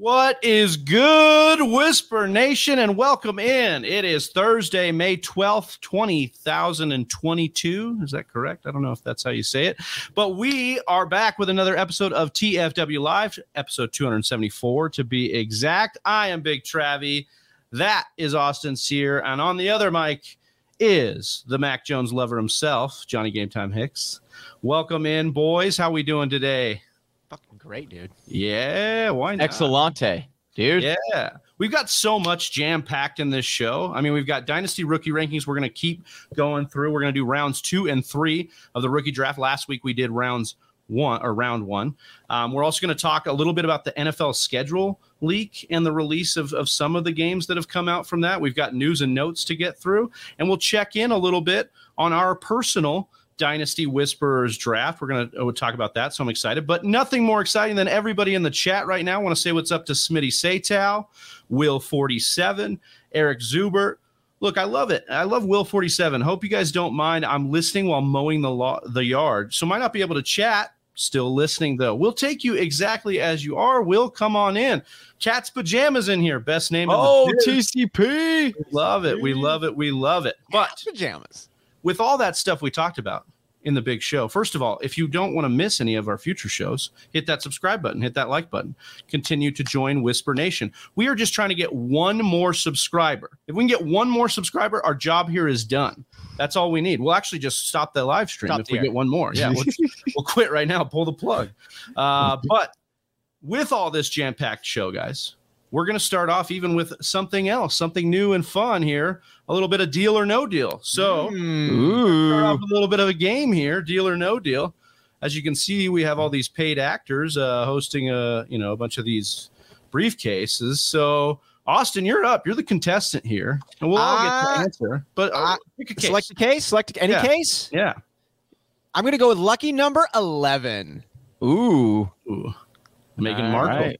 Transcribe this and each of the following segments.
What is good, Whisper Nation, and welcome in. It is Thursday, May 12th, 2022. Is that correct? I don't know if that's how you say it, but we are back with another episode of TFW Live, episode 274 to be exact. I am Big Travie. That is Austin Sear. And on the other mic is the Mac Jones lover himself, Johnny Game Time Hicks. Welcome in, boys. How we doing today? Fucking great, dude. Yeah, why not? Excellente, dude. Yeah. We've got so much jam packed in this show. I mean, we've got dynasty rookie rankings. We're going to keep going through. We're going to do rounds two and three of the rookie draft. Last week we did rounds one or round one. Um, we're also going to talk a little bit about the NFL schedule leak and the release of, of some of the games that have come out from that. We've got news and notes to get through, and we'll check in a little bit on our personal Dynasty Whisperers draft. We're going to uh, talk about that, so I'm excited. But nothing more exciting than everybody in the chat right now. I want to say what's up to Smitty Satow, Will47, Eric Zubert. Look, I love it. I love Will47. Hope you guys don't mind. I'm listening while mowing the, lo- the yard, so might not be able to chat. Still listening though. We'll take you exactly as you are. Will come on in. Cat's pajamas in here. Best name. Oh, TCP. We love it. We love it. We love it. But pajamas with all that stuff we talked about in the big show, first of all, if you don't want to miss any of our future shows, hit that subscribe button, hit that like button, continue to join Whisper Nation. We are just trying to get one more subscriber. If we can get one more subscriber, our job here is done. That's all we need. We'll actually just stop the live stream Stop if we there. get one more. Yeah, we'll, we'll quit right now, pull the plug. Uh, but with all this jam packed show, guys, we're going to start off even with something else, something new and fun here, a little bit of deal or no deal. So, start off a little bit of a game here, deal or no deal. As you can see, we have all these paid actors uh, hosting a you know a bunch of these briefcases. So, Austin, you're up. You're the contestant here, and we'll all get Uh, to answer. But uh, uh, pick a case. Select a case. Select any Yeah. case. yeah. I'm gonna go with lucky number eleven. Ooh. Ooh. Meghan Markle. right.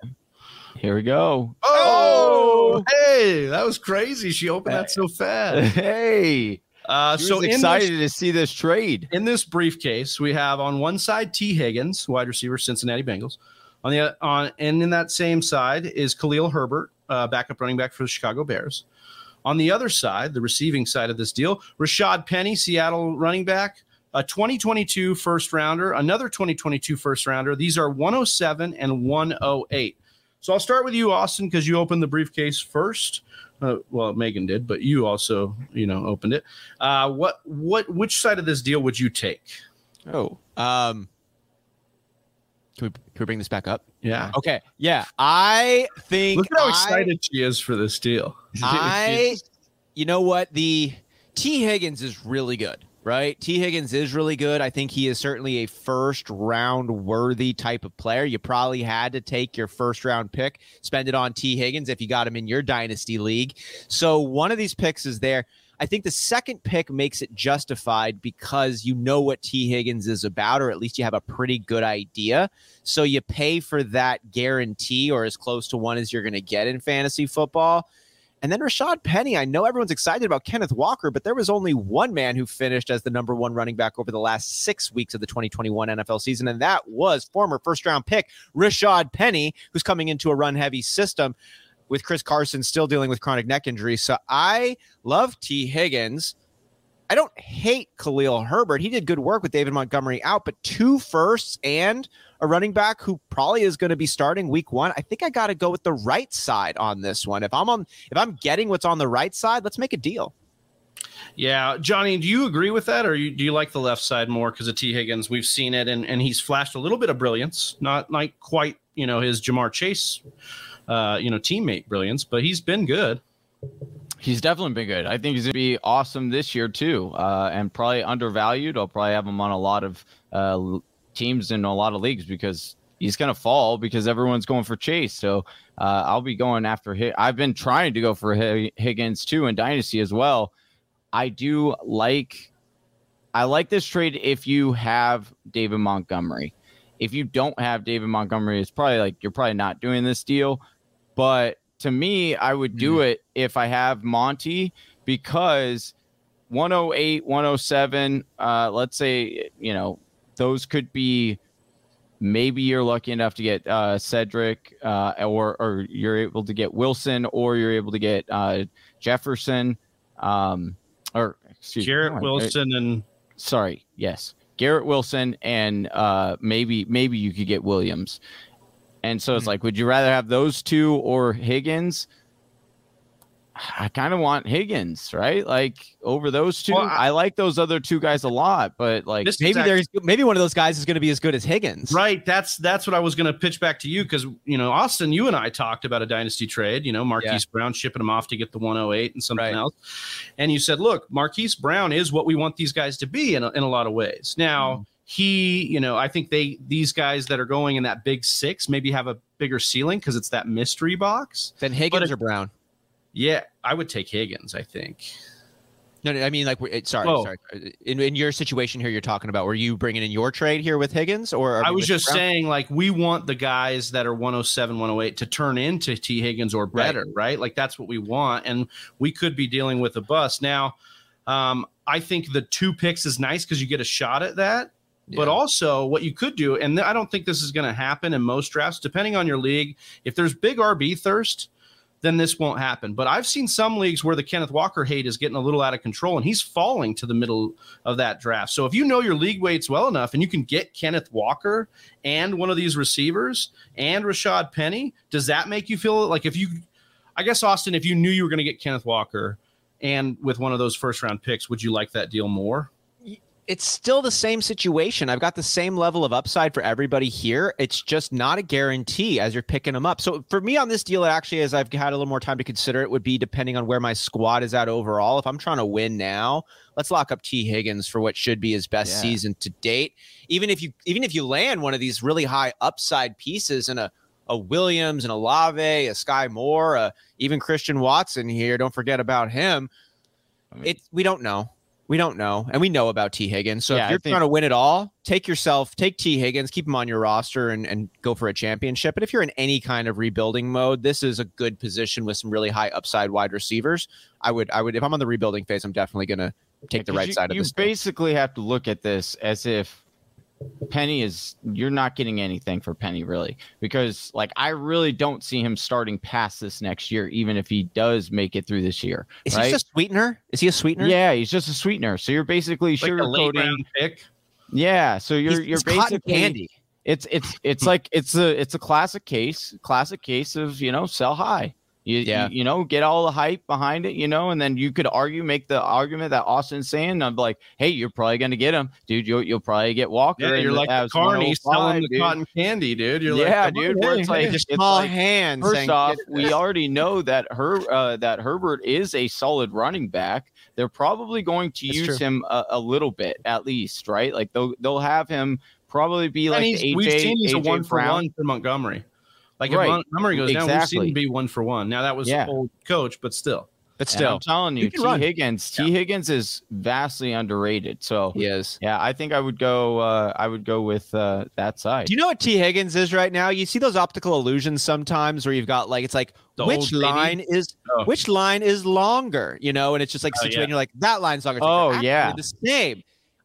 Here we go. Oh, hey, that was crazy. She opened that so fast. Hey. Uh, so was in this- excited to see this trade. in this briefcase, we have on one side Tee Higgins, wide receiver, Cincinnati Bengals. On the on and in that same side is Khalil Herbert, uh, backup running back for the Chicago Bears. On the other side, the receiving side of this deal, Rashad Penny, Seattle running back, a 2022 first rounder, another 2022 first rounder. These are 107 and 108. So I'll start with you, Austin, because you opened the briefcase first. Uh, well, Megan did, but you also, you know, opened it. Uh, what, what, which side of this deal would you take? Oh. Um. Can we, can we bring this back up? Yeah. Okay. Yeah. I think. Look at how I- excited she is for this deal. I, you know what? The Tee Higgins is really good, right? Tee Higgins is really good. I think he is certainly a first round worthy type of player. You probably had to take your first round pick, spend it on Tee Higgins if you got him in your dynasty league. So one of these picks is there. I think the second pick makes it justified because you know what Tee Higgins is about, or at least you have a pretty good idea. So you pay for that guarantee or as close to one as you're going to get in fantasy football. And then Rashad Penny, I know everyone's excited about Kenneth Walker, but there was only one man who finished as the number one running back over the last six weeks of the 2021 NFL season, and that was former first round pick Rashad Penny, who's coming into a run heavy system with Chris Carson still dealing with chronic neck injury. So I love Tee Higgins. I don't hate Khalil Herbert. He did good work with David Montgomery out, but two firsts and a running back who probably is going to be starting week one. I think I got to go with the right side on this one. If I'm on, if I'm getting what's on the right side, let's make a deal. Yeah, Johnny, do you agree with that, or you, do you like the left side more because of Tee Higgins? We've seen it, and, and he's flashed a little bit of brilliance, not like quite you know his Ja'Marr Chase, uh, you know teammate brilliance, but he's been good. He's definitely been good. I think he's going to be awesome this year, too, uh, and probably undervalued. I'll probably have him on a lot of uh, teams in a lot of leagues because he's going to fall because everyone's going for Chase. So uh, I'll be going after him. I've been trying to go for Hi- Higgins, too, in Dynasty as well. I do like I like this trade if you have David Montgomery. If you don't have David Montgomery, it's probably like you're probably not doing this deal. But to me, I would do it if I have Monty because 108, 107, uh, let's say, you know, those could be maybe you're lucky enough to get uh, Cedric, uh, or or you're able to get Wilson, or you're able to get uh, Jefferson, um, or excuse Garrett me, Wilson and sorry, yes, Garrett Wilson, and uh, maybe maybe you could get Williams. And so it's Hmm. like, would you rather have those two or Higgins? I kind of want Higgins, right? Like over those two. Well, I, I- like those other two guys a lot, but like Maybe Exact- there's maybe one of those guys is going to be as good as Higgins. Right. That's that's what I was going to pitch back to you because you know Austin, you and I talked about a dynasty trade. You know, Marquise Brown shipping him off to get the 108 and something Right. else, and you said, look, Marquise Brown is what we want these guys to be in a, in a lot of ways. Now Mm-hmm. He, you know, I think they these guys that are going in that big six maybe have a bigger ceiling because it's that mystery box. Then Higgins But or Brown? Yeah, I would take Higgins. I think. No, no, I mean like we're- sorry, Oh. sorry. In, in your situation here, you're talking about were you bringing in your trade here with Higgins or are I was just Brown? saying, like, we want the guys that are 107, 108 to turn into Tee Higgins or Right. better, right? Like, that's what we want. And we could be dealing with a bust. Now, um, I think the two picks is nice because you get a shot at that. But also, what you could do, and I don't think this is going to happen in most drafts, depending on your league, if there's big RB thirst, then this won't happen. But I've seen some leagues where the Kenneth Walker hate is getting a little out of control and he's falling to the middle of that draft. So if you know your league weights well enough and you can get Kenneth Walker and one of these receivers and Rashad Penny, does that make you feel like if you, I guess, Austin, if you knew you were going to get Kenneth Walker and with one of those first round picks, would you like that deal more? It's still the same situation. I've got the same level of upside for everybody here. It's just not a guarantee as you're picking them up. So for me on this deal, actually, as I've had a little more time to consider it, would be depending on where my squad is at overall. If I'm trying to win now, let's lock up Tee Higgins for what should be his best Yeah. season to date. Even if you even if you land one of these really high upside pieces in a a Williams, and Olave, a Skyy Moore, a, even Christian Watson here. Don't forget about him. I mean- It we don't know. We don't know, and we know about Tee Higgins. So Yeah, if you're think- trying to win it all, take yourself, take Tee Higgins, keep him on your roster, and and go for a championship. But if you're in any kind of rebuilding mode, this is a good position with some really high upside wide receivers. I would, I would, if I'm on the rebuilding phase, I'm definitely going to take the right you, side of you this. deal. basically have to look at this as if Penny is you're not getting anything for Penny really because like I really don't see him starting past this next year even if he does make it through this year. Is right? he just a sweetener? Is he a sweetener? Yeah, he's just a sweetener. So you're basically Like a sugarcoating. pick. Yeah, so you're He's, you're he's cotton basically candy. it's it's it's like it's a it's a classic case classic case of you know sell high you, Yeah. you, you know get all the hype behind it you know and then you could argue make the argument that austin's saying I'm like hey you're probably going to get him dude you'll, you'll probably get walker Yeah, you're like the carny 105, selling the dude. cotton candy, dude. You're Yeah, like, dude, oh, where it's like- Just small like, hands. First off, we already know that her uh, that Herbert is a solid running back. They're probably going to That's use true. him a, a little bit at least, right? Like they'll they'll have him probably be like AJ, we've seen he's a AJ one for one for Montgomery. Like Right. if Montgomery goes down, we've seen Exactly. him be one for one. Now that was Yeah. old coach, but still. but And still, I'm telling you, he T. run. Higgins, Tee Higgins is vastly underrated. So he is. yeah, I think I would go. Uh, I would go with uh, that side. Do you know what Tee Higgins is right now? You see those optical illusions sometimes where you've got like it's like The which old lady? line is Oh. which line is longer, you know, and it's just like Oh, situated. yeah. You're like that line's longer. It's Oh, like, yeah. the same.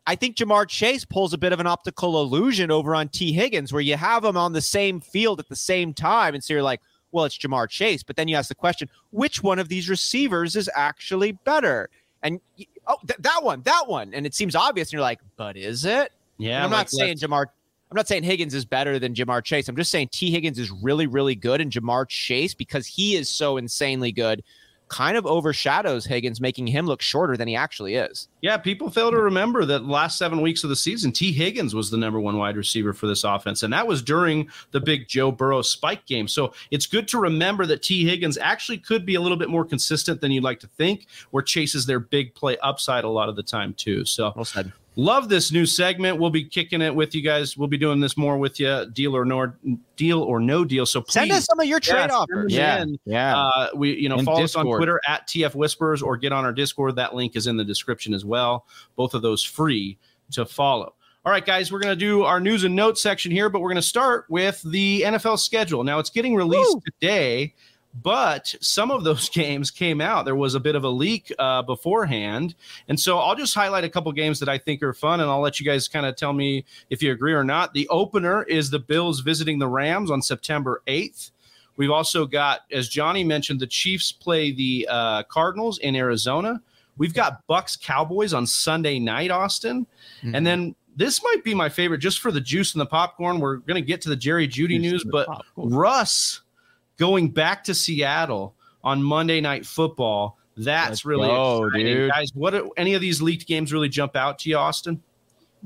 I think Ja'Marr Chase pulls a bit of an optical illusion over on Tee Higgins where you have them on the same field at the same time, and so you're like, well, it's Ja'Marr Chase, but then you ask the question, which one of these receivers is actually better? And oh, th- that one, that one, and it seems obvious, and you're like, but is it? Yeah. And I'm like, not saying Ja'Marr. I'm not saying Higgins is better than Ja'Marr Chase. I'm just saying Tee Higgins is really, really good, and Ja'Marr Chase because he is so insanely good, kind of overshadows Higgins, making him look shorter than he actually is. Yeah, people fail to remember that last seven weeks of the season, Tee Higgins was the number one wide receiver for this offense, and that was during the big Joe Burrow spike game. So it's good to remember that Tee Higgins actually could be a little bit more consistent than you'd like to think, where chases their big play upside a lot of the time too. So Well said. Love this new segment. We'll be kicking it with you guys. We'll be doing this more with you, deal or no deal or no deal. So please Send us some of your trade Yeah, offers. yeah, in. yeah. uh, we you know And follow us on Twitter at TF Whispers or get on our Discord. That link is in the description as well. Both of those free to follow. All right, guys, we're going to do our news and notes section here, but we're going to start with the NFL schedule. Now it's getting released Woo. today, but some of those games came out. There was a bit of a leak uh, beforehand. And so I'll just highlight a couple games that I think are fun, and I'll let you guys kind of tell me if you agree or not. The opener is the Bills visiting the Rams on September 8th. We've also got, as Johnny mentioned, the Chiefs play the uh, Cardinals in Arizona. We've got Bucks Cowboys on Sunday night, Austin. Mm-hmm. And then this might be my favorite just for the juice and the popcorn. We're going to get to the Jerry Jeudy juice news, but popcorn. Russ going back to Seattle on Monday Night Football. That's Let's really go, exciting, dude. guys. What are, any of these leaked games really jump out to you, Austin?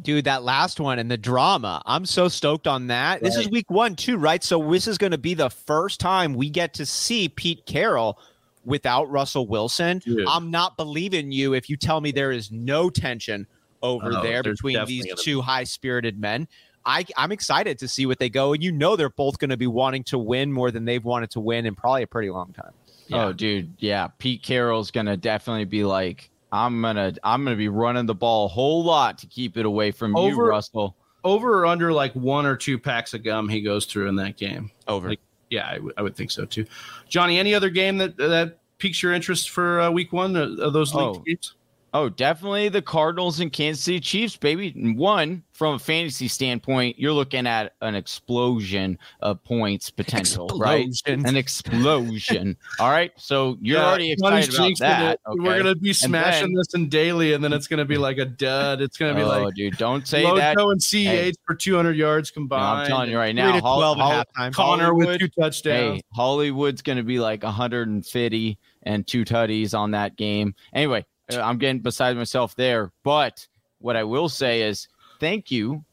Dude, that last one and the drama. I'm so stoked on that. Right. This is week one, too, right? So this is going to be the first time we get to see Pete Carroll without Russell Wilson. Dude. I'm not believing you if you tell me there is no tension over oh, there between these two high spirited men. I, I'm excited to see what they go. And you know, they're both going to be wanting to win more than they've wanted to win in probably a pretty long time. Yeah. Oh, dude. Yeah. Pete Carroll's going to definitely be like, I'm going to, I'm going to be running the ball a whole lot to keep it away from over, you, Russell. Over or under like one or two packs of gum he goes through in that game. Over. Like, yeah, I, w- I would think so too. Johnny, any other game that, that piques your interest for uh, week one of those league oh. games? Oh, definitely the Cardinals and Kansas City Chiefs, baby. One, from a fantasy standpoint, you're looking at an explosion of points potential, explosion. right? An explosion. All right. So you're yeah, already excited about that. Okay? We're gonna be smashing then, this in daily, and then it's gonna be like a dud. It's gonna be oh, like, dude, don't say that. and CEH hey. for 200 yards combined. No, I'm telling you right now, Hol- 12 Hol- halftime. Connor Hollywood, with two touchdowns. Hey, Hollywood's gonna be like 150 and two tutties on that game. Anyway, I'm getting beside myself there. But what I will say is thank you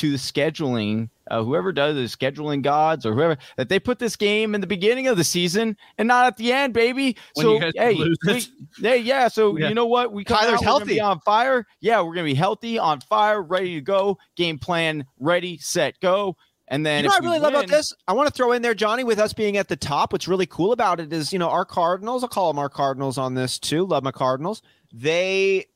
to the scheduling, uh, whoever does the scheduling gods or whoever, that they put this game in the beginning of the season and not at the end, baby. When so hey, we, hey, yeah. So yeah. you know what? We Tyler's out, healthy on fire. Yeah, we're gonna be healthy, on fire, ready to go. Game plan, ready, set, go. And then, you know, I really win, love about this. I want to throw in there, Johnny, with us being at the top. What's really cool about it is, you know, our Cardinals. I'll call them our Cardinals on this too. Love my Cardinals they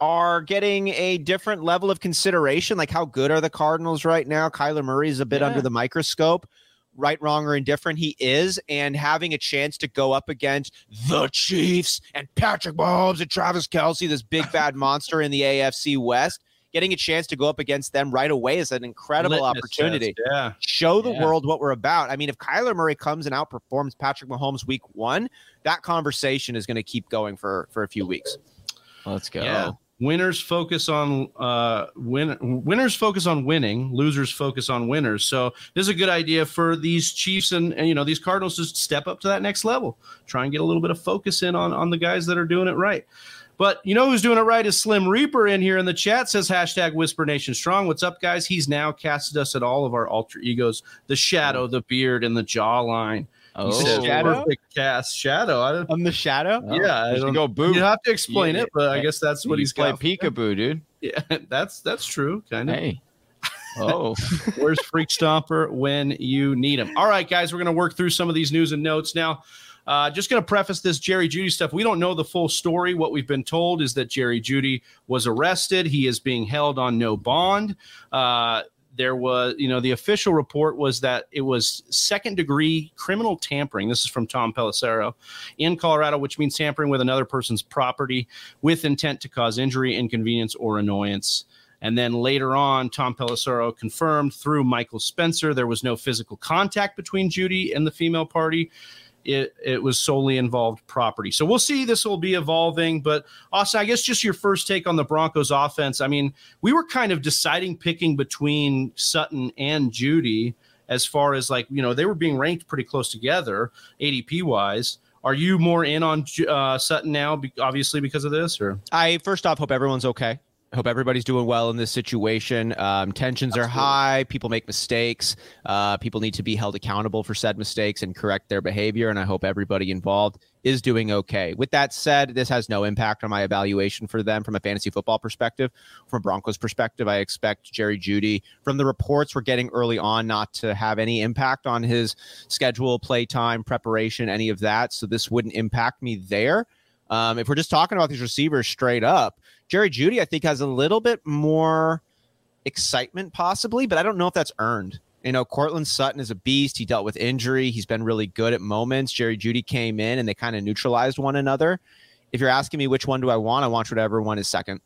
are getting a different level of consideration. Like, how good are the Cardinals right now? Kyler Murray is a bit yeah. under the microscope. Right, wrong, or indifferent, he is, and having a chance to go up against the Chiefs and Patrick Mahomes and Travis Kelce, this big bad monster in the AFC West, getting a chance to go up against them right away is an incredible opportunity. Test, yeah. Show the yeah. world what we're about. I mean, if Kyler Murray comes and outperforms Patrick Mahomes week one, that conversation is going to keep going for for a few weeks. Let's go. Yeah. Winners focus on uh, win. Winners focus on winning. Losers focus on winners. So this is a good idea for these Chiefs and, and you know these Cardinals to step up to that next level. Try and get a little bit of focus in on on the guys that are doing it right. But you know who's doing it right is Slim Reaper in here in the chat says hashtag Whisper Nation Strong. What's up, guys? He's now casted us at all of our alter egos: the shadow, the beard, and the jawline. Oh, shadow? perfect cast shadow. I I'm the shadow. Oh, yeah, I don't, go boo. You have to explain yeah. it, but I guess that's what he's got. peekaboo, dude. Yeah, that's that's true. Kind of. Hey. Oh, where's Freak Stomper when you need him? All right, guys, we're gonna work through some of these news and notes now. Uh, just going to preface this Jerry Jeudy stuff. We don't know the full story. What we've been told is that Jerry Jeudy was arrested. He is being held on no bond. Uh, there was, you know, the official report was that it was second degree criminal tampering. This is from Tom Pelissero in Colorado, which means tampering with another person's property with intent to cause injury, inconvenience, or annoyance. And then later on, Tom Pelissero confirmed through Michael Spencer there was no physical contact between Jeudy and the female party it, it was solely involved property. So we'll see. This will be evolving. But also, I guess just your first take on the Broncos offense. I mean, we were kind of deciding picking between Sutton and Jeudy as far as like, you know, they were being ranked pretty close together, ADP wise. Are you more in on uh, Sutton now, obviously because of this? Or I first off hope everyone's okay hope everybody's doing well in this situation. Um, tensions Absolutely. are high. People make mistakes. Uh, people need to be held accountable for said mistakes and correct their behavior. And I hope everybody involved is doing okay. With that said, this has no impact on my evaluation for them from a fantasy football perspective. From Broncos perspective, I expect Jerry Jeudy, from the reports we're getting early on, not to have any impact on his schedule, play time, preparation, any of that. So this wouldn't impact me there. Um, if we're just talking about these receivers straight up, Jerry Jeudy, I think, has a little bit more excitement, possibly, but I don't know if that's earned. You know, Courtland Sutton is a beast. He dealt with injury. He's been really good at moments. Jerry Jeudy came in and they kind of neutralized one another. If you're asking me which one do I want, I want whatever one is second.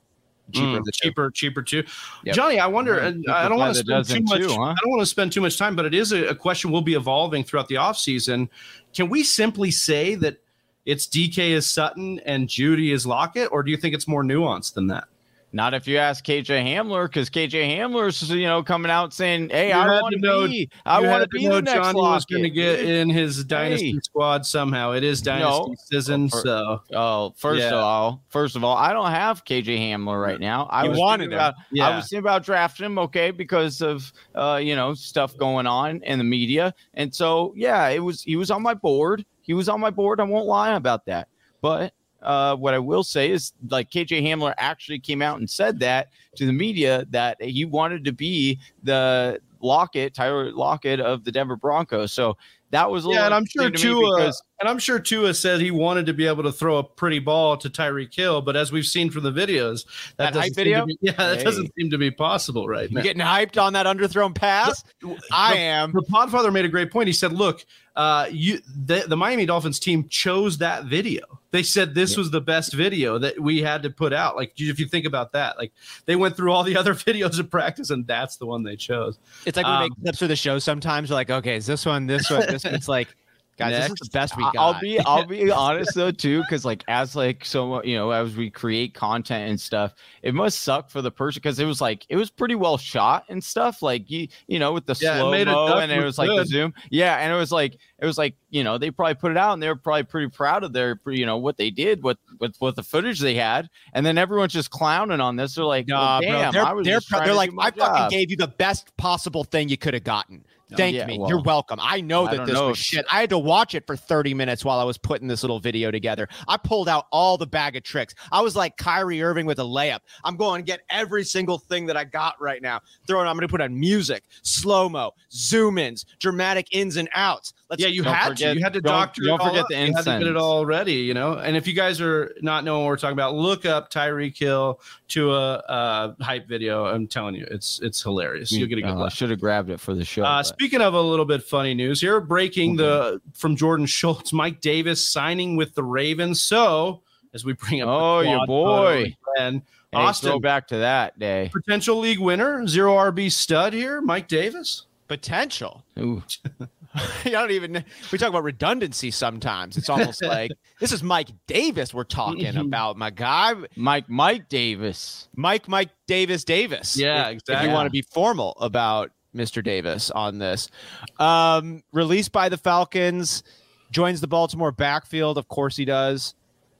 Cheaper, mm, cheaper, cheaper too. Yep. Johnny, I wonder. Yeah, I don't want to spend too much. Too, huh? I don't want to spend too much time, but it is a, a question we'll be evolving throughout the offseason. Can we simply say that it's DK is Sutton and Jeudy is Lockett, or do you think it's more nuanced than that? Not if you ask KJ Hamler, because KJ Hamler's you know coming out saying, "Hey, you I want to be, I want to be the next Johnny was going to get in his dynasty hey. squad somehow. It is dynasty no. season, for, so oh, first yeah. of all, first of all, I don't have KJ Hamler right now. I you was wanted about, yeah. I was thinking about drafting him, okay, because of uh, you know stuff going on in the media, and so yeah, it was he was on my board. He was on my board. I won't lie about that, but uh, what I will say is, like KJ Hamler actually came out and said that to the media that he wanted to be the Lockett, Tyler Lockett of the Denver Broncos. So that was yeah, and I'm sure Tua, because, and I'm sure Tua said he wanted to be able to throw a pretty ball to Tyreek Hill, but as we've seen from the videos, that, that hype video, be, yeah, that hey. doesn't seem to be possible right now. Getting hyped on that underthrown pass, the, I the, am. The Podfather made a great point. He said, "Look, uh, you the, the Miami Dolphins team chose that video. They said this yeah. was the best video that we had to put out. Like if you think about that, like they went through all the other videos of practice, and that's the one they chose. It's like we um, make clips for the show. Sometimes we're like, okay, is this one, this one, this one? It's like Guys, Next, this is the best we got. I'll be I'll be honest though too, because like as like so you know as we create content and stuff, it must suck for the person because it was like it was pretty well shot and stuff. Like you you know with the yeah, slow mo and it was like good. the zoom, yeah, and it was like it was like you know they probably put it out and they were probably pretty proud of their you know what they did with with what the footage they had, and then everyone's just clowning on this. They're like, nah, well, damn, bro, they're, they're, they're like, I job. fucking gave you the best possible thing you could have gotten. Thank yeah, me. Well, You're welcome. I know that I this know. was shit. I had to watch it for 30 minutes while I was putting this little video together. I pulled out all the bag of tricks. I was like Kyrie Irving with a layup. I'm going to get every single thing that I got right now. Throwing, I'm going to put on music, slow mo, zoom ins, dramatic ins and outs. Let's, yeah, you had forget, to. You had to doctor. Don't, don't forget the incense. You had to get it all ready, you know. And if you guys are not knowing what we're talking about, look up Tyreek Hill to a, a hype video. I'm telling you, it's it's hilarious. You'll get a good. Uh, I should have grabbed it for the show. Uh, speaking of a little bit funny news here, breaking the from Jordan Schultz, Mike Davis signing with the Ravens. So as we bring up, oh your boy, and hey, Austin, back to that day, potential league winner, zero RB stud here, Mike Davis. Potential. Ooh. I don't even. We talk about redundancy sometimes. It's almost like this is Mike Davis we're talking about, my guy. Mike Mike Davis. Mike Mike Davis Davis. Yeah, if, exactly. If you want to be formal about Mr. Davis on this, um, released by the Falcons, joins the Baltimore backfield. Of course, he does.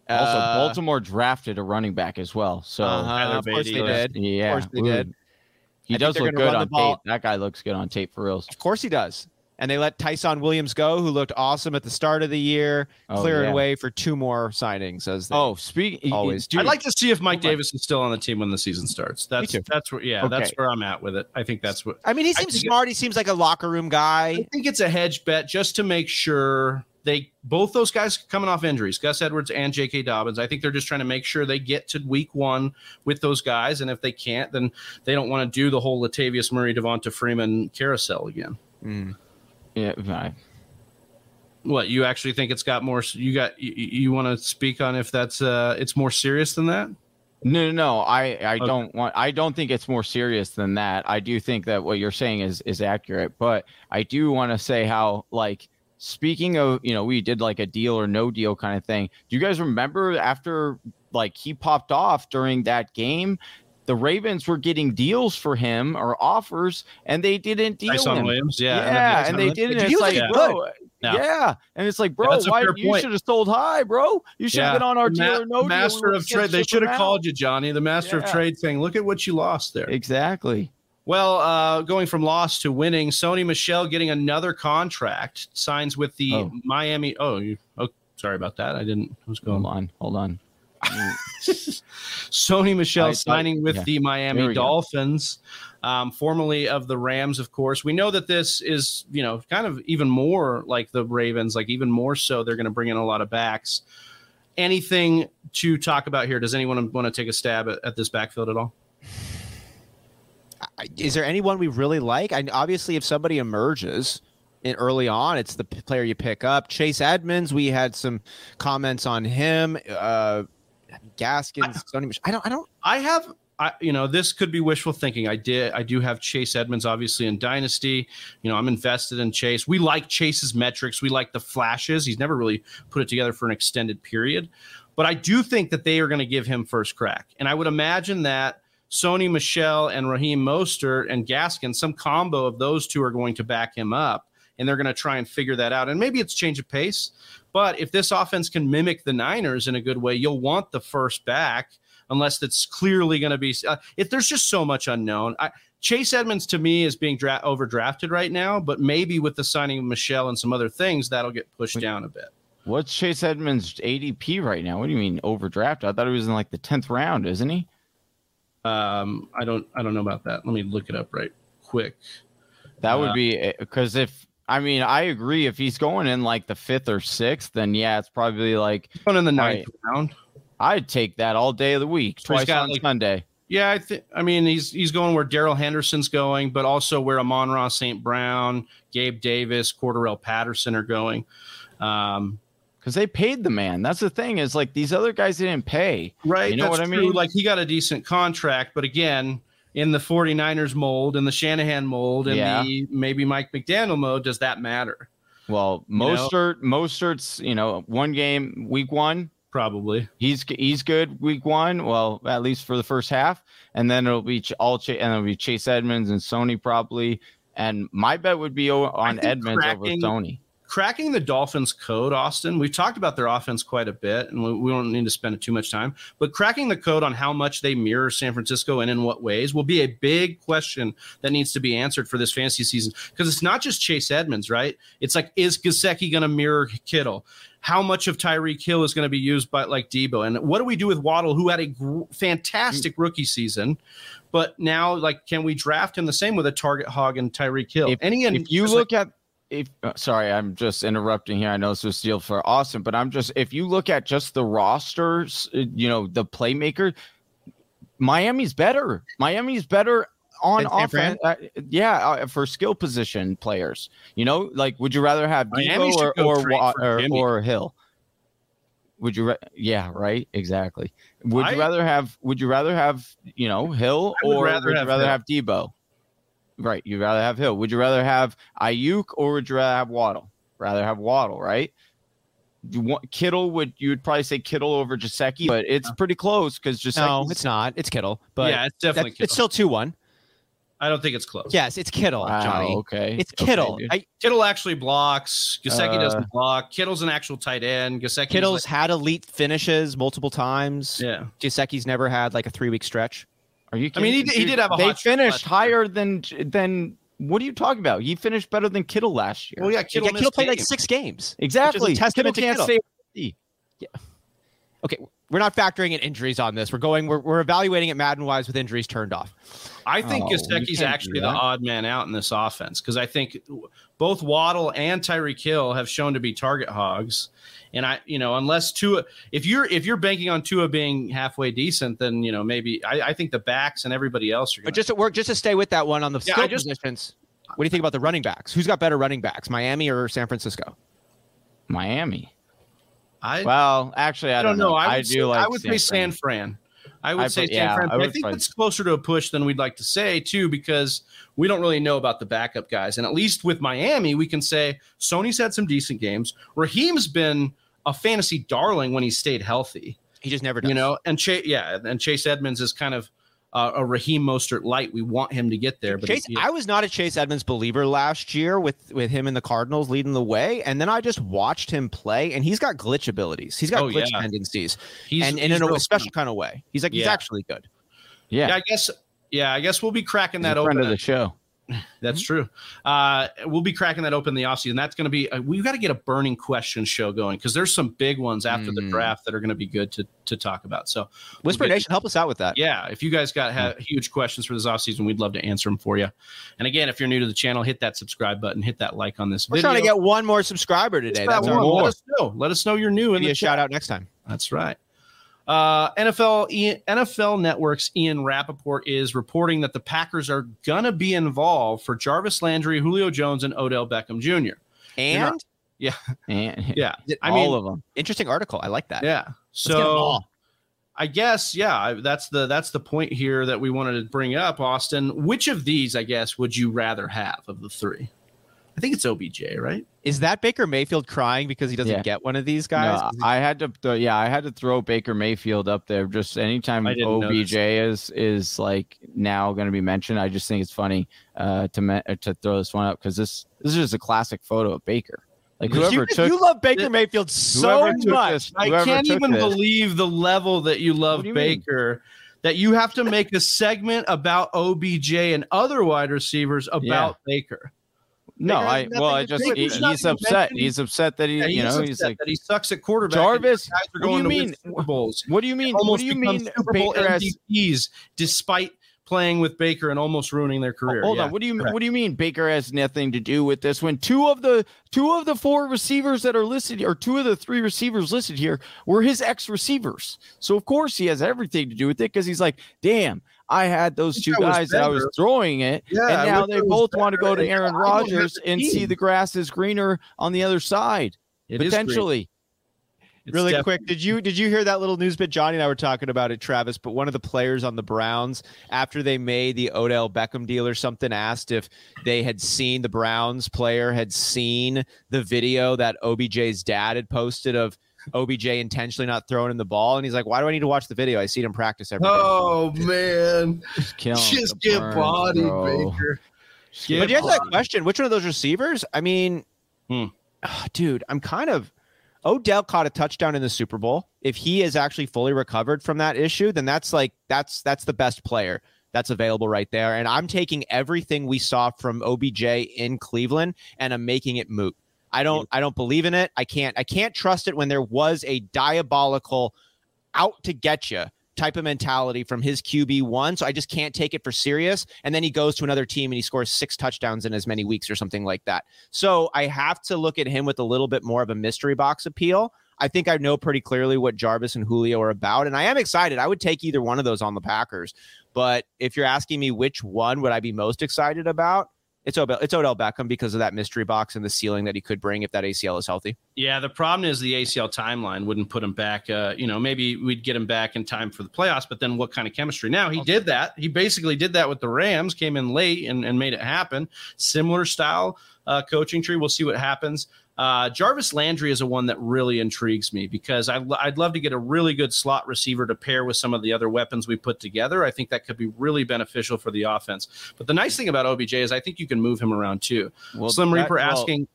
Also, uh, Baltimore drafted a running back as well. So uh-huh, of course they did. Yeah, of course they did. He I does look good on tape. That guy looks good on tape for reals. Of course he does and they let Ty'Son Williams go, who looked awesome at the start of the year, oh, clearing yeah. way for two more signings. As oh, speak always. I'd like to see if Mike Davis is still on the team when the season starts. That's that's where yeah, okay. that's where I'm at with it. I think that's what. I mean, he seems smart. It, he seems like a locker room guy. I think it's a hedge bet just to make sure they both those guys coming off injuries, Gus Edwards and J.K. Dobbins. I think they're just trying to make sure they get to week one with those guys, and if they can't, then they don't want to do the whole Latavius Murray, Devonta Freeman carousel again. Mm. Yeah, right. What you actually think it's got more? You got you, you want to speak on if that's uh it's more serious than that? No, no, no. I, I okay. don't want. I don't think it's more serious than that. I do think that what you're saying is is accurate, but I do want to say how like speaking of you know we did like a deal or no deal kind of thing. Do you guys remember after like he popped off during that game? The Ravens were getting deals for him or offers, and they didn't deal Ty'Son him. Williams, yeah, yeah, and, and they didn't. It's like, yeah. bro, yeah. yeah. and it's like, bro, yeah, why you should have sold high, bro? You should have yeah. been on our Ma- deal. No master deal. of trade. They should have called you, Johnny, the master of trade, thing. "Look at what you lost there." Exactly. Well, uh, going from loss to winning, Sony Michel getting another contract, signs with the oh. Miami. Oh, you, oh, sorry about that. I didn't. I was going. Hold on, hold on. Sony Michel signing with yeah. the Miami Dolphins, um, formerly of the Rams, of course. We know that this is, you know, kind of even more like the Ravens, like even more so. They're going to bring in a lot of backs. Anything to talk about here? Does anyone want to take a stab at, at this backfield at all? Is there anyone we really like? I obviously if somebody emerges in early on, it's the player you pick up. Chase Edmonds, we had some comments on him. Uh, Gaskins, Sonny Mich- I don't, I don't. I have, I, you know, this could be wishful thinking. I did, I do have Chase Edmonds, obviously in Dynasty. You know, I'm invested in Chase. We like Chase's metrics. We like the flashes. He's never really put it together for an extended period, but I do think that they are going to give him first crack, and I would imagine that. Sony Michel and Raheem Mostert and Gaskin, some combo of those two are going to back him up, and they're going to try and figure that out. And maybe it's change of pace, but if this offense can mimic the Niners in a good way, you'll want the first back unless it's clearly going to be. Uh, if there's just so much unknown, I, Chase Edmonds to me is being dra- overdrafted right now, but maybe with the signing of Michel and some other things, that'll get pushed down a bit. What's Chase Edmonds' ADP right now? What do you mean overdraft? I thought he was in like the tenth round, isn't he? Um, I don't, I don't know about that. Let me look it up right quick. That would Uh, be because if I mean I agree if he's going in like the fifth or sixth, then yeah, it's probably like Going in the Right. ninth round. I'd take that all day of the week, So twice got, on like- Sunday. Yeah, I think. I mean, he's he's going where Darrell Henderson's going, but also where Amon-Ra St. Brown, Gabe Davis, Cordarrelle Patterson are going. Um, Because they paid the man. That's the thing is like these other guys didn't pay. right. You know that's what I true. mean? Like he got a decent contract, but again, in the 49ers mold, in the Shanahan mold, in Yeah. the maybe Mike McDaniel mode, does that matter? Well, know? Mostert, Mostert's you know one game week one. Probably. He's he's good week one. Well, at least for the first half, and then it'll be all Ch- and it'll be Chase Edmonds and Sony probably. And my bet would be on Edmonds cracking- over Sony. Cracking the Dolphins code, Austin. We've talked about their offense quite a bit, and we, we don't need to spend too much time. But cracking the code on how much they mirror San Francisco and in what ways will be a big question that needs to be answered for this fantasy season. Because it's not just Chase Edmonds, right? It's like, is Gesicki going to mirror Kittle? How much of Tyreek Hill is going to be used by like Deebo? And what do we do with Waddle, who had a gr- fantastic mm. rookie season? But now, like, can we draft him the same with a target hog and Tyreek Hill? If- Any if you look at if uh, sorry i'm just interrupting here. I know this was deal for austin but i'm just if you look at just the rosters uh, you know the playmaker miami's better. Miami's better on Than San Fran? offense uh, yeah uh, for skill position players. You know like would you rather have Miami Deebo should or or, trade Wa- for or, or hill? Would you ra- yeah right exactly. Would I- you rather have would you rather have you know hill would or rather would have you rather Hill. have Deebo Right. You'd rather have Hill. Would you rather have Aiyuk or would you rather have Waddle? Rather have Waddle, right? You want Kittle would you would probably say Kittle over Gesicki, but it's pretty close because Gesicki. No, it's not. It's Kittle, but yeah, it's definitely. that's- it's still two one. I don't think it's close. Yes, it's Kittle, wow, Johnny. okay. It's Kittle. dude. I, Kittle actually blocks. Gesicki Uh, doesn't block. Kittle's an actual tight end. Gesicki. Kittle's had elite finishes multiple times. yeah. Giuseppe's never had like a three week stretch. Are you? I mean, he did- he did have a They hot streak finished last year. higher than than. What are you talking about? He finished better than Kittle last year. Well, yeah, Yeah, Kittle, Kittle, missed played like six games. exactly. Which is a testament Kittle to can't Kittle. stay. Okay, we're not factoring in injuries on this. We're going. We're, we're evaluating it Madden wise with injuries turned off. I think Oh, you Gesicki's can't actually the odd man out in this offense because I think both Waddle and Tyreek Hill have shown to be target hogs. And I, you know, unless Tua, if you're if you're banking on Tua being halfway decent, then you know maybe I, I think the backs and everybody else are going But just to work, just to stay with that one on the Yeah, skill just- positions. What do you think about the running backs? Who's got better running backs, Miami or San Francisco? Miami. I, Well, actually, I, I don't know. I would, do say, like. I would say San Fran. I would I say put- San yeah, Fran, I I, think it's closer to a push than we'd like to say too, because we don't really know about the backup guys. And at least with Miami, we can say Sony's had some decent games. Raheem's been a fantasy darling when he stayed healthy, He just never does. you know. And Chase, yeah, and Chase Edmonds is kind of uh, a Raheem Mostert light. We want him to get there, but Chase, he- I was not a Chase Edmonds believer last year with with him and the Cardinals leading the way, and then I just watched him play, and he's got glitch abilities. He's got Oh, glitch yeah. tendencies, he's and, and he's in a special fun. kind of way. He's like he's actually good. Yeah, Yeah, I guess. Yeah, I guess we'll be cracking he's that a friend open. of the show. That's true. Uh, we'll be cracking that open in the offseason. That's going to be, uh, we've got to get a burning question show going because there's some big ones after the Mm. draft that are going to be good to, to talk about. So, Whisper Okay. Nation, help us out with that. yeah, if you guys got have huge questions for this offseason, we'd love to answer them for you. And again, if you're new to the channel, hit that subscribe button, hit that like on this We're video. trying to get one more subscriber today. That's our one. goal. Let us know. Let us know you're new And Give you a shout out next time. That's right. Uh, NFL Ian- NFL Network's Ian Rapoport is reporting that the Packers are gonna be involved for Jarvis Landry, Julio Jones, and Odell Beckham Jr. And And, Yeah, I all mean, of them. interesting article. I like that. yeah. Let's So. I guess yeah, that's the that's the point here that we wanted to bring up, Austin. Which of these, I guess, would you rather have of the three? I think it's OBJ, right? Is that Baker Mayfield crying because he doesn't Yeah. get one of these guys? No, I had to. Th- yeah, I had to throw Baker Mayfield up there. Just anytime OBJ is is like now going to be mentioned, I just think it's funny uh, to me- to throw this one up because this this is just a classic photo of Baker. Like whoever you, took you love Baker Mayfield so much. this- I can't even this- believe the level that you love What do you mean? Baker. That you have to make a segment about OBJ and other wide receivers about Baker. No, I well, I just he, he's upset. He's upset that he, Yeah, you know, he's like that he sucks at quarterback. Jarvis, what do you mean? Super Bowls. What do you mean? What do you mean Super Bowl Baker has MVPs despite playing with Baker and almost ruining their career. Hold Yeah. on. What do you correct. what do you mean Baker has nothing to do with this? When two of the two of the four receivers that are listed or two of the three receivers listed here were his ex receivers. So of course he has everything to do with it because he's like, damn, I had those two I guys that I was throwing it, Yeah, and now they I was both want to go to Aaron I Rodgers and see the grass is greener on the other side It is great. potentially. It's really def- quick, did you did you hear that little news bit? Johnny and I were talking about it, Travis. But one of the players on the Browns, after they made the Odell Beckham deal or something, asked if they had seen the Browns player had seen the video that OBJ's dad had posted of OBJ intentionally not throwing in the ball, and he's like, "Why do I need to watch the video? I see it in practice every Oh man, Just kill just get burns, body, bro. Baker. Get but you answer that question, which one of those receivers? I mean, Hmm. ah, dude, I'm kind of. Odell caught a touchdown in the Super Bowl. If he is actually fully recovered from that issue, then that's like that's that's the best player that's available right there. And I'm taking everything we saw from OBJ in Cleveland and I'm making it moot. I don't I don't believe in it. I can't I can't trust it when there was a diabolical out to get you type of mentality from his QB one. So I just can't take it for serious. And then he goes to another team and he scores six touchdowns in as many weeks or something like that. So I have to look at him with a little bit more of a mystery box appeal. I think I know pretty clearly what Jarvis and Julio are about. And I am excited. I would take either one of those on the Packers. But if you're asking me which one would I be most excited about, it's Odell, it's Odell Beckham because of that mystery box and the ceiling that he could bring if that ACL is healthy. Yeah, the problem is the ACL timeline wouldn't put him back. Uh, you know, maybe we'd get him back in time for the playoffs, but then what kind of chemistry? Now he did that. He basically did that with the Rams, came in late and, and made it happen. Similar style uh, coaching tree. We'll see what happens. Uh, Jarvis Landry is a one that really intrigues me because I, I'd love to get a really good slot receiver to pair with some of the other weapons we put together. I think that could be really beneficial for the offense. But the nice thing about OBJ is I think you can move him around too. Well, Slim that- Reaper well, asking,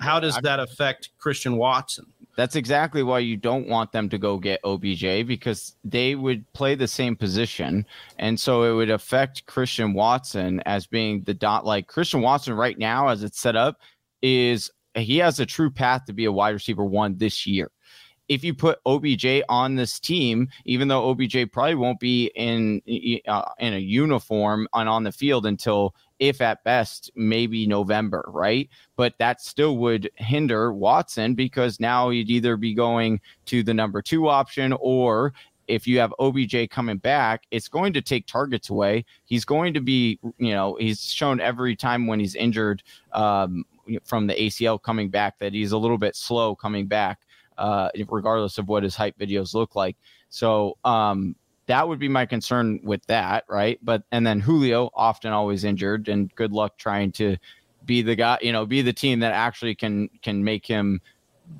how does I- that affect Christian Watson? That's exactly why you don't want them to go get OBJ because they would play the same position, and so it would affect Christian Watson as being the dot. Like Christian Watson right now, as it's set up, is he has a true path to be a wide receiver one this year. If you put OBJ on this team, even though OBJ probably won't be in uh, in a uniform and on the field until, if at best, maybe November, right? but that still would hinder Watson because now he'd either be going to the number two option or if you have OBJ coming back, it's going to take targets away. He's going to be, you know, he's shown every time when he's injured um, from the ACL coming back that he's a little bit slow coming back, uh, regardless of what his hype videos look like. So, um, that would be my concern with that, right? But and then Julio often always injured, and good luck trying to be the guy, you know, be the team that actually can can make him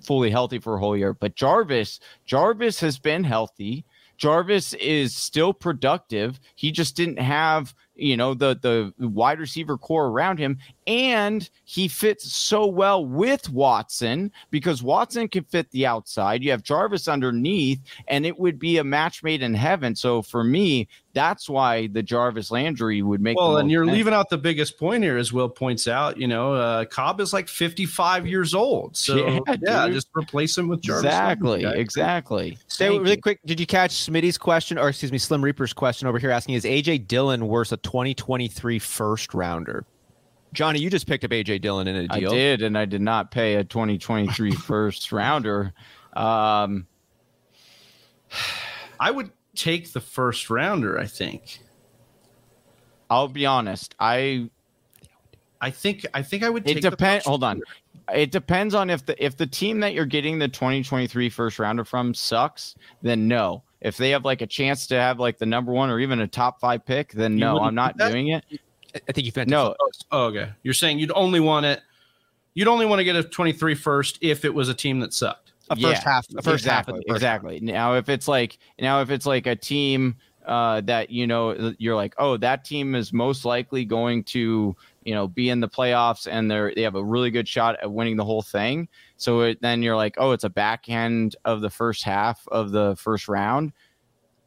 fully healthy for a whole year. But Jarvis, Jarvis has been healthy. Jarvis is still productive. He just didn't have, you know, the the wide receiver core around him, and he fits so well with Watson because Watson can fit the outside. You have Jarvis underneath, and it would be a match made in heaven. So for me, that's why the Jarvis Landry would make. the Well, and you're sense. leaving out the biggest point here, as Will points out. You know, uh, Cobb is like 55 years old, so Yeah, yeah, just replace him with Jarvis. Exactly, Landry. exactly. Stay Thank really you. quick. Did you catch Smitty's question, or excuse me, Slim Reaper's question over here asking, is AJ Dillon worth a 2023 first rounder? Johnny, you just picked up AJ Dillon in a I deal. I did, and I did not pay a 2023 first rounder. Um, I would take the first rounder. I think. I'll be honest. I I think I think I would. it Take the depends. Hold on. It depends on if the if the team that you're getting the 2023 first rounder from sucks, then no. If they have like a chance to have like the number one or even a top five pick, then no, I'm not do doing it. I- I think you meant No, Oh, okay. You're saying you'd only want it. You'd only want to get a 23 first if it was a team that sucked. a first Yeah, half, a first half of exactly, half. Now, if it's like now, if it's like a team uh, that you know you're like, oh, that team is most likely going to you know be in the playoffs and they're they have a really good shot at winning the whole thing. So it, then you're like, oh, it's a back end of the first half of the first round.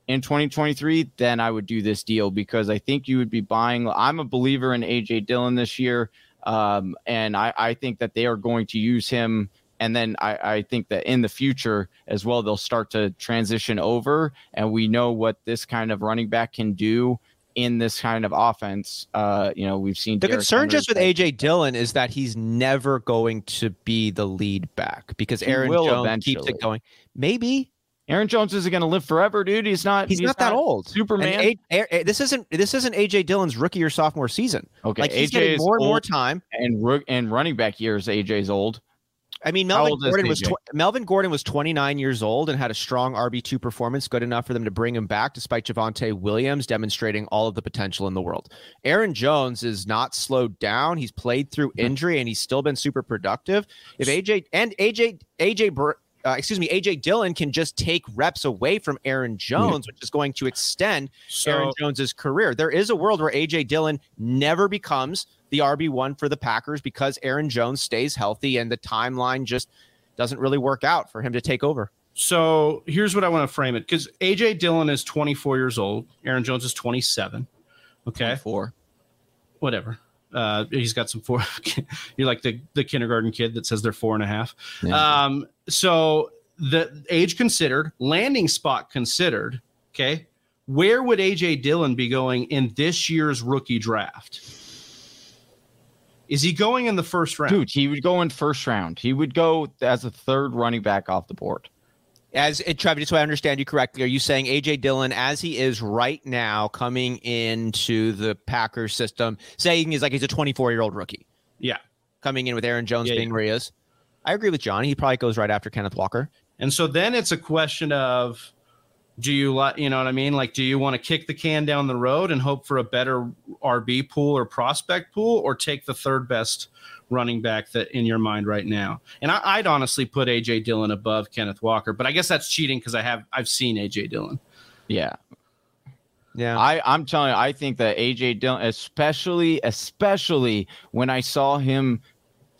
In 2023, then I would do this deal because I think you would be buying. I'm a believer in AJ Dillon this year, um, and I, I think that they are going to use him and then I, I think that in the future as well they'll start to transition over and we know what this kind of running back can do in this kind of offense uh you know we've seen The Derrick concern Henry just with AJ Dillon is that he's never going to be the lead back because Aaron will Jones keeps it going. Maybe Aaron Jones isn't going to live forever dude he's not he's, not, that old. Superman And A- A- this isn't this isn't AJ Dillon's rookie or sophomore season. okay Like he's AJ getting more and more time. and and running back years AJ's old I mean, Melvin Gordon was tw- Melvin Gordon was 29 years old and had a strong RB two performance, good enough for them to bring him back, despite Javonte Williams demonstrating all of the potential in the world. Aaron Jones is not slowed down; he's played through injury and he's still been super productive. If AJ and AJ AJ uh, excuse me, AJ Dillon can just take reps away from Aaron Jones, which is going to extend Aaron So Jones's career. There is a world where AJ Dillon never becomes the RB1 for the Packers because Aaron Jones stays healthy and the timeline just doesn't really work out for him to take over. so here's what I want to frame it because AJ Dillon is 24 years old. Aaron Jones is 27. Okay, four whatever. Uh, he's got some four. You're like the the kindergarten kid that says they're four and a half. Yeah. Um, so the age considered, landing spot considered. Okay, where would AJ Dillon be going in this year's rookie draft? Is he going in the first round? dude he would go in first round he would go as a third running back off the board As uh, Trevor, just so I understand you correctly, are you saying AJ Dillon, as he is right now, coming into the Packers system, saying he's like he's a 24 year old rookie Yeah. coming in with Aaron Jones Yeah, being where he is? I agree with Johnny. He probably goes right after Kenneth Walker. And so then it's a question of do you like you know what I mean? Like, do you want to kick the can down the road and hope for a better RB pool or prospect pool, or take the third best running back that in your mind right now? And I, I'd honestly put AJ Dillon above Kenneth Walker, but I guess that's cheating because I have I've seen AJ Dillon. yeah Yeah. I, I'm telling you, I think that AJ Dillon, especially, especially when I saw him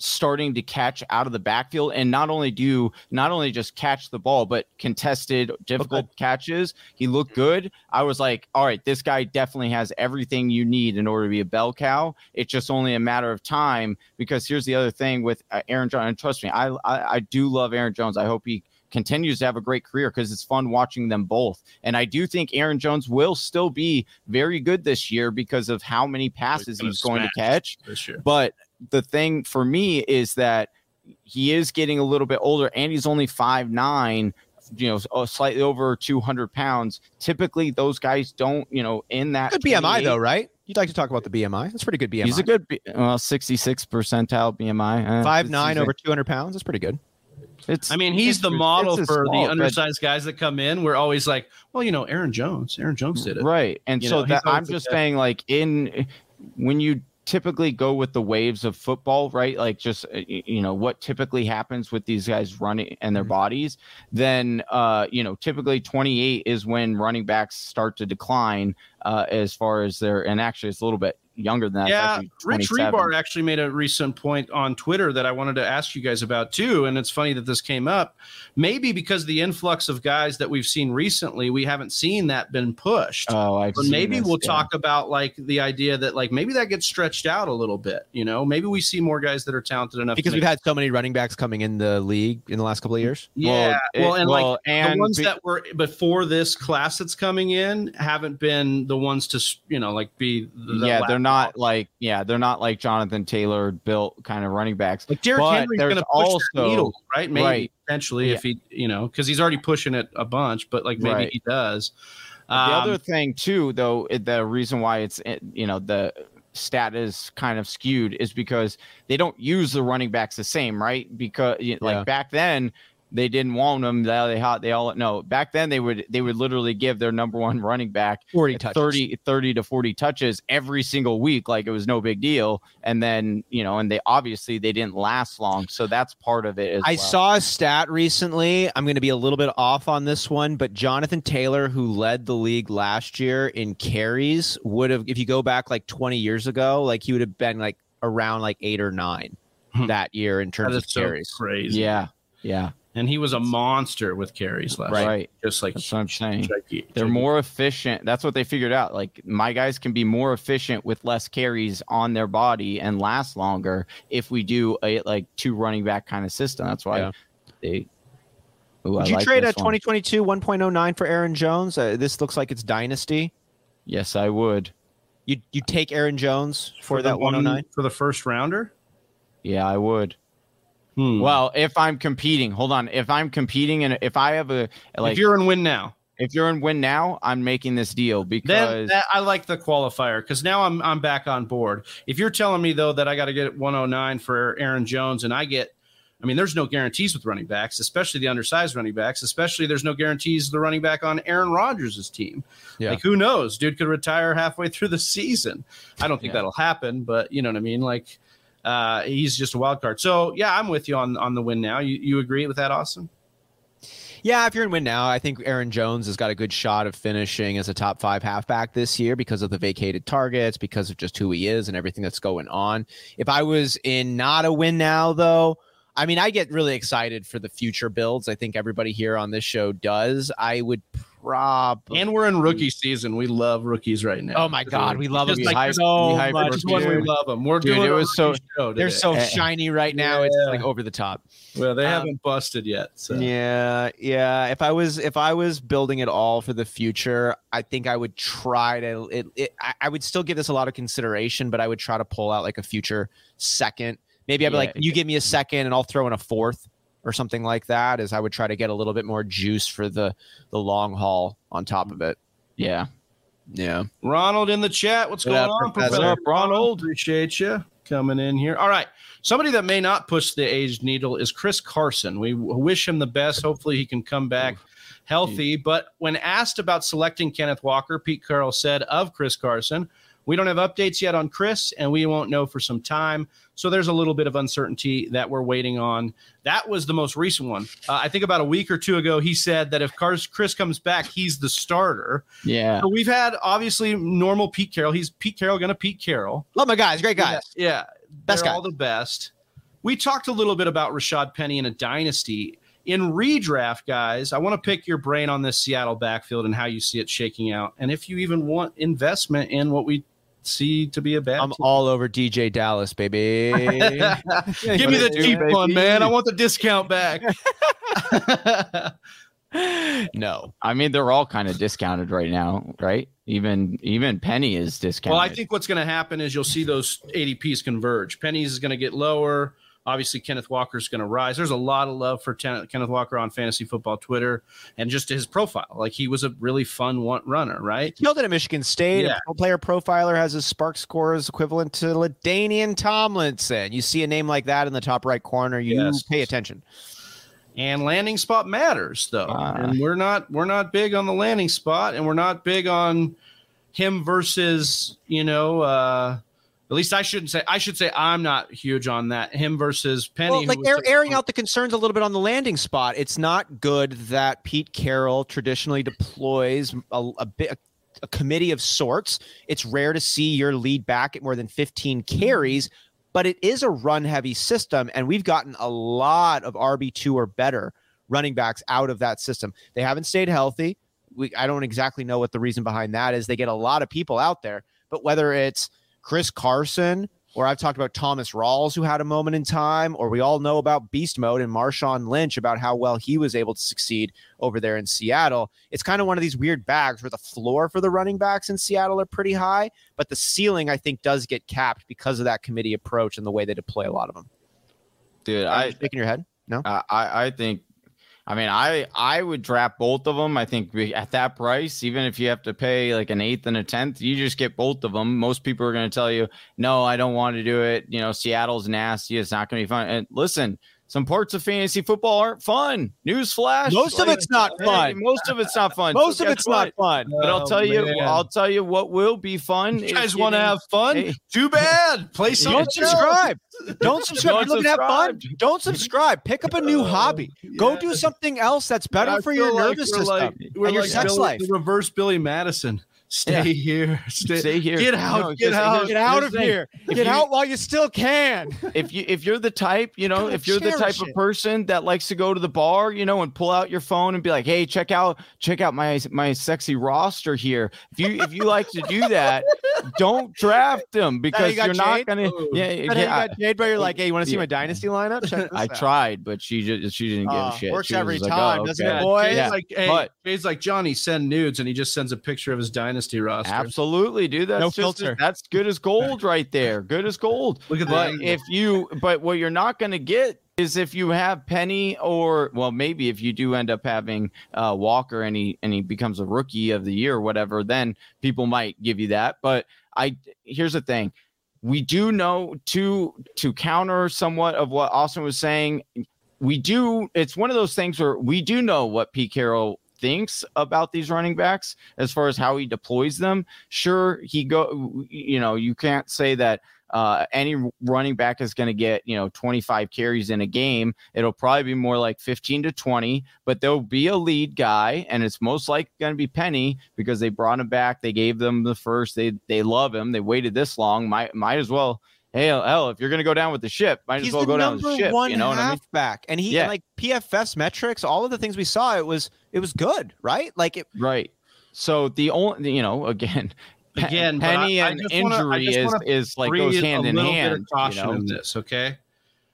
starting to catch out of the backfield and not only do not only just catch the ball but contested difficult catches he looked good i was like all right this guy definitely has everything you need in order to be a bell cow it's just only a matter of time because here's the other thing with uh, aaron jones and trust me I, I i do love aaron jones i hope he continues to have a great career because it's fun watching them both. And I do think Aaron Jones will still be very good this year because of how many passes gonna he's going to catch. this year. But the thing for me is that he is getting a little bit older and he's only five nine you know uh, slightly over 200 pounds typically those guys don't you know in that good BMI 28 though, right? You'd like to talk about the BMI. That's pretty good BMI. he's a good well 66 percentile bmi uh, five nine over 200 pounds. That's pretty good. it's I mean, he's the model for small, the but- undersized guys that come in. We're always like, well, you know, Aaron Jones. Aaron Jones did it. Right. And You so know, that I'm just like saying like in when you typically go with the waves of football, right? Like just uh, you know what typically happens with these guys running and their Mhm. bodies, then uh you know typically 28 is when running backs start to decline uh as far as their and actually it's a little bit younger than that. Yeah, Rich Hribar actually made a recent point on Twitter that I wanted to ask you guys about too. And it's funny that this came up. Maybe because the influx of guys that we've seen recently, we haven't seen that been pushed. Oh, I've but seen maybe this, we'll yeah. talk about like the idea that like maybe that gets stretched out a little bit. You know, maybe we see more guys that are talented enough. Because make- we've had so many running backs coming in the league in the last couple of years. yeah, it- well, and like and the ones be- that were before this class that's coming in haven't been the ones to you know like be the, the yeah, last they're not like yeah, they're not like Jonathan Taylor built kind of running backs. Like Derrick Henry's going to push also- that needle, right? Maybe right. potentially if he, you know, because he's already pushing it a bunch, but like maybe Right. he does. the Um, other thing too, though, the reason why it's you know the stat is kind of skewed is because they don't use the running backs the same, right? Because know, Yeah. like back then they didn't want them. They they hot. They all no. Back then they would they would literally give their number one running back 40 touches. 30, 30 to 40 touches every single week like it was no big deal and then you know and they obviously they didn't last long so that's part of it as I well. saw a stat recently. I'm going to be a little bit off on this one, but Jonathan Taylor, who led the league last year in carries, would have, if you go back like 20 years ago, like he would have been like around like eight or nine Hmm. that year in terms is of so carries. crazy. yeah yeah and he was a monster with carries last right, year. Just like that's what i'm saying gigantic- they're more efficient that's what they figured out like my guys can be more efficient with less carries on their body and last longer if we do a like two running back kind of system that's why Yeah. they Ooh, Would I you like trade a one. 2022 1.09 for Aaron Jones? Uh, this looks like it's dynasty. yes i would You you take Aaron Jones for, the that one- 109? for the first rounder. yeah i would Hmm. Well, if I'm competing, hold on. If I'm competing and if I have a like if you're in win now, if you're in win now, I'm making this deal because that, I like the qualifier because now I'm I'm back on board. If you're telling me though that I got to get 109 for Aaron Jones and I get, I mean, there's no guarantees with running backs, especially the undersized running backs. Especially there's no guarantees the running back on Aaron Rodgers' team. Yeah. Like who knows? Dude could retire halfway through the season. I don't think Yeah. that'll happen, but you know what I mean. Like uh, he's just a wild card. So yeah, I'm with you on on the win now. You you agree with that, Austin? Yeah, if you're in win now, I think Aaron Jones has got a good shot of finishing as a top five halfback this year because of the vacated targets, because of just who he is and everything that's going on. If I was in not a win now, though, I mean, I get really excited for the future builds. I think everybody here on this show does. I would probably. And we're in rookie season. We love rookies right now. oh my God, we love them like hype- so we hype much. Rookies. we love them. We're Dude, doing it a was so- rookie show They're so Eh. shiny right now. It's like over the top. well. They um, haven't busted yet. So. Yeah, yeah. If I was if I was building it all for the future, I think I would try to. It, it I, I would still give this a lot of consideration, but I would try to pull out like a future second. Maybe I'd be Yeah, like, you give me a second, and I'll throw in a fourth or something like that is I would try to get a little bit more juice for the the long haul on top of it. yeah. Yeah. Ronald in the chat. What's What going on, Professor? Professor? What's up, Ronald? Appreciate you coming in here. All right. Somebody that may not push the aged needle is Chris Carson. We wish him the best. Hopefully, he can come back healthy. But when asked about selecting Kenneth Walker, Pete Carroll said of Chris Carson, we don't have updates yet on Chris, and we won't know for some time. So there's a little bit of uncertainty that we're waiting on. That was the most recent one. Uh, I think about a week or two ago, he said that if Chris comes back, he's the starter. Yeah. So we've had obviously normal Pete Carroll. He's Pete Carroll going to Pete Carroll. Love my guys, great guys. Yeah, yeah. Best they're guy. all the best. We talked a little bit about Rashad Penny in a dynasty. In redraft, guys, I want to pick your brain on this Seattle backfield and how you see it shaking out, and if you even want investment in what we see to be a bad. I'm team. all over DeeJay Dallas, baby. Give me the Dude, cheap baby. one, man. I want the discount back. no. I mean, they're all kind of discounted right now, right? Even even Penny is discounted. Well, I think what's going to happen is you'll see those ADPs converge. Penny's is going to get lower. Obviously, Kenneth Walker is going to rise. There's a lot of love for Ten- Kenneth Walker on Fantasy Football Twitter and just his profile. Like he was a really fun one runner, right? Killed it at Michigan State. Yeah. A player profiler has his SPARQ scores equivalent to LaDainian Tomlinson. You see a name like that in the top right corner, you Yes. pay attention. And landing spot matters, though. Ah. and we're not we're not big on the landing spot, and we're not big on him versus you know. uh at least I shouldn't say. I should say I'm not huge on that. Him versus Penny. Well, like was air, so- airing out the concerns a little bit on the landing spot. It's not good that Pete Carroll traditionally deploys a, a bit. A committee of sorts. It's rare to see your lead back at more than 15 carries, but it is a run heavy system. And we've gotten a lot of RB2 or better running backs out of that system. They haven't stayed healthy. We, I don't exactly know what the reason behind that is. They get a lot of people out there, but whether it's Chris Carson or I've talked about Thomas Rawls, who had a moment in time, or we all know about beast mode and Marshawn Lynch about how well he was able to succeed over there in Seattle. It's kind of one of these weird bags where the floor for the running backs in Seattle are pretty high, but the ceiling, I think, does get capped because of that committee approach and the way they deploy a lot of them. Dude, Are I shaking your head? No. I I think I mean I I would draft both of them. I think at that price, even if you have to pay like an eighth and a tenth, you just get both of them. Most people are going to tell you, no, I don't want to do it. You know, Seattle's nasty. It's not going to be fun. And listen, some parts of fantasy football aren't fun. Newsflash. Most of it's not hey, fun. Most of it's not fun. Most So of it's what? not fun. But I'll Oh, tell you, man. I'll tell you what will be fun. You guys want to have fun? Hey. Too bad. Play something. Don't subscribe. Don't subscribe. Don't You're looking to have fun. subscribe. Don't subscribe. Pick up a new oh, hobby. Go do something else that's better I for your like nervous system like- and your like sex Billy- life. The reverse Billy Madison. Stay Yeah. here. Stay, Stay here. Get out. No, get just- out. Get out of here. If Get you- out while you still can. if you if you're the type, you know, if you're the type cherish of person that likes to go to the bar, you know, and pull out your phone and be like, "Hey, check out check out my my sexy roster here." If you if you like to do that, don't draft them because you you're not gonna. Ooh. Yeah, But hey, you got Jade, but you're like, hey, you want to see Yeah. my dynasty lineup? Check this I out. tried, but she just she didn't give Oh, a shit. works She was every like, oh, time, "Oh, doesn't okay." it, boy? Yeah, like, hey, but- Jay's like Johnny, send nudes, and he just sends a picture of his dynasty roster. Absolutely, dude. That's No just filter. that's good as gold right there. Good as gold. Look at But that. if you, but what you're not going to get is if you have Penny or well, maybe if you do end up having uh, Walker and he and he becomes a rookie of the year or whatever, then people might give you that. But I here's the thing. We do know to to counter somewhat of what Austin was saying. We do. It's one of those things where we do know what Pete Carroll thinks about these running backs as far as how he deploys them. Sure, he go. You know, you can't say that uh, any running back is going to get you know 25 carries in a game. It'll probably be more like 15 to 20, but there'll be a lead guy, and it's most likely going to be Penny because they brought him back. They gave them the first. They they love him. They waited this long. Might might as well. Hey, hell, if you're going to go down with the ship, might as well go down with the ship. one You know what I mean? halfback, and he Yeah. like PFS metrics, all of the things we saw, it was it was good, right? Like it, Right. So the only, you know, again, Again, Penny I- I and I injury is wanna is like goes hand a in little bit hand. of caution you know? in this, okay?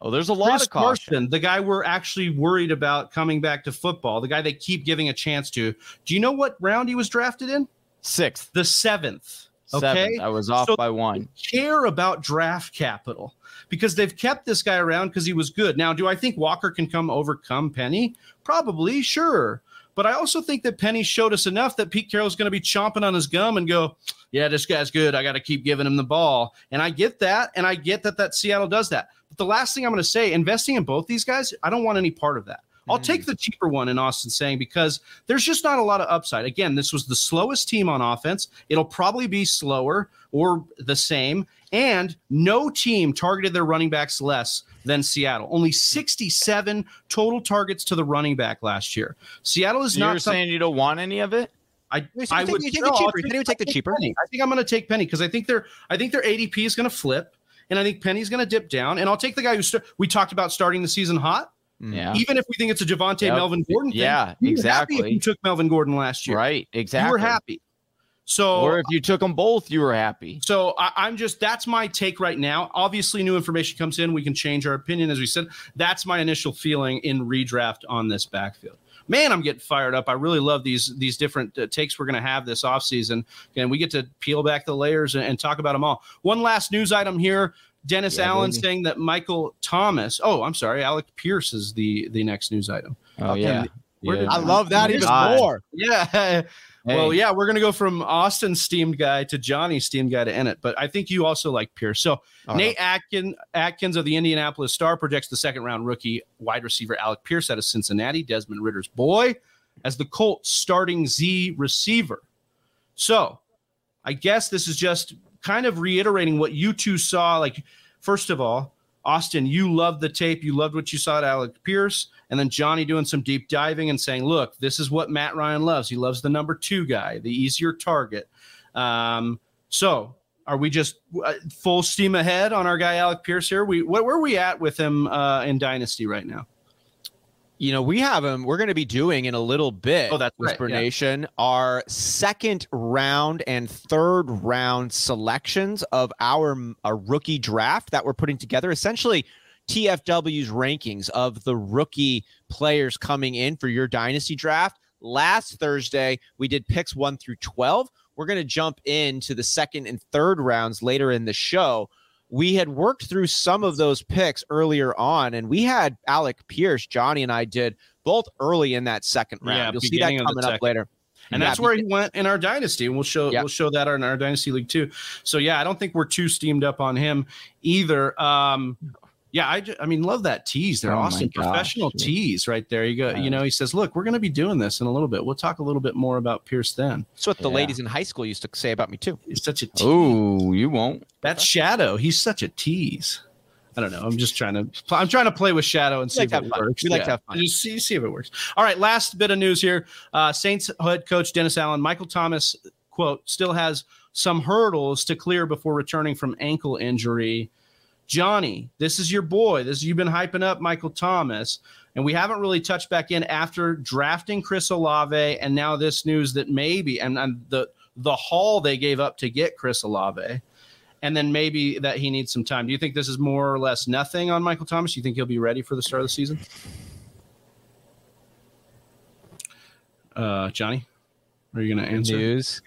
Oh, there's a lot Chris of caution. Carson, the guy we're actually worried about coming back to football, the guy they keep giving a chance to. Do you know what round he was drafted in? Sixth, The seventh. Okay. seventh. I was off So- by one. care about draft capital because they've kept this guy around because he was good. Now, do I think Walker can come overcome Penny? Probably, sure. But I also think that Penny showed us enough that Pete Carroll's going to be chomping on his gum and go, "Yeah, this guy's good. I got to keep giving him the ball." And I get that, and I get that that Seattle does that. But the last thing I'm going to say, investing in both these guys, I don't want any part of that. I'll Mm. take the cheaper one in Austin saying because there's just not a lot of upside. Again, this was the slowest team on offense. It'll probably be slower or the same. And no team targeted their running backs less than Seattle. Only 67 total targets to the running back last year. Seattle is So not you're some- saying you don't want any of it? I, You I think- would you take no, the I'll cheaper. You think you take the I'll cheaper? Penny. I think I'm going to take Penny because I think their I think their ADP is going to flip, and I think Penny's going to dip down. And I'll take the guy who st- we talked about starting the season hot. Yeah. Even if we think it's a Javonte Yep. Melvin Gordon, thing, Yeah, you were happy if exactly. you took Melvin Gordon last year, Right. Exactly. You were happy. So Or if you took them both, you were happy. so I, I'm just that's my take right now. Obviously, new information comes in. We can change our opinion, as we said. That's my initial feeling in redraft on this backfield. Man, I'm getting fired up. I really love these these different uh, takes we're going to have this offseason. and we get to peel back the layers and, and talk about them all. One last news item here: Dennis Yeah, Allen baby. saying that Michael Thomas. Oh, I'm sorry, Alec Pierce is the the next news item. Oh Okay. yeah. Yeah. I love that even God. more. Yeah. Well, yeah, we're gonna go from Austin steamed guy to Johnny steamed guy to Ennett, but I think you also like Pierce. So Oh, Nate Atkin, Atkins of the Indianapolis Star projects the second round rookie wide receiver Alec Pierce out of Cincinnati, Desmond Ridder's boy, as the Colts starting Z receiver. So I guess this is just kind of reiterating what you two saw. Like, first of all, Austin, you loved the tape. You loved what you saw at Alec Pierce. And then Johnny doing some deep diving and saying, look, this is what Matt Ryan loves. He loves the number two guy, the easier target. Um, so are we just uh, full steam ahead on our guy Alec Pierce here? We where, where are we at with him uh, in Dynasty right now? You know, we have them. We're going to be doing in a little bit. Oh, that's right, Whisper yeah. Nation. Our second round and third round selections of our, our rookie draft that we're putting together. Essentially, TFW's rankings of the rookie players coming in for your dynasty draft. Last Thursday, we did picks one through 12. We're going to jump into the second and third rounds later in the show. We had worked through some of those picks earlier on, and we had Alec Pierce, Johnny, and I did both early in that second round. Yeah, You'll see that beginning of the coming up later. and Yeah, that's where he went in our dynasty and we'll show Yeah. we'll show that in our dynasty league too so yeah i don't think we're too steamed up on him either um yeah i ju- i mean love that tease there Oh awesome. austin gosh, professional dude. tease right there you go you know he says look we're going to be doing this in a little bit we'll talk a little bit more about pierce then That's what the Yeah. ladies in high school used to say about me too. he's such a tease Oh, you won't. that's shadow he's such a tease I don't know. I'm just trying to. I'm trying to play with Shadow and see like if it fun. works. We like to have fun. Just see, see if it works. All right. Last bit of news here. Uh, Saints head coach Dennis Allen, Michael Thomas, quote, still has some hurdles to clear before returning from ankle injury. Johnny, this is your boy. This you've been hyping up Michael Thomas, and we haven't really touched back in after drafting Chris Olave, and now this news that maybe and, and the the haul they gave up to get Chris Olave, and then maybe that he needs some time. Do you think this is more or less nothing on Michael Thomas? Do you think he'll be ready for the start of the season? Uh, Johnny, are you going to answer? News.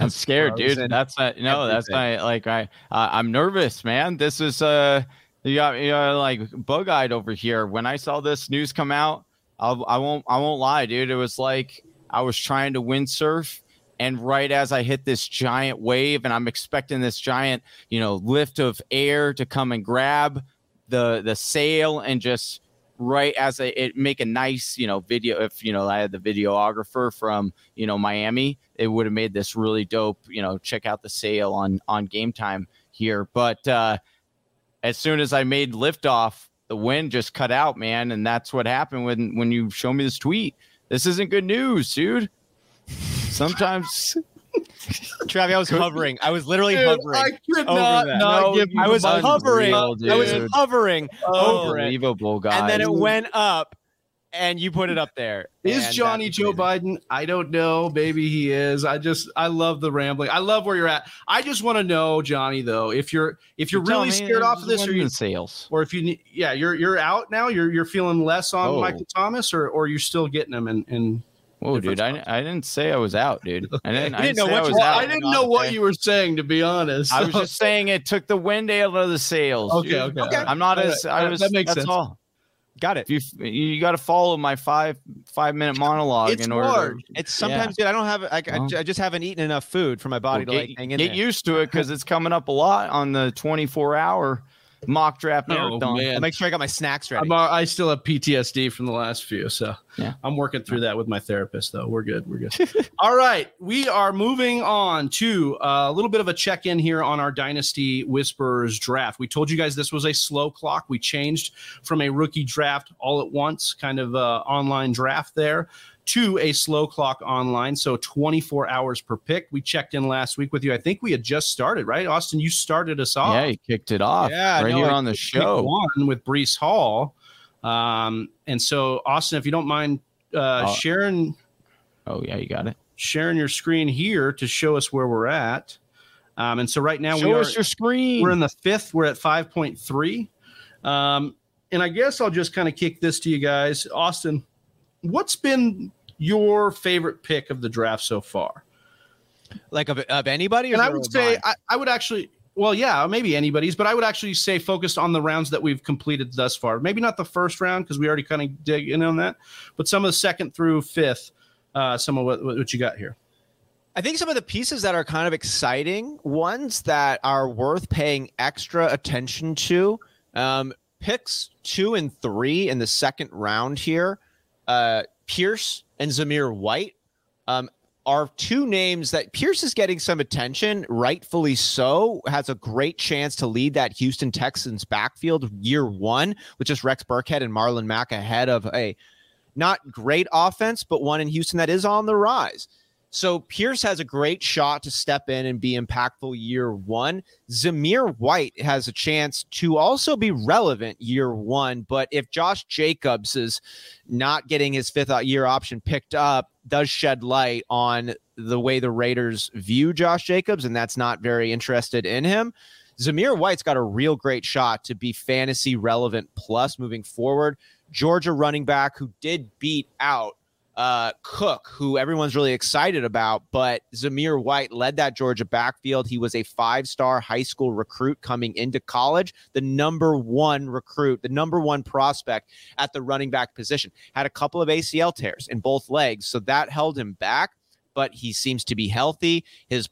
I'm scared, dude. That's not, no, that's not like I. Uh, I'm nervous, man. This is uh, you got me know, like bug eyed over here. When I saw this news come out, I'll, I won't, I won't lie, dude. It was like I was trying to windsurf, and right as I hit this giant wave, and I'm expecting this giant, you know, lift of air to come and grab the the sail, and just right as I, it make a nice, you know, video. If you know, I had the videographer from you know Miami, it would have made this really dope. You know, check out the sale on on game time here. But uh, as soon as I made liftoff, the wind just cut out, man, and that's what happened when when you show me this tweet. This isn't good news, dude. Sometimes Travi, I was hovering. I was literally hovering. I could over not not No, give you I was Unreal, hovering. I was dude. hovering oh, over it. unbelievable, guys. And then it went up, and you put it up there. Is Johnny Joe amazing. Biden? I don't know. Maybe he is. I just I love the rambling. I love where you're at. I just want to know, Johnny, though, if you're if you're Tell really scared off of this, or wind you in sales. or if you need, yeah, you're you're out now. You're you're feeling less on Oh. Michael Thomas, or or you're still getting him. And and Whoa, dude! I, I didn't say I was out, dude. I didn't, I didn't didn't know say I what was you- out. I didn't know what you were saying, to be honest. I was just saying it took the wind out of the sails. okay, okay. Okay. I'm not All as right. I was. that makes that's sense. all. Got it. If you you got to follow my five five minute monologue It's in order. hard. To, It's sometimes, dude. I don't have. I, I, Well. I just haven't eaten enough food for my body well, to get like hang in get there. used to it because it's coming up a lot on the 24 hour mock draft Oh, marathon. man. I'll make sure I got my snacks ready. I'm, uh, I still have PTSD from the last few, so Yeah. I'm working through that with my therapist. Though we're good, we're good. All right, we are moving on to uh, a little bit of a check-in here on our Dynasty Whisperers draft. We told you guys this was a slow clock. We changed from a rookie draft all at once, kind of uh, online draft there, to a slow clock online. So 24 hours per pick. We checked in last week with you. I think we had just started, right, Austin? You started us off Yeah, he kicked it off Yeah, right no, here I on the show. one with Breece Hall. Um, and so, Austin, if you don't mind uh, Uh, sharing Oh yeah, you got it. sharing your screen here to show us where we're at. Um, and so right now Show we are us your screen. we're in the fifth. We're at five point three. Um, and I guess I'll just kind of kick this to you guys, Austin. What's been your favorite pick of the draft so far? like of, of anybody. And I would say? I, I would actually well, yeah, maybe anybody's, but I would actually say focused on the rounds that we've completed thus far. Maybe not the first round because we already kind of dig in on that, but some of the second through fifth, uh, some of what, what you got here. I think some of the pieces that are kind of exciting, ones that are worth paying extra attention to, um, picks two and three in the second round here, uh, Pierce and Zamir White, um, are two names that Pierce is getting some attention, rightfully so. Has a great chance to lead that Houston Texans backfield year one, with just Rex Burkhead and Marlon Mack ahead of a not great offense, but one in Houston that is on the rise. So Pierce has a great shot to step in and be impactful year one. Zamir White has a chance to also be relevant year one. But if Josh Jacobs is not getting his fifth year option picked up, does shed light on the way the Raiders view Josh Jacobs, and that's not very interested in him. Zamir White's got a real great shot to be fantasy relevant plus moving forward. Georgia running back who did beat out uh, Cook, who everyone's really excited about, but Zamir White led that Georgia backfield. He was a five star high school recruit coming into college, the number one recruit, the number one prospect at the running back position. Had a couple of ACL tears in both legs, so that held him back, but he seems to be healthy. His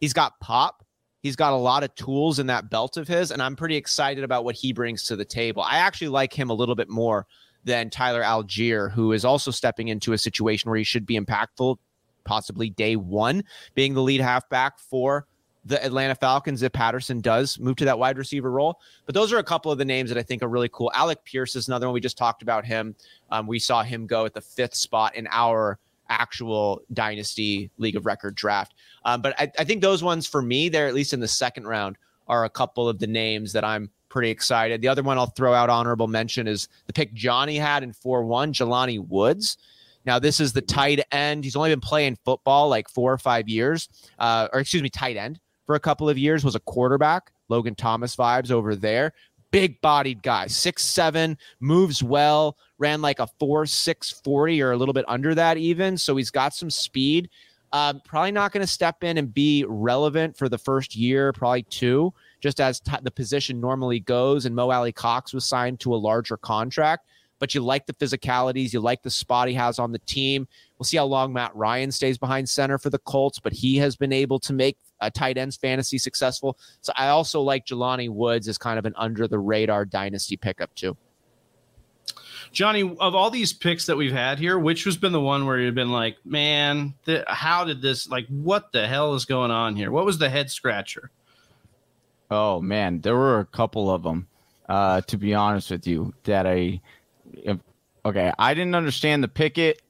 He's got pop. He's got a lot of tools in that belt of his, and I'm pretty excited about what he brings to the table. I actually like him a little bit more than Tyler Allgeier, who is also stepping into a situation where he should be impactful, possibly day one, being the lead halfback for the Atlanta Falcons if Patterson does move to that wide receiver role. But those are a couple of the names that I think are really cool. Alec Pierce is another one. We just talked about him. Um, we saw him go at the fifth spot in our actual dynasty league of record draft. Um, but I, I think those ones for me, they're at least in the second round, are a couple of the names that I'm pretty excited. The other one I'll throw out honorable mention is the pick Johnny had in 4 1, Jelani Woods. Now, this is the tight end. He's only been playing football like four or five years, uh, or excuse me, tight end for a couple of years, was a quarterback. Logan Thomas vibes over there. Big bodied guy, six seven, moves well, ran like a four six forty or a little bit under that even. So he's got some speed. Um, probably not going to step in and be relevant for the first year, probably two just as t- the position normally goes. And Mo Alie-Cox was signed to a larger contract. But you like the physicalities, you like the spot he has on the team. We'll see how long Matt Ryan stays behind center for the Colts, but he has been able to make a tight ends fantasy successful. So I also like Jelani Woods as kind of an under the radar dynasty pickup too. Johnny, of all these picks that we've had here, which has been the one where you've been like, man, th- how did this, like, what the hell is going on here? What was the head scratcher? Oh man, there were a couple of them. Uh, to be honest with you, that I, if, okay, I didn't understand the Pickett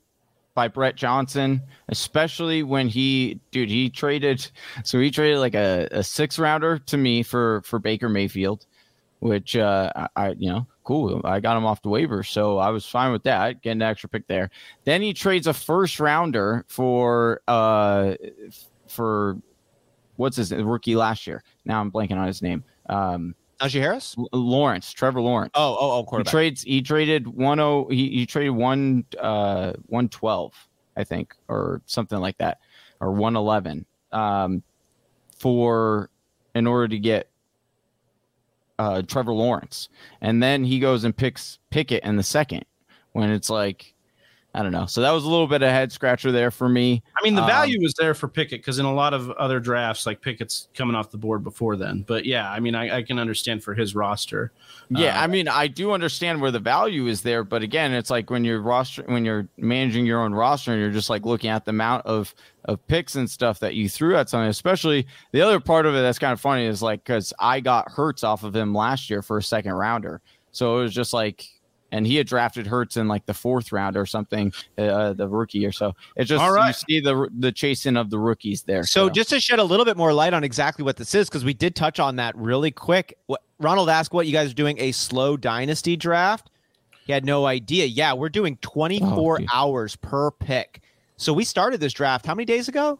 by Brett Johnson, especially when he, dude, he traded. So he traded like a, a six rounder to me for for Baker Mayfield, which uh, I, you know, cool. I got him off the waiver, so I was fine with that, getting an extra pick there. Then he trades a first rounder for uh for what's his rookie last year? Now I'm blanking on his name. Um, Najee Harris, L- Lawrence, Trevor Lawrence. Oh, oh, oh, he trades. He traded one oh. He, he traded one uh one twelve, I think, or something like that, or one eleven, um, for in order to get uh Trevor Lawrence, and then he goes and picks Pickett in the second when it's like. I don't know. So that was a little bit of head scratcher there for me. I mean, the Um, value was there for Pickett because in a lot of other drafts, like Pickett's coming off the board before then. But yeah, I mean, I, I can understand for his roster. Yeah, Uh, I mean, I do understand where the value is there, but again, it's like when you're roster when you're managing your own roster and you're just like looking at the amount of of picks and stuff that you threw at something. Especially the other part of it that's kind of funny is like because I got Hurts off of him last year for a second rounder, so it was just like. And he had drafted Hurts in like the fourth round or something, uh, the rookie or so. It's just All right. you see the the chasing of the rookies there. So, just to shed a little bit more light on exactly what this is, because we did touch on that really quick. What Ronald asked, "What you guys are doing a slow dynasty draft?" He had no idea. Yeah, we're doing 24 Oh, hours per pick. So we started this draft how many days ago?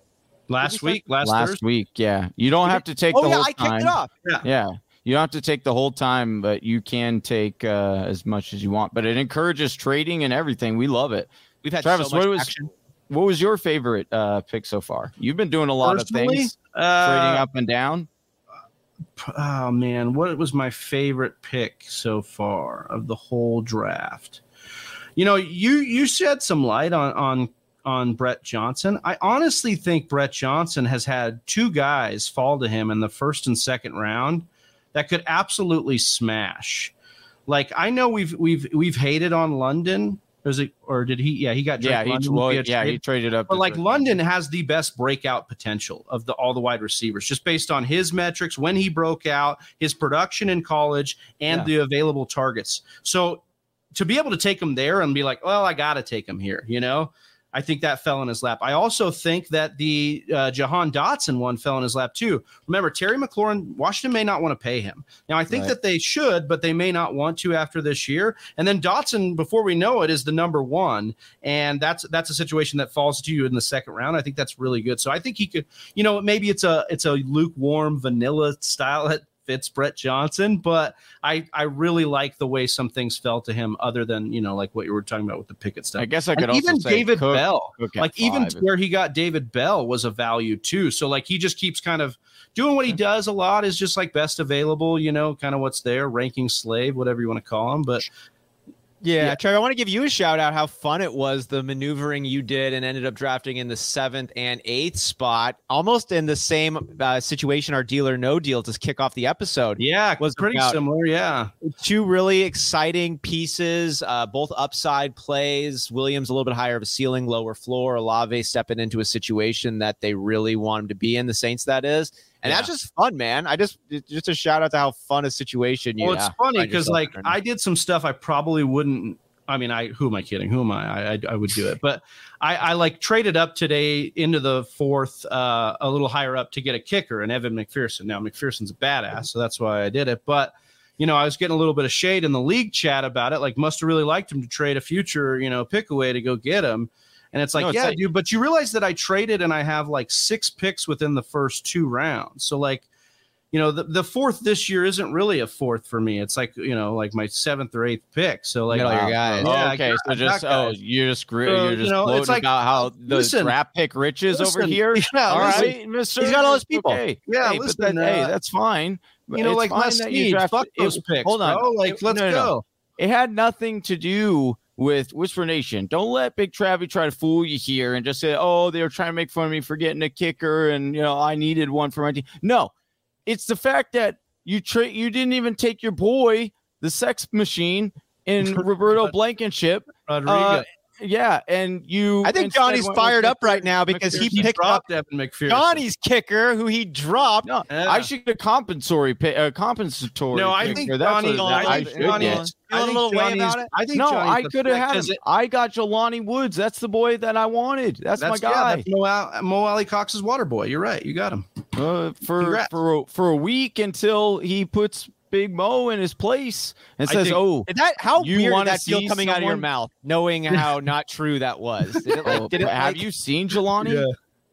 Last week, last, last Thursday. week, yeah, you don't have to take oh the yeah, whole I kicked it off. Yeah. You don't have to take the whole time, but you can take uh, as much as you want. But it encourages trading and everything. We love it. We've had Travis, so much what was action. what was your favorite uh, pick so far? You've been doing a lot of things, uh, trading up and down. oh man, what was my favorite pick so far of the whole draft? You know, you you shed some light on on on Brett Johnson. I honestly think Brett Johnson has had two guys fall to him in the first and second round that could absolutely smash. Like I know we've we've we've hated on London. Was it or did he? Yeah, he got Yeah, he, yeah, he traded up. But like. London has the best breakout potential of the all the wide receivers, just based on his metrics when he broke out, his production in college, and Yeah. the available targets. So to be able to take him there and be like, well, I got to take him here, you know, I think that fell in his lap. I also think that the uh, Jahan Dotson one fell in his lap too. Remember, Terry McLaurin, Washington may not want to pay him. Now, I think Right. that they should, but they may not want to after this year. And then Dotson, before we know it, is the number one, and that's that's a situation that falls to you in the second round. I think that's really good. So I think he could, you know, maybe it's a it's a lukewarm vanilla style fits Brett Johnson, but I I really like the way some things fell to him, other than you know like what you were talking about with the Pickett stuff. I guess I And could also even David Cook- Bell, Cook like even where he got David Bell was a value too. So like he just keeps kind of doing what he does a lot is just like best available, you know, kind of what's there, ranking slave, whatever you want to call him. But Yeah, Yeah. Trevor, I want to give you a shout out how fun it was the maneuvering you did and ended up drafting in the seventh and eighth spot, almost in the same uh, situation our deal or no deal to kick off the episode. yeah, Was pretty similar. Yeah. Two really exciting pieces, uh, both upside plays. Williams a little bit higher of a ceiling, lower floor. Olave stepping into a situation that they really want him to be in. The Saints, that is, and that's just fun, man. I just just a shout out to how fun a situation you. Well, it's yeah, funny because like. I did some stuff I probably wouldn't. I mean, I who am I kidding? Who am I? I I, I would do it, but I, I like traded up today into the fourth, uh, a little higher up to get a kicker and Evan McPherson. Now McPherson's a badass, so that's why I did it. But you know, I was getting a little bit of shade in the league chat about it. Like, must have really liked him to trade a future, you know, pick away to go get him. And it's like, No, it's yeah, like- dude, but you realize that I traded and I have like six picks within the first two rounds. So like, you know, the, the fourth this year isn't really a fourth for me. It's like, you know, like my seventh or eighth pick. So like, all your Wow. guys. Oh, Yeah, okay, got- so just oh, you're just gr- So, you're you just know, it's like- about how the listen, draft pick riches over here. yeah, all listen, right, Mister. He's got all his people. Okay. Yeah, hey, listen, hey, uh, that's fine. you know, It's like fine Les that you Snead, drafted- fuck those it- picks, Hold on, bro. Like, It- let's no, no, no. go. It had nothing to do with Whisper Nation. Don't let Big Travie try to fool you here and just say, "Oh, they were trying to make fun of me for getting a kicker, and you know I needed one for my team." No, it's the fact that you tra- you didn't even take your boy, the Sex Machine, in Roberto Blankenship. Rodriguez. Uh, yeah, and you. I think Johnny's fired up right now because he McPherson. picked up dropped Evan McPherson. Johnny's kicker, who he dropped. No, Yeah. I should get a compensatory pay, uh, compensatory. No, I kicker. think That's Johnny. what I I think should Johnny. get. I think little way about it? I think No, Johnny's I could have had him. it- I got Jelani Woods. That's the boy that I wanted. That's, That's my yeah, guy. that's Mo, Al- Mo Alie-Cox's water boy. You're right. You got him. uh, for Congrats. for for a week until he puts Big Mo in his place and I says, think- "Oh, Did that how You weird wanna that feel see coming out of your mouth, knowing how not true that was? Did it like oh, did it have like, you seen Jelani? Yeah.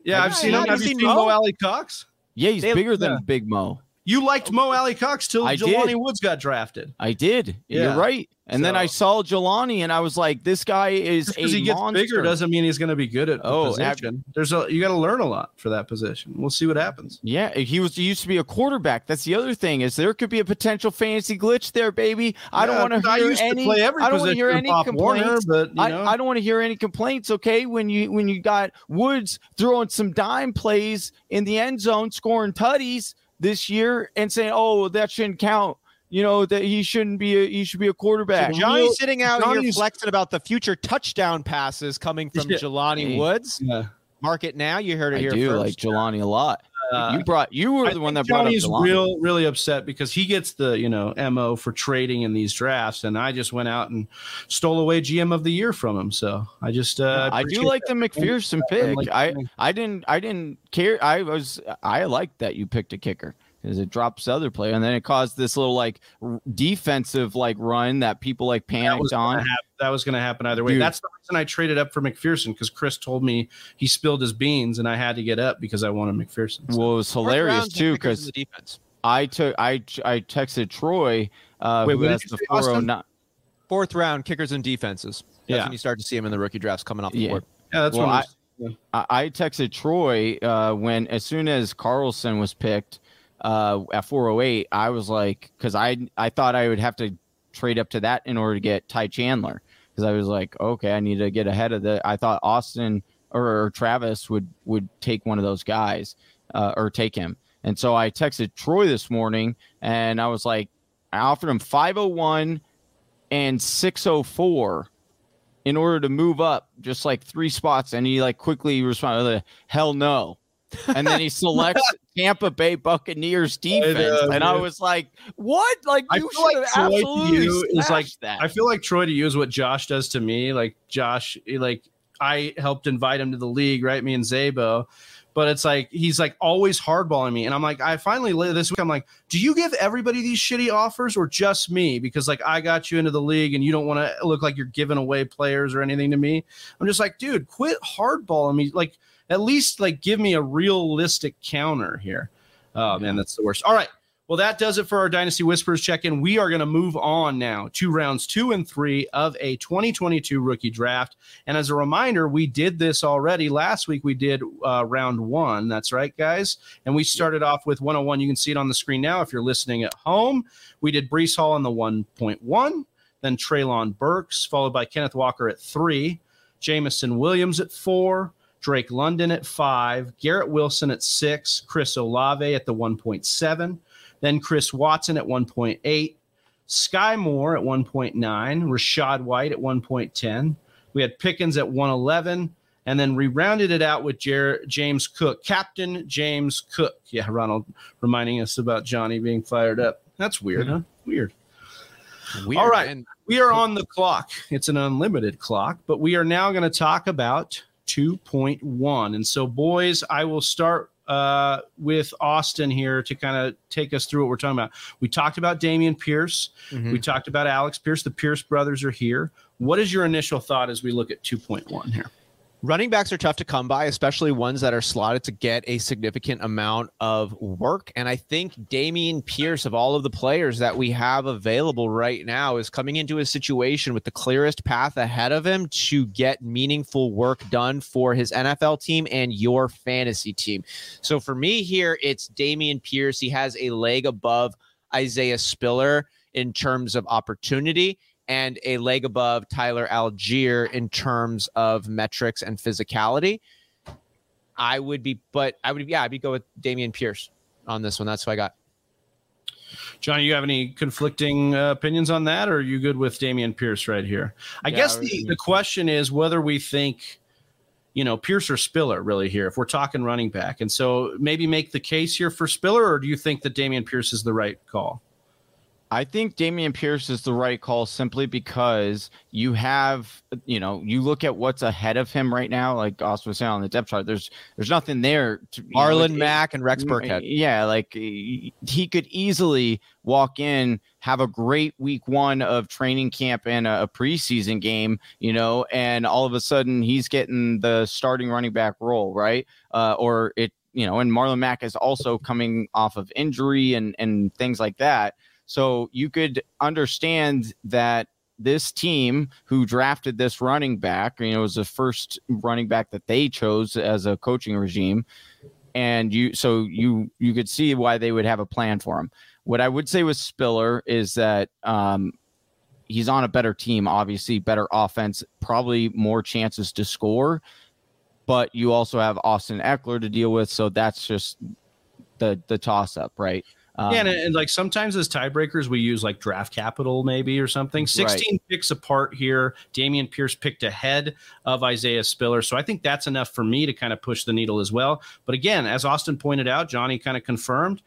Yeah, Have I've seen seen- him. have Have you you seen seen Mo? Mo Alie-Cox? Yeah, he's They- bigger than yeah. Big Mo. You liked Mo Alie-Cox till I Jelani did. Woods got drafted. I did. Yeah. You're right. And then I saw Jelani, and I was like, "This guy is a he gets monster." bigger doesn't mean he's going to be good at the Oh, ab- There's a you got to learn a lot for that position. We'll see what happens. Yeah, he was he used to be a quarterback. That's the other thing is there could be a potential fantasy glitch there, baby. I don't want to hear any. I don't want to hear any Pop Warner, complaints. but you know, I, I don't want to hear any complaints. Okay, when you when you got Woods throwing some dime plays in the end zone, scoring tutties this year, and saying, "Oh, that shouldn't count." You know that he shouldn't be a he should be a quarterback. So Johnny's sitting out here Johnny's- flexing about the future touchdown passes coming from Yeah. Jelani Hey. Woods. yeah. Mark it now. You heard it I here I do first. like Jelani a lot. Uh, you brought you were I the one think that brought Johnny's up Jelani. real really upset because he gets the you know mo for trading in these drafts, and I just went out and stole away GM of the year from him. So I just uh, I do like that. the McPherson pick. I. I didn't I didn't care. I was I liked that you picked a kicker because it drops the other player, and then it caused this little like r- defensive like run that people like panicked was gonna on. hap- that was going to happen either way. Dude. That's the reason I traded up for McPherson because Chris told me he spilled his beans, and I had to get up because I wanted McPherson. So- Well, it was hilarious too because the defense. I took I I texted Troy uh, Wait, who has the say, four Austin? oh nine. Fourth round kickers and defenses. That's Yeah. when you start to see him in the rookie drafts coming off the Yeah. board. yeah, that's Well, when I- I, I texted Troy uh, when as soon as Carlson was picked uh, at 408. I was like, because I I thought I would have to trade up to that in order to get Ty Chandler because I was like, okay, I need to get ahead of the. I thought Austin or, or Travis would would take one of those guys uh, or take him, and so I texted Troy this morning and I was like, I offered him 501 and 604 in order to move up just like three spots and he like quickly responded hell no and then he selects Tampa Bay Buccaneers defense know, and I was like what like you like should to absolutely you is like- that I feel like Troy to use what Josh does to me. Like Josh, eh, like I helped invite him to the league, right? Me and Zabo. But it's like he's like always hardballing me, and I'm like, I finally this week, I'm like, do you give everybody these shitty offers or just me? Because like I got you into the league, and you don't want to look like you're giving away players or anything to me. I'm just like, dude, quit hardballing me. Like at least like give me a realistic counter here. Oh man, that's the worst. All right. Well, that does it for our Dynasty Whispers check in. We are going to move on now to rounds two and three of a 2022 rookie draft. And as a reminder, we did this already. Last week, we did uh, round one. That's right, guys. And we started off with 101. You can see it on the screen now if you're listening at home. We did Breece Hall in the 1.1, then Treylon Burks, followed by Kenneth Walker at three, Jameson Williams at four. Drake London at five, Garrett Wilson at six, Chris Olave at the 1.7, then Chris Watson at 1.8, Skyy Moore at 1.9, Rachaad White at 1.10. We had Pickens at 111, and then we rounded it out with Jer- James Cook, Captain James Cook. Yeah, Ronald reminding us about Johnny being fired up. That's weird, mm-hmm. huh? Weird. Weird. All right. We are on the clock. It's an unlimited clock, but we are now going to talk about 2.1. And so, boys, I will start uh, with Austin here to kind of take us through what we're talking about. We talked about Dameon Pierce. Mm-hmm. We talked about Alex Pierce. The Pierce brothers are here. What is your initial thought as we look at 2.1 here? Running backs are tough to come by, especially ones that are slotted to get a significant amount of work. And I think Dameon Pierce, of all of the players that we have available right now, is coming into a situation with the clearest path ahead of him to get meaningful work done for his NFL team and your fantasy team. So for me here, it's Dameon Pierce. He has a leg above Isaiah Spiller in terms of opportunity and a leg above Tyler Allgeier in terms of metrics and physicality. I would be, but I would, yeah, I'd be go with Dameon Pierce on this one. That's what I got. Johnny, you have any conflicting uh, opinions on that, or are you good with Dameon Pierce right here? I yeah, guess the, the question is whether we think, you know, Pierce or Spiller really here, if we're talking running back. And so maybe make the case here for Spiller, or do you think that Dameon Pierce is the right call? I think Dameon Pierce is the right call simply because you have, you know, you look at what's ahead of him right now, like Austin was saying on the depth chart. There's there's nothing there. To, Marlon know, Mack and Rex Burkhead. Yeah, like he could easily walk in, have a great week one of training camp and a, a preseason game, you know, and all of a sudden he's getting the starting running back role, right? Uh, or it, you know, and Marlon Mack is also coming off of injury and and things like that. So you could understand that this team who drafted this running back, you know, was the first running back that they chose as a coaching regime. And you, so you, you could see why they would have a plan for him. What I would say with Spiller is that, um, he's on a better team, obviously better offense, probably more chances to score, but you also have Austin Ekeler to deal with. So that's just the, the toss up, right? Um, yeah, and, and, like sometimes as tiebreakers, we use like draft capital maybe or something. 16 right. picks apart here. Dameon Pierce picked ahead of Isaiah Spiller. So I think that's enough for me to kind of push the needle as well. But again, as Austin pointed out, Johnny kind of confirmed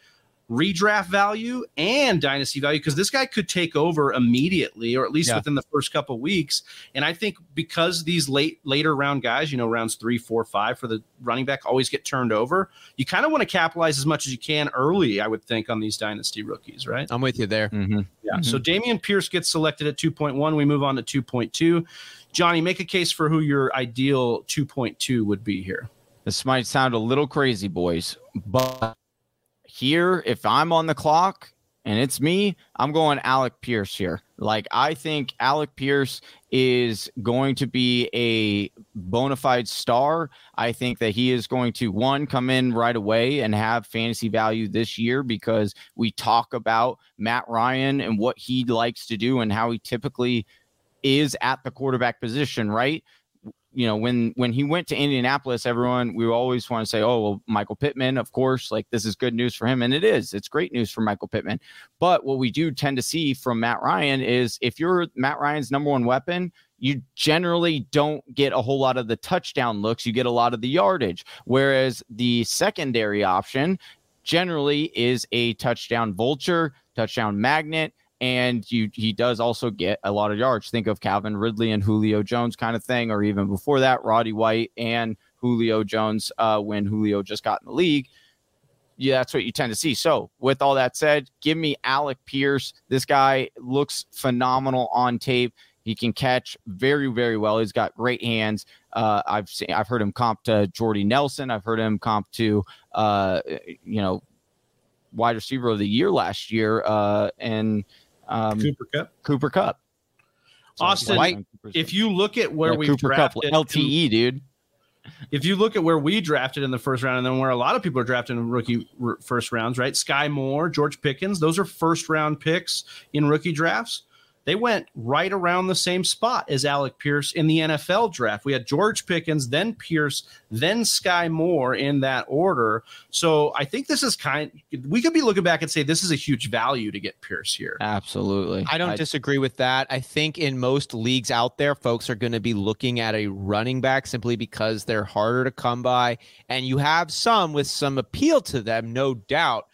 redraft value and dynasty value because this guy could take over immediately or at least yeah. within the first couple weeks and i think because these late later round guys you know rounds three four five for the running back always get turned over you kind of want to capitalize as much as you can early i would think on these dynasty rookies right i'm with you there mm-hmm. yeah mm-hmm. so dameon pierce gets selected at 2.1 we move on to 2.2 johnny make a case for who your ideal 2.2 would be here this might sound a little crazy boys but here, if I'm on the clock and it's me, I'm going Alec Pierce here. Like, I think Alec Pierce is going to be a bona fide star. I think that he is going to, one, come in right away and have fantasy value this year because we talk about Matt Ryan and what he likes to do and how he typically is at the quarterback position, right? You know, when when he went to Indianapolis, everyone we always want to say, "Oh, well, Michael Pittman, of course, like this is good news for him," and it is. It's great news for Michael Pittman. But what we do tend to see from Matt Ryan is if you're Matt Ryan's number one weapon, you generally don't get a whole lot of the touchdown looks. You get a lot of the yardage. Whereas the secondary option generally is a touchdown vulture, touchdown magnet, and you he does also get a lot of yards. Think of Calvin Ridley and Julio Jones kind of thing, or even before that, Roddy White and Julio Jones uh, when Julio just got in the league. Yeah, that's what you tend to see. So, with all that said, give me Alec Pierce. This guy looks phenomenal on tape. He can catch very, very well. He's got great hands. Uh, I've seen, I've heard him comp to Jordy Nelson. I've heard him comp to, uh, you know, wide receiver of the year last year, uh, and um, Cooper Kupp. Cooper Kupp. Austin, White, if you look at where yeah, we Cooper Kupp, drafted LTE, dude. if you look at where we drafted in the first round and then where a lot of people are drafting in rookie r- first rounds, right? Skyy Moore, George Pickens, those are first round picks in rookie drafts. They went right around the same spot as Alec Pierce in the NFL draft. We had George Pickens, then Pierce, then Skyy Moore in that order. So I think this is kind we could be looking back and say this is a huge value to get Pierce here. Absolutely. I don't disagree with that. I think in most leagues out there, folks are going to be looking at a running back simply because they're harder to come by. And you have some with some appeal to them, no doubt.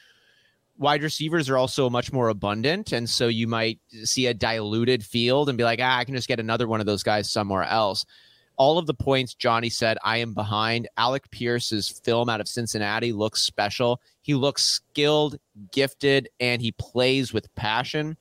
Wide receivers are also much more abundant. And so you might see a diluted field and be like, ah, I can just get another one of those guys somewhere else. All of the points Johnny said, I am behind. Alec Pierce's film out of Cincinnati looks special. He looks skilled, gifted, and he plays with passion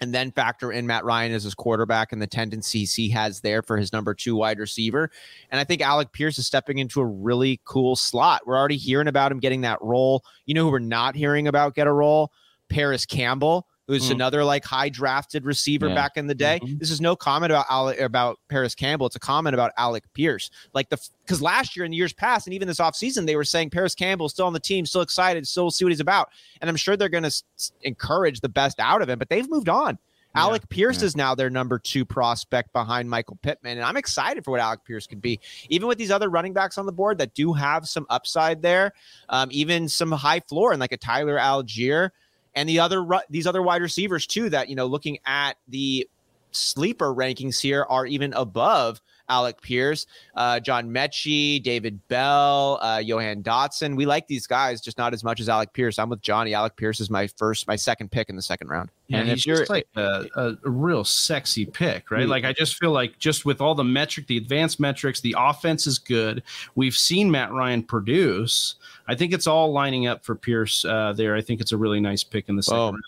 and then factor in Matt Ryan as his quarterback and the tendencies he has there for his number two wide receiver. And I think Alec Pierce is stepping into a really cool slot. We're already hearing about him getting that role. You know who we're not hearing about get a role? Paris Campbell, who's Mm. another like high drafted receiver Yeah. back in the day. Mhm. This is no comment about Alec, about Paris Campbell. It's a comment about Alec Pierce. Like the because last year and the years past, and even this offseason, they were saying Paris Campbell still on the team, still excited, still see what he's about. And I'm sure they're going to encourage the best out of him, but they've moved on. Yeah, Alec Pierce yeah. is now their number two prospect behind Michael Pittman. And I'm excited for what Alec Pierce could be. Even with these other running backs on the board that do have some upside there, um, even some high floor and like a Tyler Allgeier and the other these other wide receivers too that, you know, looking at the sleeper rankings here are even above Alec Pierce, uh, John Metchie, David Bell, uh, Jahan Dotson. We like these guys, just not as much as Alec Pierce. I'm with Johnny. Alec Pierce is my first, my second pick in the second round. Yeah, And he's if you're- just like a, a, a real sexy pick, right? Mm. Like I just feel like just with all the metric, the advanced metrics, the offense is good. We've seen Matt Ryan produce. I think it's all lining up for Pierce uh, there. I think it's a really nice pick in the second Boom. round.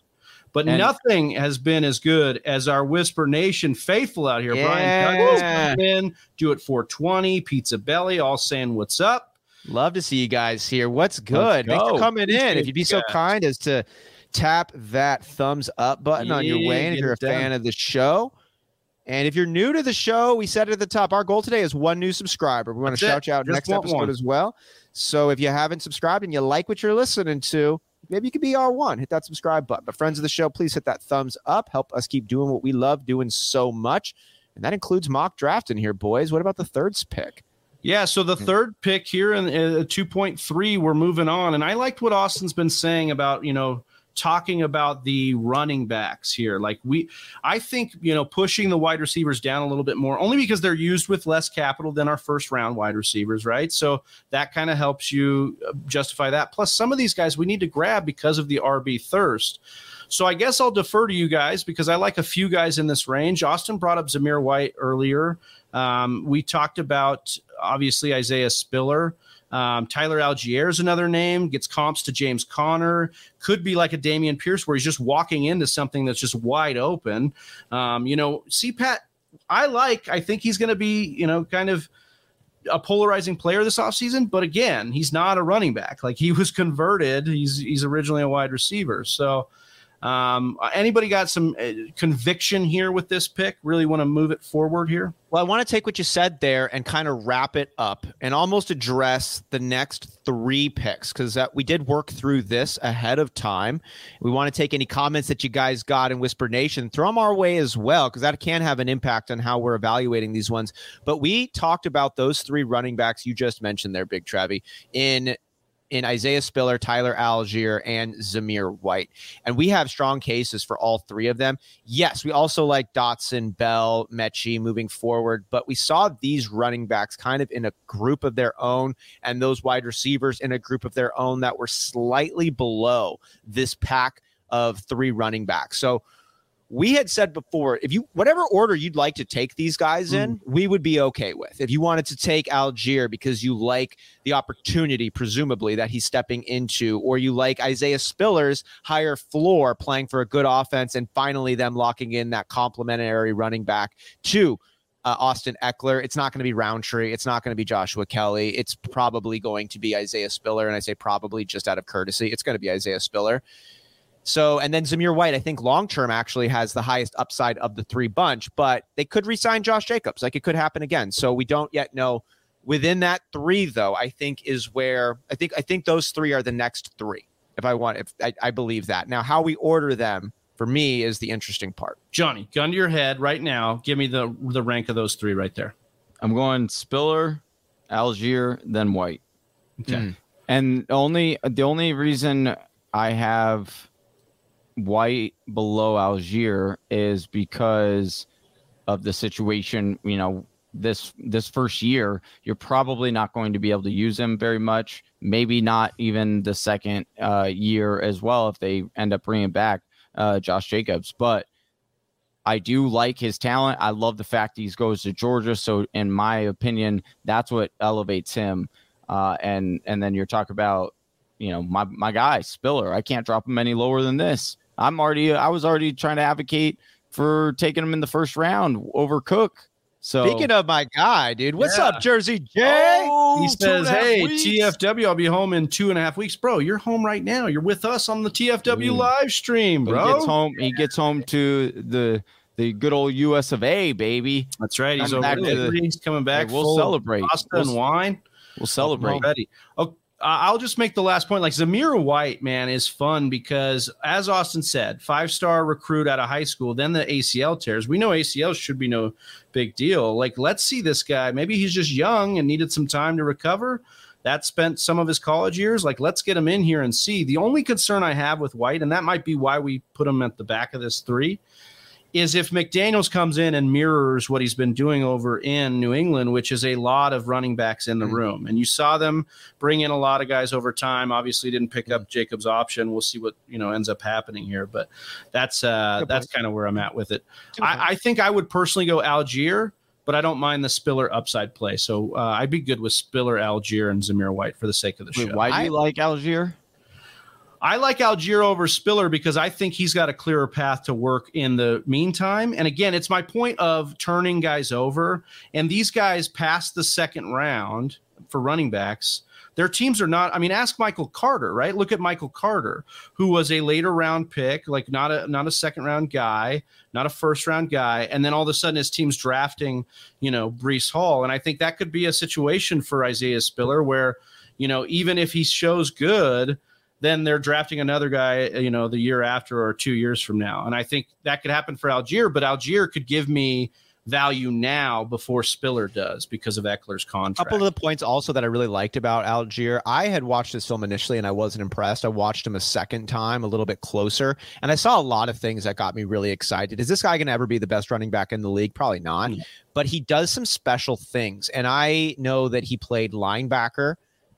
But And- nothing has been as good as our Whisper Nation faithful out here. Brian Douglas in, do it 420, Pizza Belly, all saying what's up. Love to see you guys here. What's good? Thanks for coming in. If you'd be so guys. kind as to tap that thumbs up button on your way, and if you're a fan of the show. And if you're new to the show, we said it at the top. Our goal today is one new subscriber. We want to it. shout you out Just next episode one. as well. So if you haven't subscribed and you like what you're listening to, maybe you could be R1. Hit that subscribe button. But friends of the show, please hit that thumbs up. Help us keep doing what we love doing so much. And that includes mock drafting here, boys. What about the third pick? Yeah, so the third pick here in uh, 2.3, we're moving on. And I liked what Austin's been saying about, you know, talking about the running backs here. Like we, I think, you know, pushing the wide receivers down a little bit more, only because they're used with less capital than our first round wide receivers, right? So that kind of helps you uh, justify that. Plus, some of these guys we need to grab because of the RB thirst. So I guess I'll defer to you guys because I like a few guys in this range. Austin brought up Zamir White earlier. Um, we talked about obviously Isaiah Spiller. Um, Tyler Allgeier is another name, gets comps to James Conner. Could be like a Dameon Pierce where he's just walking into something that's just wide open. Um, you know, CPAT, I like, I think he's going to be, you know, kind of a polarizing player this offseason. But again, he's not a running back. Like he was converted, he's, he's originally a wide receiver. So, um, anybody got some uh, conviction here with this pick? Really want to move it forward here? Well, I want to take what you said there and kind of wrap it up and almost address the next three picks because we did work through this ahead of time. We want to take any comments that you guys got in Whisper Nation, throw them our way as well because that can have an impact on how we're evaluating these ones. But we talked about those three running backs you just mentioned there, Big Trevi, in in Isaiah Spiller, Tyler Allgeier, and Zamir White. And we have strong cases for all three of them. Yes, we also like Dotson, Bell, Metchie moving forward, but we saw these running backs kind of in a group of their own and those wide receivers in a group of their own that were slightly below this pack of three running backs. So we had said before, if you whatever order you'd like to take these guys in, we would be okay with. If you wanted to take allgeier because you like the opportunity, presumably that he's stepping into, or you like Isaiah Spiller's higher floor playing for a good offense, and finally them locking in that complementary running back to uh, Austin Ekeler. It's not going to be Rountree. It's not going to be Joshua Kelly. It's probably going to be Isaiah Spiller. And I say probably just out of courtesy. It's going to be Isaiah Spiller. So, and then Zamir White, I think long term actually has the highest upside of the three bunch, but they could resign Josh Jacobs. Like it could happen again. So we don't yet know. Within that three, though, I think is where I think I think those three are the next three. If I want, if I, I believe that. Now, how we order them for me is the interesting part. Johnny, gun to your head right now. Give me the the rank of those three right there. I'm going Spiller, Allgeier, then White. Okay. Mm. And only the only reason I have White below Allgeier is because of the situation. You know, this this first year, you're probably not going to be able to use him very much. Maybe not even the second uh, year as well if they end up bringing back uh, Josh Jacobs. But I do like his talent. I love the fact he goes to Georgia. So, in my opinion, that's what elevates him. Uh, and and then you're talking about, you know, my my guy Spiller. I can't drop him any lower than this. I'm already. I was already trying to advocate for taking him in the first round over Cook. So Speaking of my guy, dude, what's Yeah. up, Jersey Jay? Oh, He says, and a half "Hey, weeks. TFW, I'll be home in two and a half weeks, bro. You're home right now. You're with us on the TFW Ooh. Mm. live stream, bro. He bro. gets home. He gets home to the the good old U.S. of A. Baby. That's right. He's Coming over back there. to the- He's coming back. Hey, we'll celebrate. pasta We'll, and wine. we'll celebrate. already. Oh, I- I'll just make the last point. Like Zamir White, man, is fun because, as Austin said, five star recruit out of high school, then the ACL tears. We know ACL should be no big deal. Like, let's see this guy. Maybe he's just young and needed some time to recover. That spent some of his college years. Like, let's get him in here and see. The only concern I have with White, and that might be why we put him at the back of this three, is if McDaniels comes in and mirrors what he's been doing over in New England, which is a lot of running backs in the Mhm. room. And you saw them bring in a lot of guys over time. Obviously, didn't pick up Jacob's option. We'll see what you know ends up happening here, but that's uh, that's kind of where I'm at with it. I, I think I would personally go Allgeier, but I don't mind the Spiller upside play. So uh, I'd be good with Spiller, Allgeier, and Zamir White for the sake of the Wait, show. why do I- you like Allgeier? I like Allgeier over Spiller because I think he's got a clearer path to work in the meantime. And again, it's my point of turning guys over. And these guys past the second round for running backs, their teams are not. I mean, ask Michael Carter, right? Look at Michael Carter, who was a later round pick, like not a not a second round guy, not a first round guy, and then all of a sudden his team's drafting, you know, Breece Hall. And I think that could be a situation for Isaiah Spiller where, you know, even if he shows good, then they're drafting another guy, you know, the year after or two years from now. And I think that could happen for Allgeier, but Allgeier could give me value now before Spiller does because of Ekeler's A contract. couple of the points also that I really liked about Allgeier. I had watched this film initially and I wasn't impressed. I watched him a second time, a little bit closer, and I saw a lot of things that got me really excited. Is this guy going to ever be the best running back in the league? Probably not. Mm. But he does some special things, and I know that he played linebacker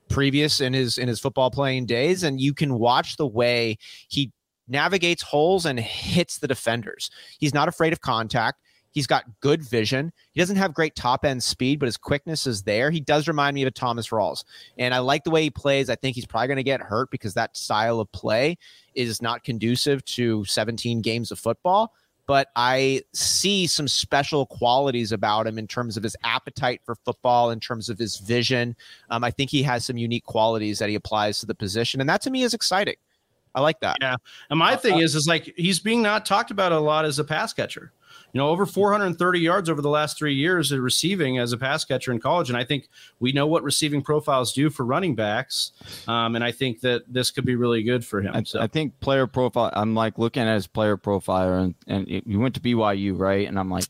previous in his in his football playing days, and you can watch the way he navigates holes and hits the defenders. He's not afraid of contact. He's got good vision. He doesn't have great top end speed, but his quickness is there. He does remind me of a Thomas Rawls. And I like the way he plays. I think he's probably going to get hurt because that style of play is not conducive to 17 games of football. But I see some special qualities about him in terms of his appetite for football, in terms of his vision. Um, I think he has some unique qualities that he applies to the position. And that to me is exciting. I like that. Yeah. And my thing is, is like he's being not talked about a lot as a pass catcher. You know, over 430 yards over the last three years of receiving as a pass catcher in college. And I think we know what receiving profiles do for running backs. Um, and I think that this could be really good for him. I, so I think player profile. I'm like looking at his player profile, and and it- you went to BYU, right? And I'm like,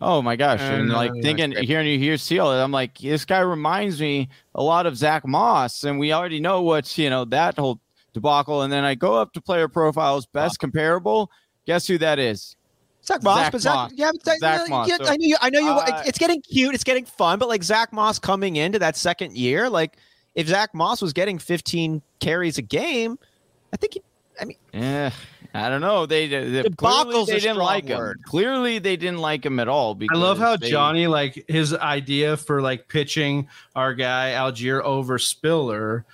oh my gosh, and Uh, like no, thinking, that's hearing you hear Seal, I'm like, this guy reminds me a lot of Zach Moss, and we already know what's you know that whole debacle. And then I go up to player profiles, best comparable. Guess who that is? Zach Moss, Zach but Zach, Moss. yeah, but Zach, Zach yeah, Moss. yeah, So, I know you. I know you. uh, it's, it's getting cute. It's getting fun. But like Zach Moss coming into that second year, like if Zach Moss was getting 15 carries a game, I think he, I mean, Yeah, I don't know. They, they clearly they didn't strong like him. Clearly they didn't like him at all. I love how they- Johnny like his idea for like pitching our guy Allgeier over Spiller.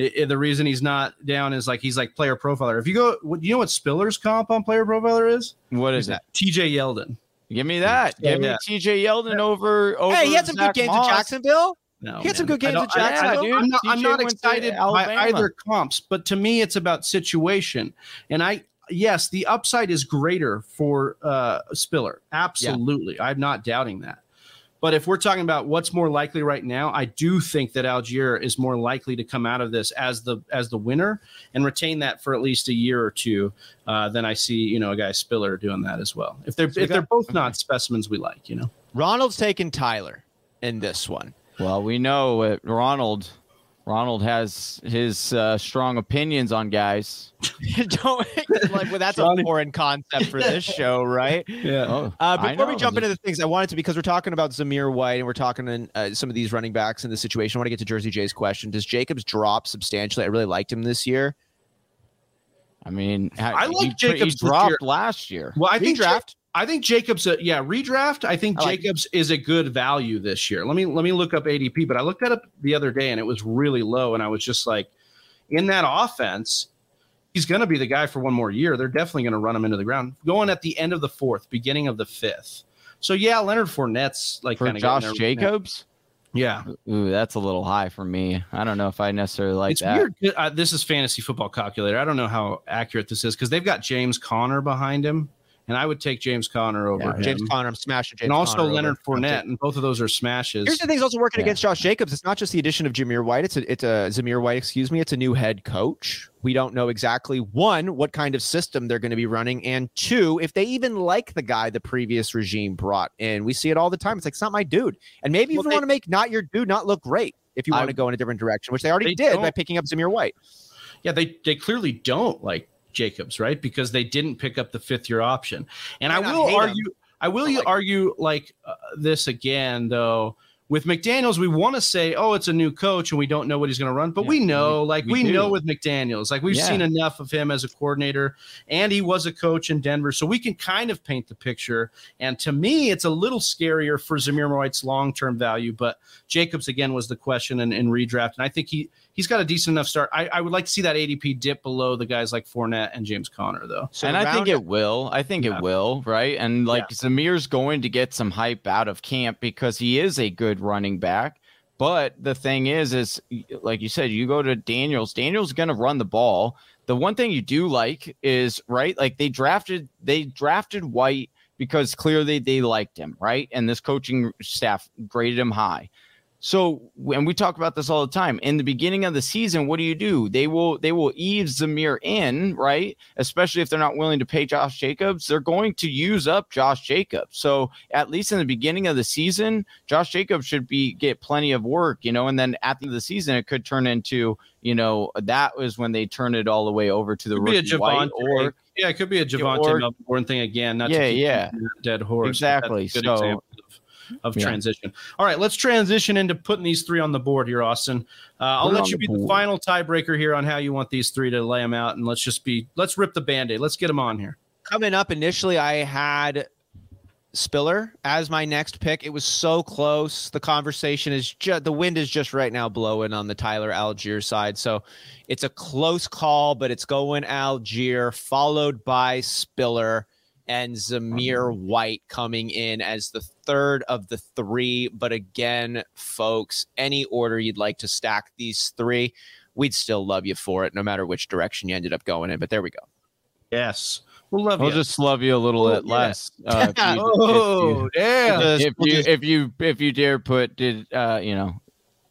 I- i- the reason he's not down is like he's like player profiler. If you go, what, you know what Spiller's comp on player profiler is? What is that? T.J. Yeldon. Give me that. Yeah, Give yeah. me T.J. Yeldon over. over Hey, he had some Zach good games Moss. in Jacksonville. No, He had some good games don't- with I, I, I'm not, I'm not excited by either comps, but to me, it's about situation. And I, yes, the upside is greater for uh, Spiller. Absolutely, I'm not doubting that. But if we're talking about what's more likely right now, I do think that Allgeier is more likely to come out of this as the as the winner and retain that for at least a year or two. Uh, than I see, you know, a guy Spiller doing that as well. If they're So we if they're got- both not specimens we like, you know. Ronald's taking Tyler in this one. Well, we know it, Ronald. Ronald has his uh, strong opinions on guys. Don't like well, that's Johnny- a foreign concept for this show, right? Yeah. Oh, Uh, before we jump into the things, I wanted to because we're talking about Zamir White and we're talking in, uh, some of these running backs in the situation. I want to get to Jersey Jay's question. Does Jacobs drop substantially? I really liked him this year. I mean, I like he, Jacobs this dropped year. last year. Well, I think draft. Redraft. I think Jacobs, uh, yeah, redraft. I think I like Jacobs is a good value this year. Let me let me look up ADP, but I looked that up the other day and it was really low, and I was just like, in that offense, he's going to be the guy for one more year. They're definitely going to run him into the ground, going at the end of the fourth, beginning of the fifth. So yeah, Leonard Fournette's like For kind of Josh Jacobs, Yeah, ooh, that's a little high for me. I don't know if I necessarily like it's that. weird. Uh, this is fantasy football calculator. I don't know how accurate this is because they've got James Conner behind him, and I would take James Conner over Yeah. James Conner, I'm smashing James and also Conner. Leonard I'm Fournette, and both of those are smashes. Here's the thing: also working Yeah. against Josh Jacobs. It's not just the addition of Jameer White. It's a it's a Zamir White. Excuse me. It's a new head coach. We don't know exactly one what kind of system they're going to be running, and two if they even like the guy the previous regime brought in. We see it all the time. It's like it's not my dude. And maybe Well, you want to make not your dude not look great if you I- want to go in a different direction, which they already They did by don't. picking up Zamir White. yeah, they they clearly don't like Jacobs, right? Because they didn't pick up the fifth year option. And I not will him, argue, I will like- argue like uh, this again though. With McDaniels, we want to say, "Oh, it's a new coach, and we don't know what he's going to run." But Yeah, we know, like we we, know with McDaniels, like we've Yeah. seen enough of him as a coordinator, and he was a coach in Denver, so we can kind of paint the picture. And to me, it's a little scarier for Zamir White's long term value. But Jacobs again was the question in, in redraft, and I think he he's got a decent enough start. I, I would like to see that ADP dip below the guys like Fournette and James Conner, though. So and I think it will. I think Yeah. it will, right? And like Zamir's going to get some hype out of camp because he is a good running back. But the thing is, is like you said, you go to Daniels. Daniels going to run the ball. The one thing you do like is right, like they drafted they drafted White because clearly they liked him, right? And this coaching staff graded him high. So when we talk about this all the time, in the beginning of the season, what do you do? They will they will ease Zamir in, right? Especially if they're not willing to pay Josh Jacobs, they're going to use up Josh Jacobs. So at least in the beginning of the season, Josh Jacobs should be get plenty of work, you know. And then at the end of the season, it could turn into, you know, that was when they turn it all the way over to the Could rookie White or yeah, it could be a Javonte Melbourne thing again. Not Yeah, to keep yeah. dead horse. but that's a Exactly. good So- example of, of Yeah. transition. All right, let's transition into putting these three on the board here, Austin. Uh, I'll let you the be the final tiebreaker here on how you want these three to lay them out, and let's just be let's rip the band-aid. Let's get them on here. coming up initially i had spiller as my next pick it was so close the conversation is just the wind is just right now blowing on the tyler allgeier side so it's a close call but it's going allgeier followed by spiller and zamir white coming in as the third of the three but again folks any order you'd like to stack these three we'd still love you for it no matter which direction you ended up going in but there we go Yes, we'll love you We'll you. just love you a little Oh, bit yeah. less. Uh, if you- if you- oh, yeah. If you if you if you dare put did uh you know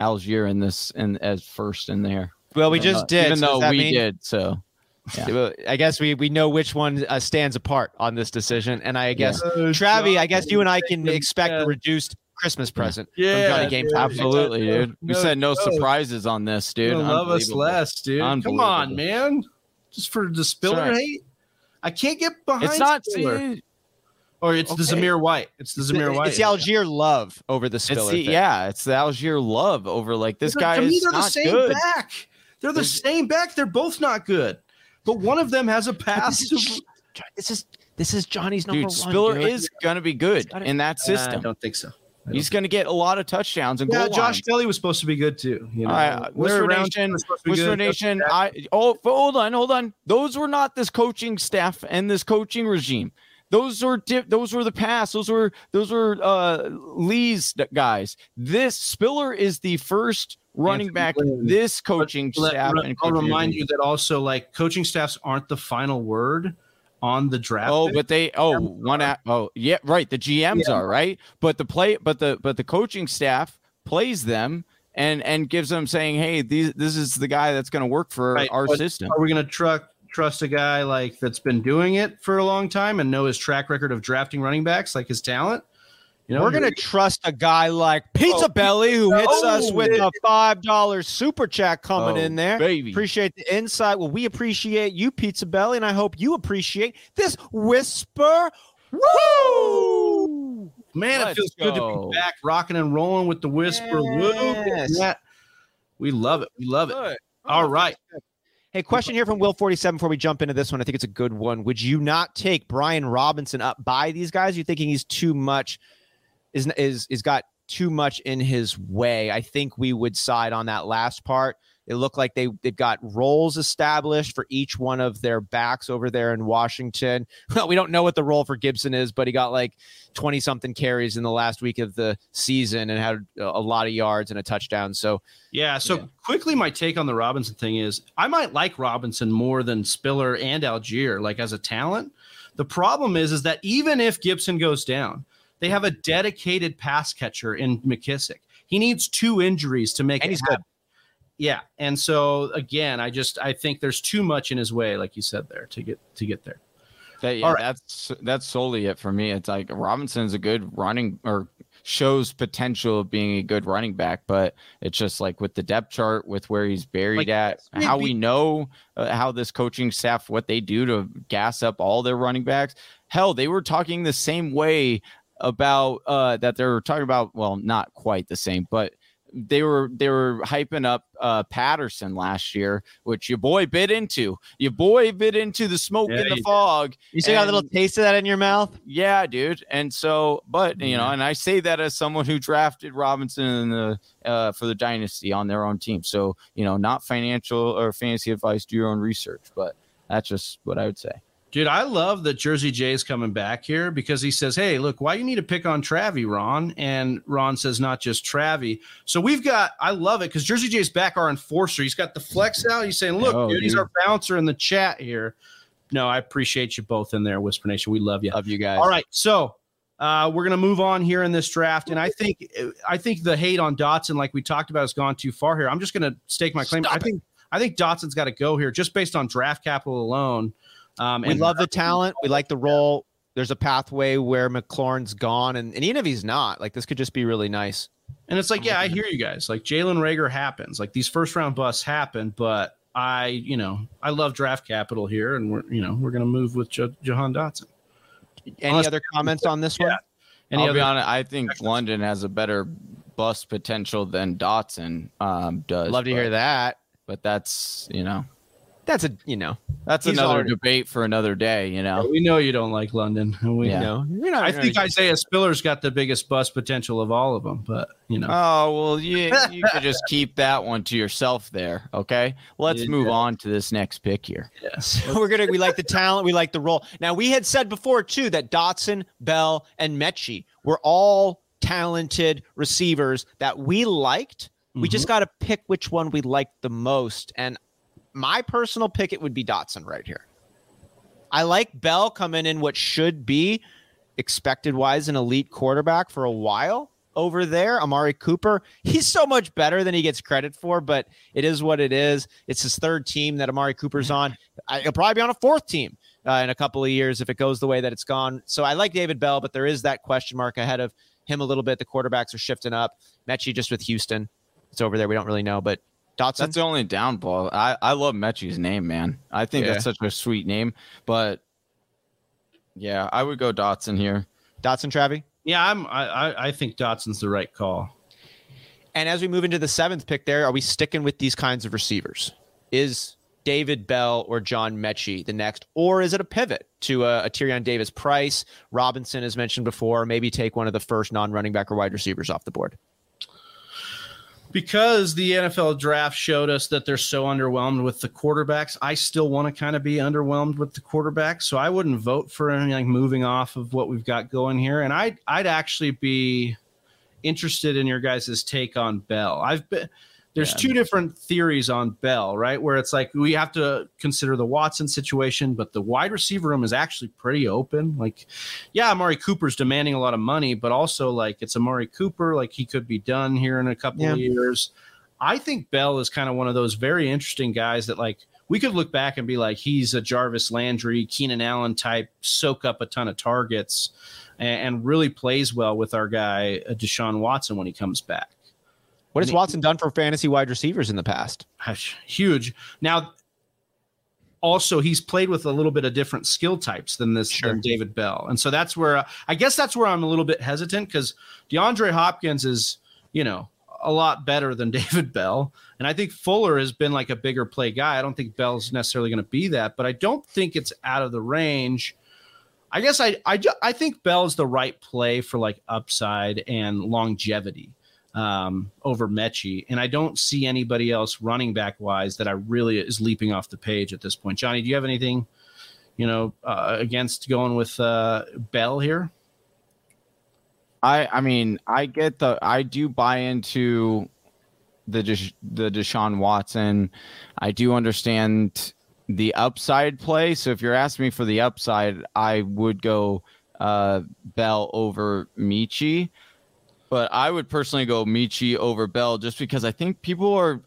Allgeier in this and as first in there. well we Even just though- did even so though we mean- did. So Yeah. I guess we we know which one uh, stands apart on this decision, and I guess Uh, Travi, I guess you and I can Yeah. expect a reduced Christmas present Yeah, from Johnny Game dude. Absolutely, dude. We No said no joke. surprises on this, dude. You'll love us less, dude. Come on, man. Just for the Spiller Sorry. hate. I can't get behind. It's not. Spiller. see, or it's the Okay. Zamir White. It's the Zamir White. It's the Allgeier love over the It's Spiller. the, thing. yeah, it's the Allgeier love over like this They're- guy to me, they're the same good. back. They're the They're- same back. They're both not good. But one of them has a pass. This is, this is this is Johnny's number Dude, one. Spiller dude. is gonna be good gotta- in that system. I don't think so. I He's gonna get a lot of touchdowns and Yeah, goal Josh lines. Kelly was supposed to be good too. You know, All right, Larry Whisper Rountree Nation, was supposed to be Whisper. Nation. I oh, hold on, hold on. Those were not this coaching staff and this coaching regime. Those were di- those were the past. Those were those were uh, Lee's guys. This Spiller is the first running Anthony back. Lynn. This coaching staff. let- and I'll remind you that also like coaching staffs aren't the final word on the draft. Oh, but they oh one at oh yeah right. The GMs Yeah. are right, but the play but the but the coaching staff plays them and and gives them saying, hey, these this is the guy that's going to work for Right, our but system. are we going to truck trust a guy like that's been doing it for a long time and know his track record of drafting running backs, like his talent? You know, We're gonna trust a guy like Pizza Oh, Belly who hits oh, us with a five dollar super chat coming Oh, in there. baby. Appreciate the insight. Well, we appreciate you, Pizza Belly, and I hope you appreciate this whisper. Woo! man, it Let's feels good to be back, rocking and rolling with the whisper. Woo! Yes. Yeah. We love it. We love it. All oh, right. Hey, question here from Will Forty Seven. Before we jump into this one, I think it's a good one. Would you not take Brian Robinson up by these guys? You thinking he's too much? Is is is got too much in his way? I think we would side on that last part. It looked like they they've got roles established for each one of their backs over there in Washington. Well, we don't know what the role for Gibson is, but he got like twenty something carries in the last week of the season and had a a lot of yards and a touchdown. So Yeah. So Yeah. quickly, my take on the Robinson thing is I might like Robinson more than Spiller and Algier, like as a talent. The problem is, is that even if Gibson goes down, they have a dedicated pass catcher in McKissic. He needs two injuries to make And it happen. Yeah. And so again, I just I think there's too much in his way, like you said there, to get to get there. That, yeah, right. that's that's solely it for me. It's like Robinson's a good running or shows potential of being a good running back, but it's just like with the depth chart, with where he's buried Like, at, how we know uh, how this coaching staff what they do to gas up all their running backs. Hell, they were talking the same way about uh, that they were talking about. Well, not quite the same, but they were they were hyping up uh, Patterson last year, which your boy bit into. Your boy bit into the smoke Yeah, in the did. fog. you still got a little taste of that in your mouth. Yeah, dude. And so, but you know, and I say that as someone who drafted Robinson in the uh, for the dynasty on their own team. So you know, not financial or fantasy advice. Do your own research, but that's just what I would say. Dude, I love that Jersey Jay's coming back here because he says, Hey, look, why you need to pick on Travi, Ron? And Ron says, Not just Travi. So we've got, I love it because Jersey Jay's back, our enforcer. He's got the flex out. He's saying, Look, Oh, dude, he's our bouncer in the chat here. No, I appreciate you both in there, Whisper Nation. We love you. Love you guys. All right, so uh, we're gonna move on here in this draft, and I think I think the hate on Dotson, like we talked about, has gone too far here. I'm just gonna stake my claim. Stop I think I think Dotson's got to go here just based on draft capital alone. Um, We love the talent. We like the role. There's a pathway where McLaurin's gone, and, and even if he's not, like this could just be really nice. And it's like, yeah, I hear you guys. Like Jalen Reagor happens. Like these first round busts happen, but I, you know, I love draft capital here, and we're, you know, we're gonna move with jo- Jahan Dotson. Any Unless- other comments on this one? Yeah. Any I'll other? be honest. I think London has a better bust potential than Dotson um, does. Love to hear that. But that's you know That's a you know that's He's another already- debate for another day. You know. we know you don't like London. and We, you Yeah. know you're not. I you're think not- Isaiah Spiller's got the biggest bust potential of all of them, but you know. Oh well, you you could just keep that one to yourself there. Okay, let's Yeah. move on to this next pick here. Yes. we're gonna we like the talent, we like the role. Now we had said before too that Dotson, Bell, and Mechie were all talented receivers that we liked. We just mm-hmm. got to pick which one we liked the most. And my personal pick, it would be Dotson right here. I like Bell coming in what should be expected wise an elite quarterback for a while over there. Amari Cooper, he's so much better than he gets credit for, but it is what it is. It's his third team that Amari Cooper's on. I, he'll probably be on a fourth team uh, in a couple of years if it goes the way that it's gone. So I like David Bell, but there is that question mark ahead of him a little bit. The quarterbacks are shifting up. Metchie just with Houston. It's over there. We don't really know, but Dotson. That's the only downfall. I I love Metchie's name, man. I think Yeah. that's such a sweet name, but yeah, I would go Dotson here. Dotson, Travi. Yeah, I'm. I, I I think Dotson's the right call. And as we move into the seventh pick, there are we sticking with these kinds of receivers? Is David Bell or John Metchie the next, or is it a pivot to a, a Tyrion Davis Price, Robinson, as mentioned before, maybe take one of the first non-running back or wide receivers off the board? Because the NFL draft showed us that they're so underwhelmed with the quarterbacks, I still want to kind of be underwhelmed with the quarterbacks. So I wouldn't vote for anything like moving off of what we've got going here. And I'd I'd actually be interested in your guys' take on Bell. I've been there's yeah. two different theories on Bell, right? Where it's like we have to consider the Watson situation, but the wide receiver room is actually pretty open. Like, yeah, Amari Cooper's demanding a lot of money, but also like it's Amari Cooper, like he could be done here in a couple yeah. of years. I think Bell is kind of one of those very interesting guys that like we could look back and be like he's a Jarvis Landry, Keenan Allen type, soak up a ton of targets, and, and really plays well with our guy uh, Deshaun Watson when he comes back. What has Watson done for fantasy wide receivers in the past? Huge. Now, also he's played with a little bit of different skill types than this sure. than David Bell, and so that's where uh, I guess that's where I'm a little bit hesitant because DeAndre Hopkins is you know a lot better than David Bell, and I think Fuller has been like a bigger play guy. I don't think Bell's necessarily going to be that, but I don't think it's out of the range. I guess I I I think Bell's the right play for like upside and longevity um, over Metchie, and I don't see anybody else running back wise that I really is leaping off the page at this point. Johnny, do you have anything, you know, uh, against going with uh, Bell here? I I mean I get the I do buy into the the Deshaun Watson. I do understand the upside play. So if you're asking me for the upside, I would go uh, Bell over Metchie. But I would personally go Michi over Bell just because I think people are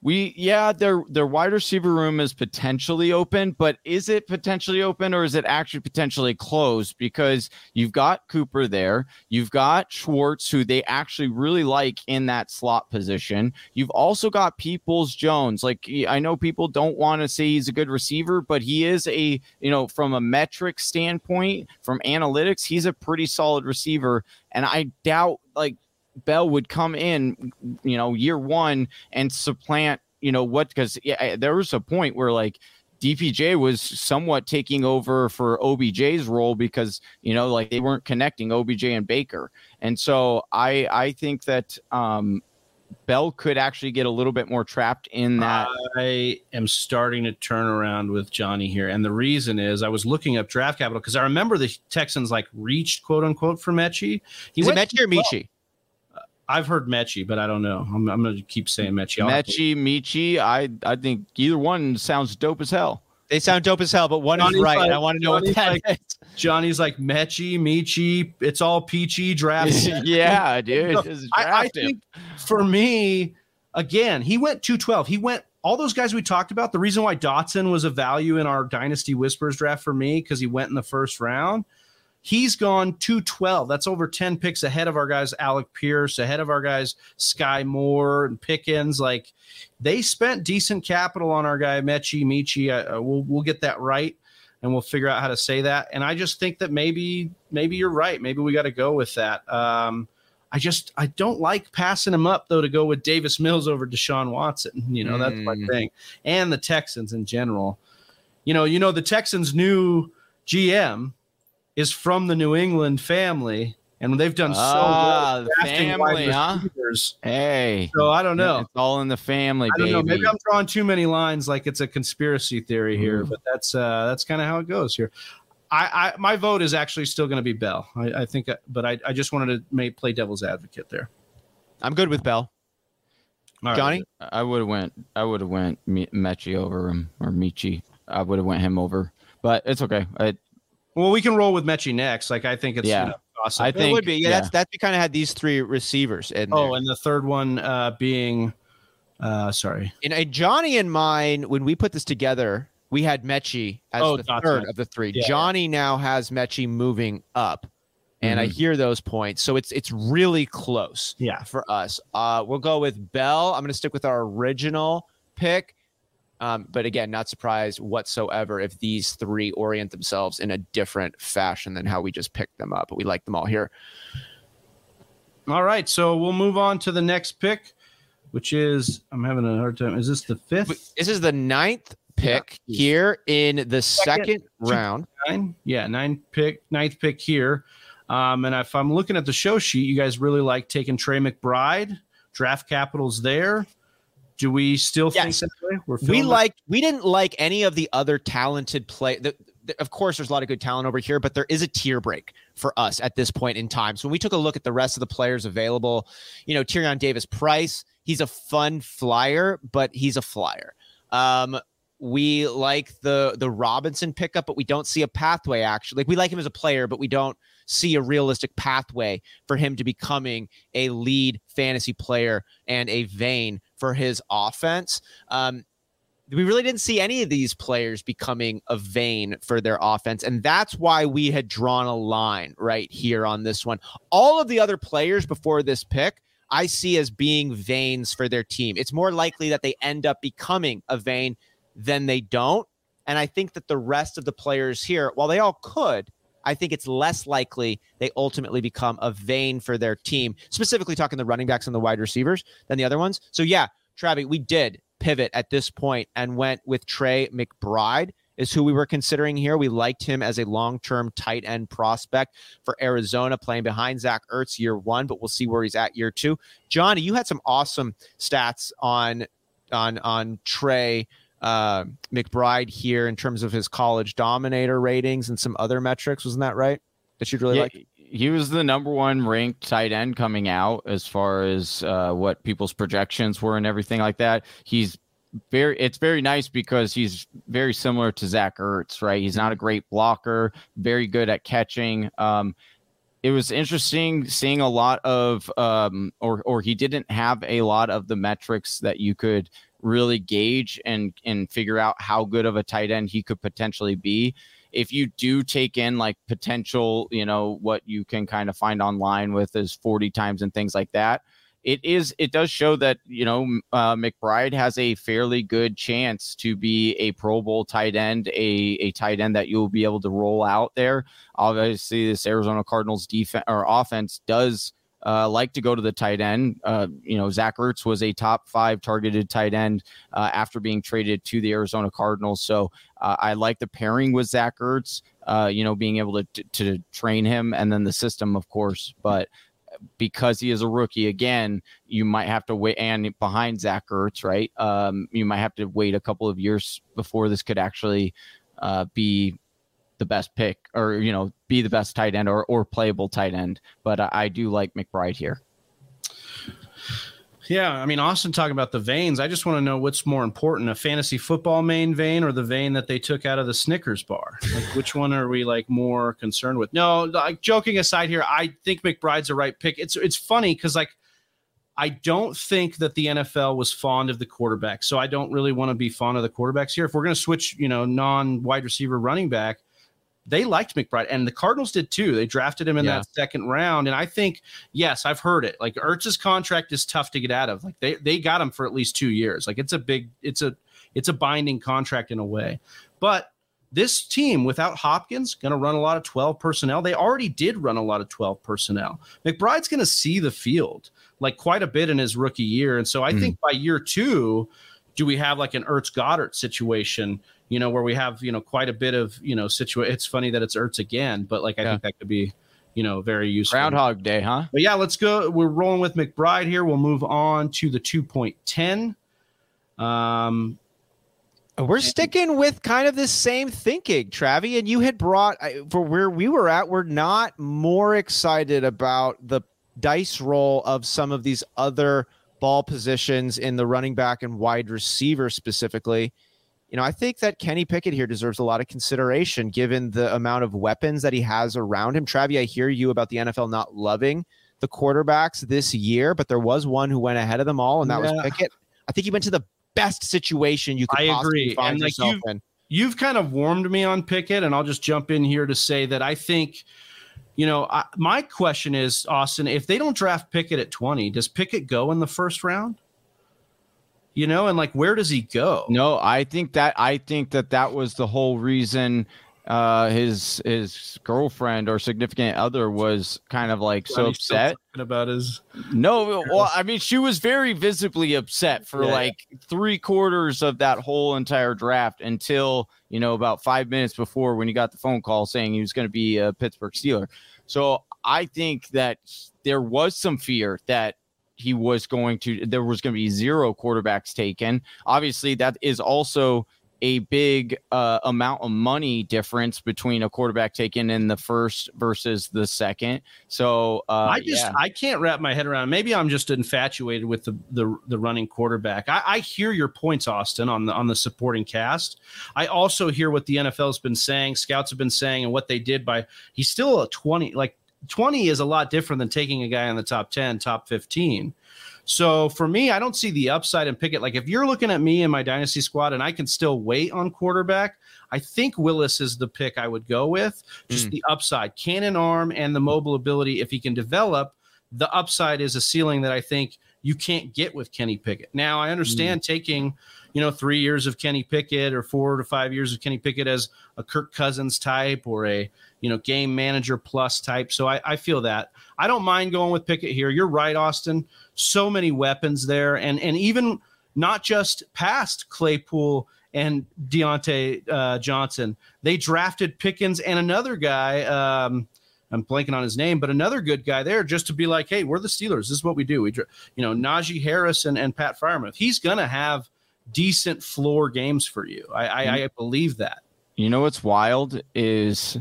we yeah, their their wide receiver room is potentially open, but is it potentially open or is it actually potentially closed? Because you've got Cooper there, you've got Schwartz, who they actually really like in that slot position. You've also got Peoples Jones. Like I know people don't want to say he's a good receiver, but he is a you know from a metric standpoint, from analytics, he's a pretty solid receiver. And I doubt like Bell would come in, you know, year one and supplant, you know, what because yeah, there was a point where like DPJ was somewhat taking over for OBJ's role because you know like they weren't connecting OBJ and Baker, and so I I think that um, Bell could actually get a little bit more trapped in that. I am starting to turn around with Johnny here, and the reason is I was looking up draft capital because I remember the Texans like reached quote unquote for Metchie. He is went it Metchie or Michi? I've heard Metchie, but I don't know. I'm, I'm going to keep saying Metchie. Metchie, Michi. I I think either one sounds dope as hell. They sound dope as hell, but one Johnny's is right. Like, I want to know Johnny's what that like, is. Johnny's like Metchie, Michi. It's all peachy draft. yeah, dude. I, I think for me, again, he went 212. He went all those guys we talked about. The reason why Dotson was a value in our Dynasty Whispers draft for me because he went in the first round He's gone 212. That's over 10 picks ahead of our guys, Alec Pierce, ahead of our guys, Sky Moore and Pickens. Like they spent decent capital on our guy, Metchie, Michi. Uh, we'll, we'll get that right and we'll figure out how to say that. And I just think that maybe, maybe you're right. Maybe we got to go with that. Um, I just I don't like passing him up though to go with Davis Mills over Deshaun Watson. You know, that's my mm. thing. And the Texans in general. You know, you know the Texans new GM is from the New England family, and they've done so ah, well. family, huh? Hey, so I don't know. It's all in the family. I don't baby. know. Maybe I'm drawing too many lines, like it's a conspiracy theory here, mm. but that's uh, that's kind of how it goes here. I, I my vote is actually still going to be Bell. I, I think, uh, but I, I just wanted to make, play devil's advocate there. I'm good with Bell. Right. Johnny, I would have went. I would have went Metchie over him or Michi. I would have went him over, but it's okay. I, well, we can roll with Metchie next. Like I think it's yeah. You know, awesome. I think it would be. Yeah, yeah. that's that's we kind of had these three receivers. In oh, there. and the third one uh, being, uh, sorry, in a Johnny and mine. When we put this together, we had Metchie as oh, the third of the three. Yeah, Johnny yeah. now has Metchie moving up, and mm-hmm. I hear those points. So it's it's really close. Yeah, for us. Uh, we'll go with Bell. I'm going to stick with our original pick. Um, but again, not surprised whatsoever if these three orient themselves in a different fashion than how we just picked them up. But we like them all here. All right, so we'll move on to the next pick, which is I'm having a hard time. Is this the fifth? This is the ninth pick Yeah. here in the second, Second, round. nine. Yeah, nine pick, ninth pick here. Um, and if I'm looking at the show sheet, you guys really like taking Trey McBride. Draft capital's there. Do we still Yes. think that way? We like we didn't like any of the other talented play. The, the- of course, there's a lot of good talent over here, but there is a tier break for us at this point in time. So when we took a look at the rest of the players available, you know, Tyrion Davis Price, he's a fun flyer, but he's a flyer. Um, we like the the Robinson pickup, but we don't see a pathway actually. Like we like him as a player, but we don't see a realistic pathway for him to becoming a lead fantasy player and a vein for his offense. Um, we really didn't see any of these players becoming a vein for their offense. And that's why we had drawn a line right here on this one. All of the other players before this pick, I see as being veins for their team. It's more likely that they end up becoming a vein than they don't. And I think that the rest of the players here, while they all could, I think it's less likely they ultimately become a vein for their team, specifically talking the running backs and the wide receivers than the other ones. So, yeah, Travi, we did pivot at this point and went with Trey McBride is who we were considering here. We liked him as a long-term tight end prospect for Arizona, playing behind Zach Ertz year one, but we'll see where he's at year two. Johnny, you had some awesome stats on on on Trey uh, McBride here in terms of his college dominator ratings and some other metrics. Wasn't that right? That you'd really Yeah, like? he was the number one ranked tight end coming out as far as uh, what people's projections were and everything like that. He's very it's very nice because he's very similar to Zach Ertz, right? He's not a great blocker, very good at catching. Um, it was interesting seeing a lot of um, or or he didn't have a lot of the metrics that you could really gauge and and figure out how good of a tight end he could potentially be if you do take in like potential, you know, what you can kind of find online with is 40 times and things like that, it is, it does show that, you know, uh, McBride has a fairly good chance to be a Pro Bowl tight end, a, a tight end that you'll be able to roll out there. Obviously, this Arizona Cardinals defense or offense does uh, like to go to the tight end. Uh, you know, Zach Ertz was a top five targeted tight end uh, after being traded to the Arizona Cardinals. So uh, I like the pairing with Zach Ertz. Uh, you know, being able to, to to train him, and then the system, of course. But because he is a rookie, again, you might have to wait. And behind Zach Ertz, right? Um, you might have to wait a couple of years before this could actually uh, be the best pick or you know be the best tight end or, or playable tight end but I, I do like mcbride here Yeah, I mean, Austin talking about the veins. I just want to know what's more important: a fantasy football main vein or the vein that they took out of the Snickers bar. Like, which one are we like more concerned with? No, like joking aside here, I think McBride's the right pick. It's it's funny because like I don't think that the NFL was fond of the quarterback, so I don't really want to be fond of the quarterbacks here. If we're going to switch, you know, non wide receiver running back, they liked McBride, and the Cardinals did too. They drafted him in Yeah. that second round, and I think yes, I've heard it. Like Ertz's contract is tough to get out of. Like they they got him for at least two years. Like it's a big, it's a it's a binding contract in a way. But this team without Hopkins going to run a lot of 12 personnel. They already did run a lot of 12 personnel. McBride's going to see the field like quite a bit in his rookie year. And so I Mm. think by year two, do we have like an Ertz Goedert situation, you know, where we have, you know, quite a bit of, you know, situation. It's funny that it's Ertz again, but like I Yeah. think that could be, you know, very useful. groundhog day huh But yeah, let's go. We're rolling with McBride here. We'll move on to the 2.10. Um, We're sticking with kind of this same thinking, Travi. And you had brought for where we were at. We're not more excited about the dice roll of some of these other ball positions in the running back and wide receiver specifically. You know, I think that Kenny Pickett here deserves a lot of consideration given the amount of weapons that he has around him. Travi, I hear you about the NFL not loving the quarterbacks this year, but there was one who went ahead of them all, and that Yeah. was Pickett. I think he went to the best situation you could I possibly agree. find And, like, yourself you've- in. you've kind of warmed me on Pickett, and I'll just jump in here to say that I think, you know, I, my question is, Austin, if they don't draft Pickett at 20, does Pickett go in the first round? You know, and like, where does he go? No, I think that I think that that was the whole reason uh, his his girlfriend or significant other was kind of like so upset about his. No, well, I mean, she was very visibly upset for Yeah. like three quarters of that whole entire draft until you know about five minutes before when he got the phone call saying he was going to be a Pittsburgh Steeler. So I think that there was some fear that he was going to there was going to be zero quarterbacks taken. Obviously, that is also a big uh, amount of money difference between a quarterback taken in the first versus the second. So uh, I just yeah. I can't wrap my head around. Maybe I'm just infatuated with the the, the running quarterback. I, I hear your points, Austin, on the on the supporting cast. I also hear what the NFL's been saying, scouts have been saying, and what they did by. He's still a 20. Like 20 is a lot different than taking a guy in the top 10, top 15. So for me, I don't see the upside in Pickett. Like if you're looking at me and my dynasty squad, and I can still wait on quarterback, I think Willis is the pick I would go with. Just hmm. the upside, cannon arm, and the mobile ability. If he can develop, the upside is a ceiling that I think you can't get with Kenny Pickett. Now I hmm. understand taking, you know, three years of Kenny Pickett or four to five years of Kenny Pickett as a Kirk Cousins type or a you know game manager plus type. So I, I feel that I don't mind going with Pickett here. You're right, Austin. So many weapons there, and and even not just past Claypool and Diontae uh, Johnson. They drafted Pickens and another guy. Um, I'm blanking on his name, but another good guy there just to be like, hey, we're the Steelers. This is what we do. We, you know, Najee Harris and, and Pat Freiermuth. He's to have decent floor games for you. I, I, I believe that. You know what's wild is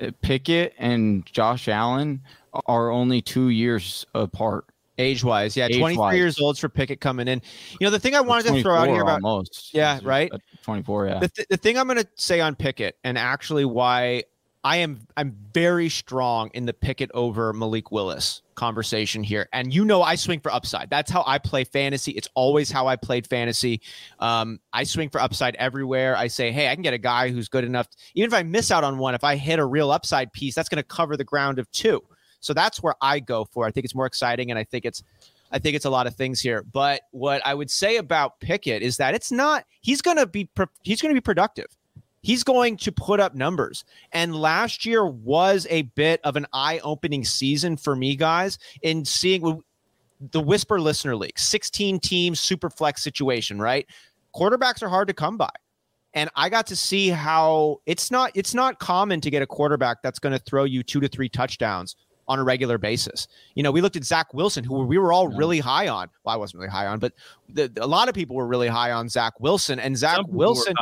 uh, Pickett and Josh Allen are only two years apart. age wise. Yeah, Age-wise. 23 years old for Pickett coming in. You know, the thing I wanted to throw out here about almost. Yeah, right? 24, yeah. the, th- the thing I'm going to say on Pickett, and actually why I am I'm very strong in the Pickett over Malik Willis conversation here. And you know I swing for upside. That's how I play fantasy. It's always how I played fantasy. Um, I swing for upside everywhere. I say, hey, I can get a guy who's good enough. even if I miss out on one, if I hit a real upside piece, that's going to cover the ground of two. So that's where I go for. I think it's more exciting, and I think it's I think it's a lot of things here. But what I would say about Pickett is that it's not. He's going to be. He's going to be productive. He's going to put up numbers. And last year was a bit of an eye-opening season for me, guys, in seeing the Whisper Listener League, 16 team super flex situation, right? Quarterbacks are hard to come by. And I got to see how it's not it's not common to get a quarterback that's going to throw you two to three touchdowns on a regular basis. You know, we looked at Zach Wilson, who we were all Yeah. really high on. Well, I wasn't really high on, but the, a lot of people were really high on Zach Wilson. And Zach Wilson.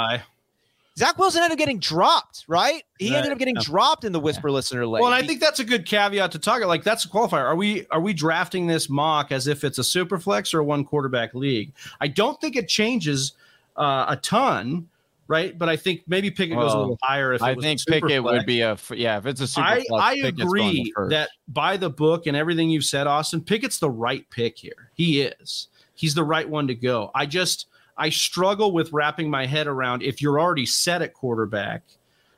Zach Wilson ended up getting dropped, right? He Right, ended up getting yeah. dropped in the Whisper Listener League. Well, and I think that's a good caveat to talk. About. Like that's a qualifier. Are we are we drafting this mock as if it's a super flex or a one quarterback league? I don't think it changes uh, a ton, right? But I think maybe Pickett goes a little higher. If it I was think super Pickett flex. would be a yeah. If it's a super I, flex, I agree that by the book and everything you've said, Austin, Pickett's the right pick here. He is. He's the right one to go. I just I struggle with wrapping my head around if you're already set at quarterback,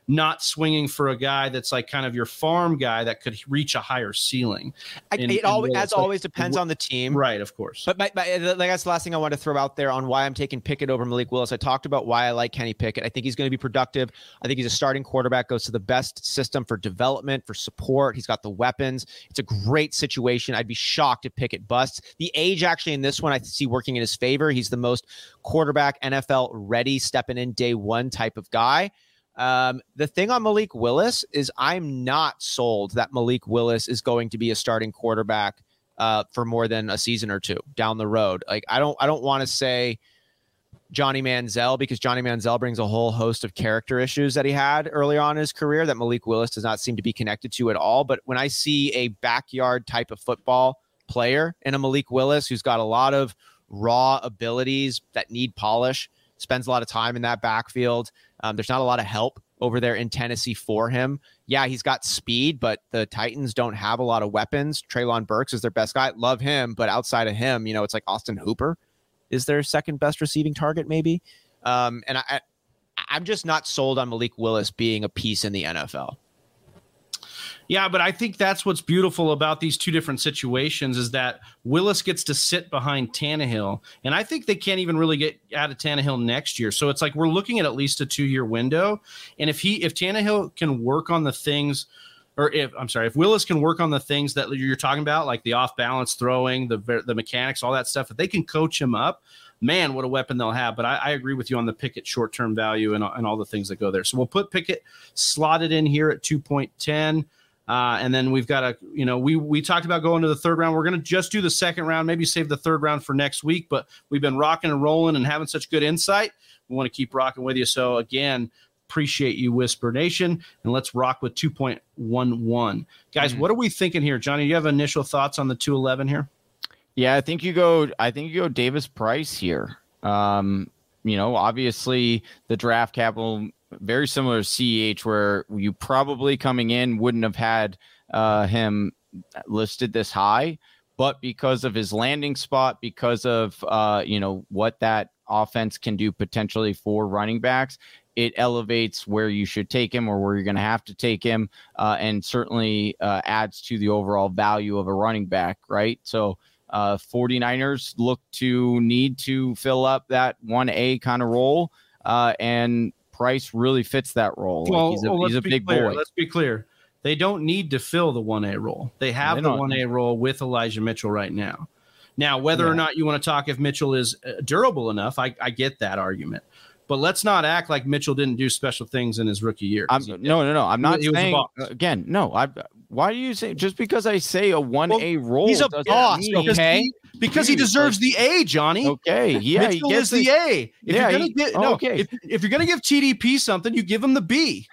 not swinging for a guy that's like kind of your farm guy that could reach a higher ceiling. I, in- it always, as Like, always depends on the team. Right, of course. But my, my, like that's the last thing I want to throw out there on why I'm taking Pickett over Malik Willis. I talked about why I like Kenny Pickett. I think he's going to be productive. I think he's a starting quarterback, goes to the best system for development, for support. He's got the weapons. It's a great situation. I'd be shocked if Pickett busts. The age actually in this one I see working in his favor. He's the most quarterback NFL ready, stepping in day one type of guy. Um, the thing on Malik Willis is I'm not sold that Malik Willis is going to be a starting quarterback uh, for more than a season or two down the road. Like I don't I don't want to say Johnny Manziel because Johnny Manziel brings a whole host of character issues that he had early on in his career that Malik Willis does not seem to be connected to at all. But when I see a backyard type of football player in a Malik Willis who's got a lot of raw abilities that need polish, spends a lot of time in that backfield. Um, there's not a lot of help over there in Tennessee for him. Yeah, he's got speed, but the Titans don't have a lot of weapons. Treylon Burks is their best guy. Love him, but outside of him, you know, it's like Austin Hooper is their second best receiving target, maybe. Um, and I, I, I'm just not sold on Malik Willis being a piece in the NFL. Yeah, but I think that's what's beautiful about these two different situations is that Willis gets to sit behind Tannehill, and I think they can't even really get out of Tannehill next year. So it's like we're looking at at least a two year window, and if he if Tannehill can work on the things. Or if I'm sorry, if Willis can work on the things that you're talking about, like the off balance throwing, the the mechanics, all that stuff, if they can coach him up, man, what a weapon they'll have. But I, I agree with you on the Pickett short term value and, and all the things that go there. So we'll put Pickett slotted in here at 2.10. Uh, and then we've got a, you know, we we talked about going to the third round. We're going to just do the second round, maybe save the third round for next week. But we've been rocking and rolling and having such good insight. We want to keep rocking with you. So again, appreciate you, Whisper Nation, and let's rock with 2.11. Guys, mm-hmm. what are we thinking here, Johnny? You have initial thoughts on the 211 here? Yeah, I think you go. I think you go Davis Price here. Um, you know, obviously the draft capital very similar to CH, where you probably coming in wouldn't have had uh, him listed this high, but because of his landing spot, because of uh, you know what that offense can do potentially for running backs, it elevates where you should take him or where you're going to have to take him, uh, and certainly uh, adds to the overall value of a running back, right? So. Uh, 49ers look to need to fill up that 1A kind of role. Uh, and Price really fits that role. Well, like he's a, well, he's a big clear. boy. Let's be clear. They don't need to fill the 1A role. They have they the 1A role with Elijah Mitchell right now. Now, whether yeah. or not you want to talk if Mitchell is uh, durable enough, I, I get that argument. But let's not act like Mitchell didn't do special things in his rookie year. I'm, no, no, no. I'm not he, saying he again. No, I. Why do you say just because I say a one A well, role? He's a boss, okay? He, because he deserves the A, Johnny. Okay, yeah, Mitchell he gets the A. If yeah, you're gonna get, no, okay. If, if you're gonna give TDP something, you give him the B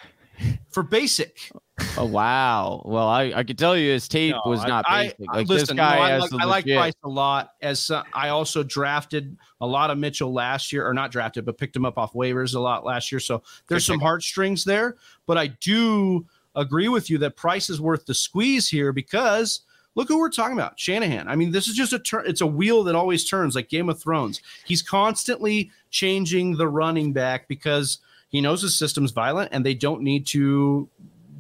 for basic. Oh wow! Well, I, I could tell you his tape no, was not I, basic. Like listen, this guy no, I, like, I like Price a lot. As uh, I also drafted a lot of Mitchell last year, or not drafted, but picked him up off waivers a lot last year. So there's some heartstrings there. But I do agree with you that Price is worth the squeeze here because look who we're talking about Shanahan. I mean, this is just a turn, it's a wheel that always turns like Game of Thrones. He's constantly changing the running back because he knows his system's violent and they don't need to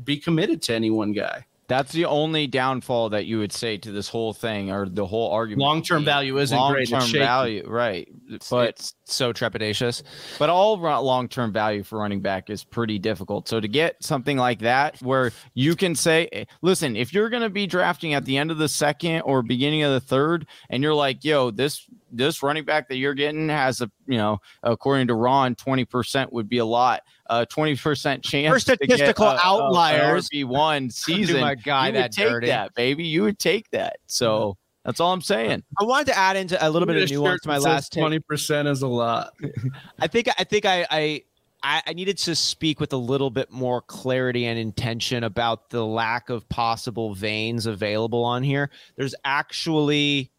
be committed to any one guy. That's the only downfall that you would say to this whole thing or the whole argument. Long term value isn't long great. Long term value, right? But it's so trepidatious. But all long term value for running back is pretty difficult. So to get something like that, where you can say, eh, listen, if you're going to be drafting at the end of the second or beginning of the third, and you're like, yo, this this running back that you're getting has a, you know, according to Ron, twenty percent would be a lot uh, 20% chance for statistical get, uh, outliers. Uh, RB1 season. my guy, you that take dirty. that, baby. You would take that. So that's all I'm saying. I wanted to add into a little bit of nuance to my last twenty percent is a lot. I think I think I, I I needed to speak with a little bit more clarity and intention about the lack of possible veins available on here. There's actually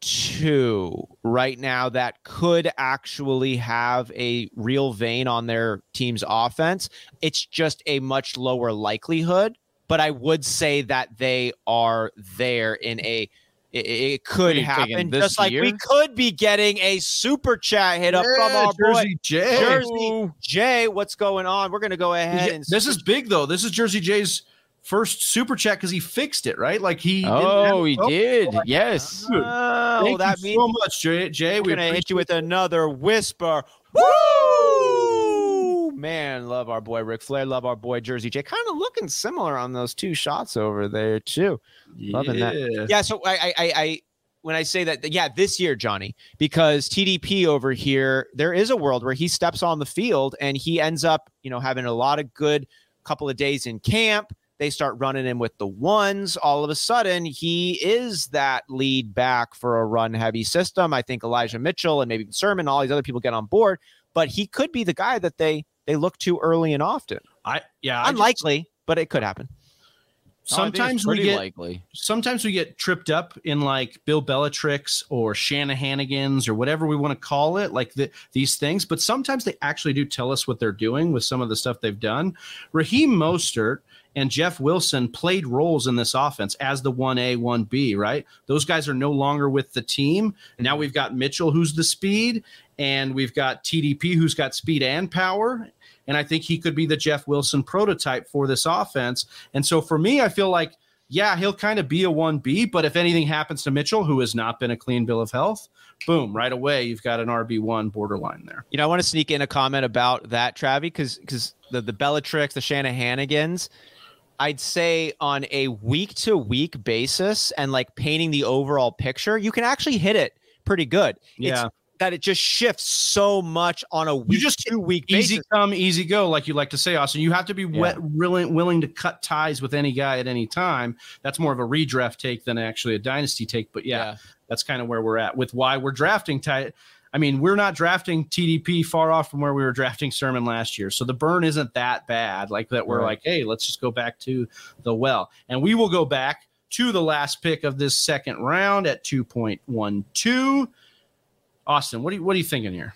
two right now that could actually have a real vein on their team's offense. It's just a much lower likelihood, but I would say that they are there in a it, it could happen just like we could be getting a super chat hit up yeah, from our Jersey boy, Jay. Jersey Jay, what's going on? We're going to go ahead yeah, and This is big though. This is Jersey Jay's first super chat because he fixed it, right? Like he. Oh, he did. Like, yes. Oh, Thank that means so much, Jay. Jay we're gonna hit you with another whisper. Woo! Man, love our boy Ric Flair. Love our boy Jersey Jay. Kind of looking similar on those two shots over there too. Loving that. Yeah. So I, I, I when I say that, yeah, this year, Johnny, because TDP over here, there is a world where he steps on the field and he ends up, you know, having a lot of good couple of days in camp they start running him with the ones. All of a sudden, he is that lead back for a run heavy system. I think Elijah Mitchell and maybe Sermon, all these other people get on board, but he could be the guy that they they look to early and often. I yeah, unlikely, I just, but it could happen. Sometimes we get likely. sometimes we get tripped up in like Bill Belichick's or Shanahanigans or whatever we want to call it, like the, these things. But sometimes they actually do tell us what they're doing with some of the stuff they've done. Raheem Mostert and Jeff Wilson played roles in this offense as the 1A, 1B, right? Those guys are no longer with the team. Now we've got Mitchell, who's the speed, and we've got TDP who's got speed and power. And I think he could be the Jeff Wilson prototype for this offense. And so for me, I feel like, yeah, he'll kind of be a 1B, but if anything happens to Mitchell, who has not been a clean bill of health, boom, right away, you've got an RB1 borderline there. You know, I want to sneak in a comment about that, Travi, because because the, the Bellatrix, the Shanahanigans, I'd say on a week to week basis and like painting the overall picture, you can actually hit it pretty good. Yeah. It's that it just shifts so much on a week You just to week Easy basis. come, easy go, like you like to say, Austin. You have to be wet, willing, willing to cut ties with any guy at any time. That's more of a redraft take than actually a dynasty take. But yeah, that's kind of where we're at with why we're drafting tight. I mean, we're not drafting TDP far off from where we were drafting Sermon last year. So the burn isn't that bad. Like that, we're Right. like, hey, let's just go back to the well. And we will go back to the last pick of this second round at 2.12. Austin, what are you what are you thinking here?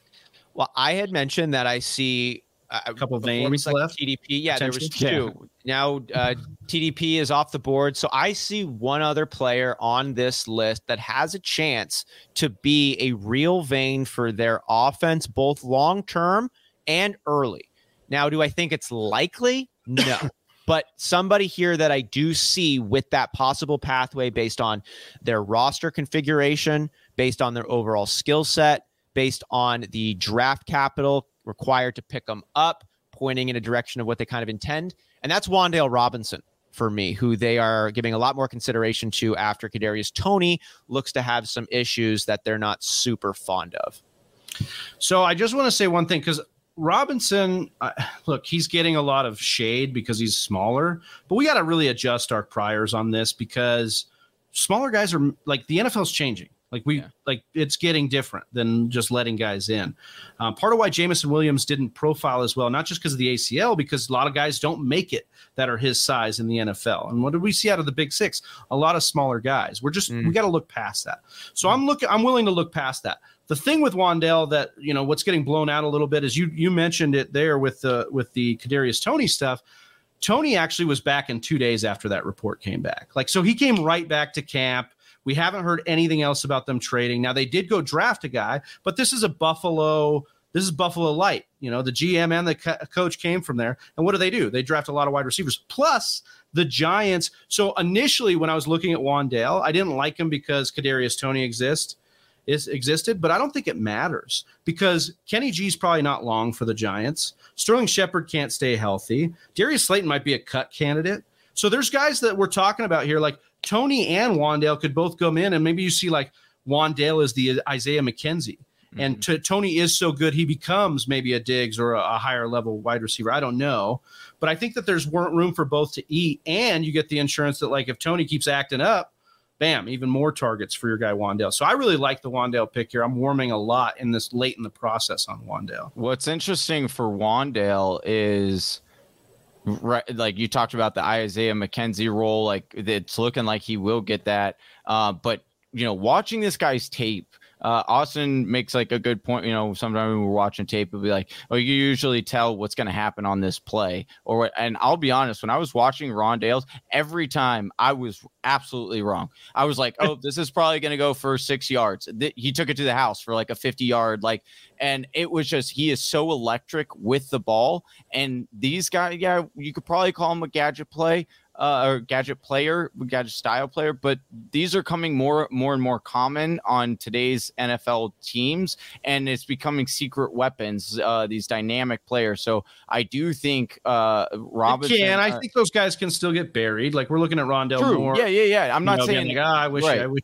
Well, I had mentioned that I see uh, A couple of names select left, TDP. Yeah, there was two. Now uh, TDP is off the board, so I see one other player on this list that has a chance to be a real vein for their offense, both long term and early. Now, do I think it's likely? No. But somebody here that I do see with that possible pathway based on their roster configuration, based on their overall skill set, based on the draft capital required to pick them up, pointing in a direction of what they kind of intend. And that's Wan'Dale Robinson for me, who they are giving a lot more consideration to after Kadarius Toney looks to have some issues that they're not super fond of. So I just want to say one thing because Robinson, uh, look, he's getting a lot of shade because he's smaller, but we got to really adjust our priors on this because smaller guys are like the NFL's changing. Like we Yeah. like it's getting different than just letting guys in. Um, part of why Jameson Williams didn't profile as well, not just because of the ACL, because a lot of guys don't make it that are his size in the NFL. And what did we see out of the Big Six? A lot of smaller guys. We're just Mm. we got to look past that. So I'm looking. I'm willing to look past that. The thing with Wan'Dale that you know what's getting blown out a little bit is you you mentioned it there with the with the Kadarius Toney stuff. Toney actually was back in two days after that report came back. Like so, he came right back to camp. We haven't heard anything else about them trading. Now they did go draft a guy, but this is a Buffalo. This is Buffalo Light. You know, the GM and the co- coach came from there. And what do they do? They draft a lot of wide receivers. Plus the Giants. So initially, when I was looking at Wan'Dale, I didn't like him because Kadarius Toney exists is existed, but I don't think it matters because Kenny G's probably not long for the Giants. Sterling Shepard can't stay healthy. Darius Slayton might be a cut candidate. So there's guys that we're talking about here, like Toney and Wan'Dale could both come in, and maybe you see like Wan'Dale is the Isaiah McKenzie. And mm-hmm. t- Toney is so good, he becomes maybe a Diggs or a, a higher level wide receiver. I don't know, but I think that there's room for both to eat, and you get the insurance that like if Toney keeps acting up, bam, even more targets for your guy Wan'Dale. So I really like the Wan'Dale pick here. I'm warming a lot in this late in the process on Wan'Dale. What's interesting for Wan'Dale is right like you talked about the Isaiah McKenzie role like it's looking like he will get that uh but you know watching this guy's tape uh, Austin makes like a good point. You know, sometimes when we're watching tape, it'll be like, "Oh, you usually tell what's going to happen on this play." Or, and I'll be honest, when I was watching Rondale's, every time I was absolutely wrong. I was like, "Oh, this is probably going to go for six yards." Th- He took it to the house for like a fifty-yard, like, and it was just he is so electric with the ball. And these guys, yeah, you could probably call him a gadget play, uh, or gadget player, gadget style player, but these are coming more, more and more common on today's NFL teams, and it's becoming secret weapons. Uh, these dynamic players. So I do think uh, Robinson. can I uh, think those guys can still get buried. Like we're looking at Rondale true. more. Yeah, yeah, yeah. I'm not know, saying like, "Ah, I wish right. I wish.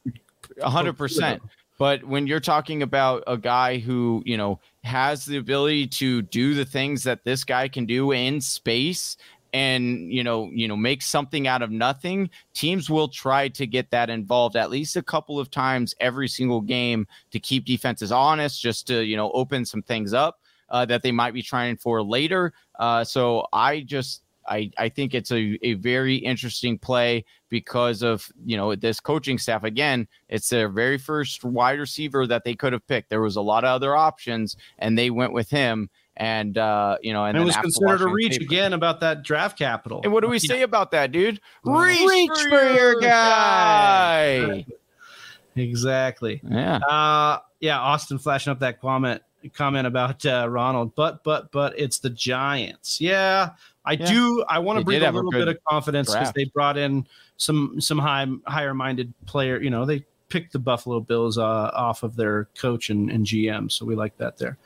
a hundred percent. But when you're talking about a guy who, you know, has the ability to do the things that this guy can do in space and you know you know make something out of nothing teams will try to get that involved at least a couple of times every single game to keep defenses honest just to you know open some things up uh, that they might be trying for later. Uh, so i just I, I think it's a, a very interesting play because of you know this coaching staff. Again it's their very first wide receiver that they could have picked. There was a lot of other options and they went with him and uh you know and, And it was considered a reach tape- again about that draft capital. and what do we Yeah. say about that dude reach, reach for, for your your guy Exactly. yeah Uh, yeah, Austin flashing up that comment. comment about uh, Ronald, but but but it's the Giants. Yeah, I Yeah. do. I want to bring a have a little bit of confidence because they brought in some some high higher minded player. You know, they picked the Buffalo Bills uh, off of their coach and, and GM, so we like that there.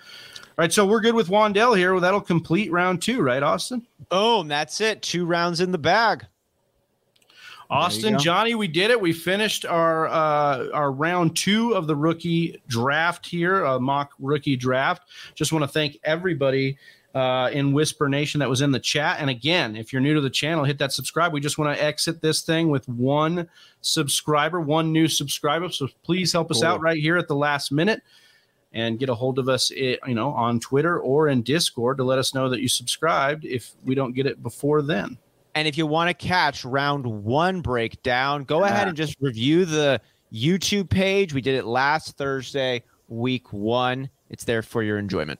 All right, so we're good with Wan'Dale here. Well, that'll complete round two, right, Austin? Boom, that's it. Two rounds in the bag. Austin. Johnny, we did it. We finished our uh, our round two of the rookie draft here, a mock rookie draft. Just want to thank everybody uh, in Whisper Nation that was in the chat. And again, if you're new to the channel, hit that subscribe. We just want to exit this thing with one subscriber, one new subscriber. So please help us Cool. out right here at the last minute. And get a hold of us, eh, you know, on Twitter or in Discord to let us know that you subscribed. If we don't get it before then, And if you want to catch round one breakdown, go ahead and just review the YouTube page. We did it last Thursday, week one. It's there for your enjoyment.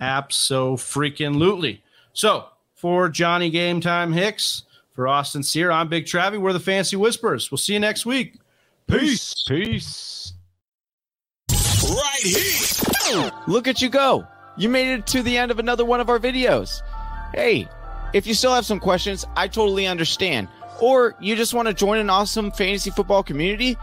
Abso freaking lootly. So for Johnny Game Time Hicks, for Austin Sear, I'm Big Travie. We're the Fancy Whispers. We'll see you next week. Peace. Peace. Right here. Look at you go. You made it to the end of another one of our videos. Hey, if you still have some questions, I totally understand. Or you just want to join an awesome fantasy football community,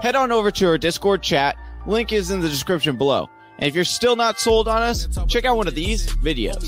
head on over to our Discord chat. Link is in the description below. And if you're still not sold on us, check out one of these videos.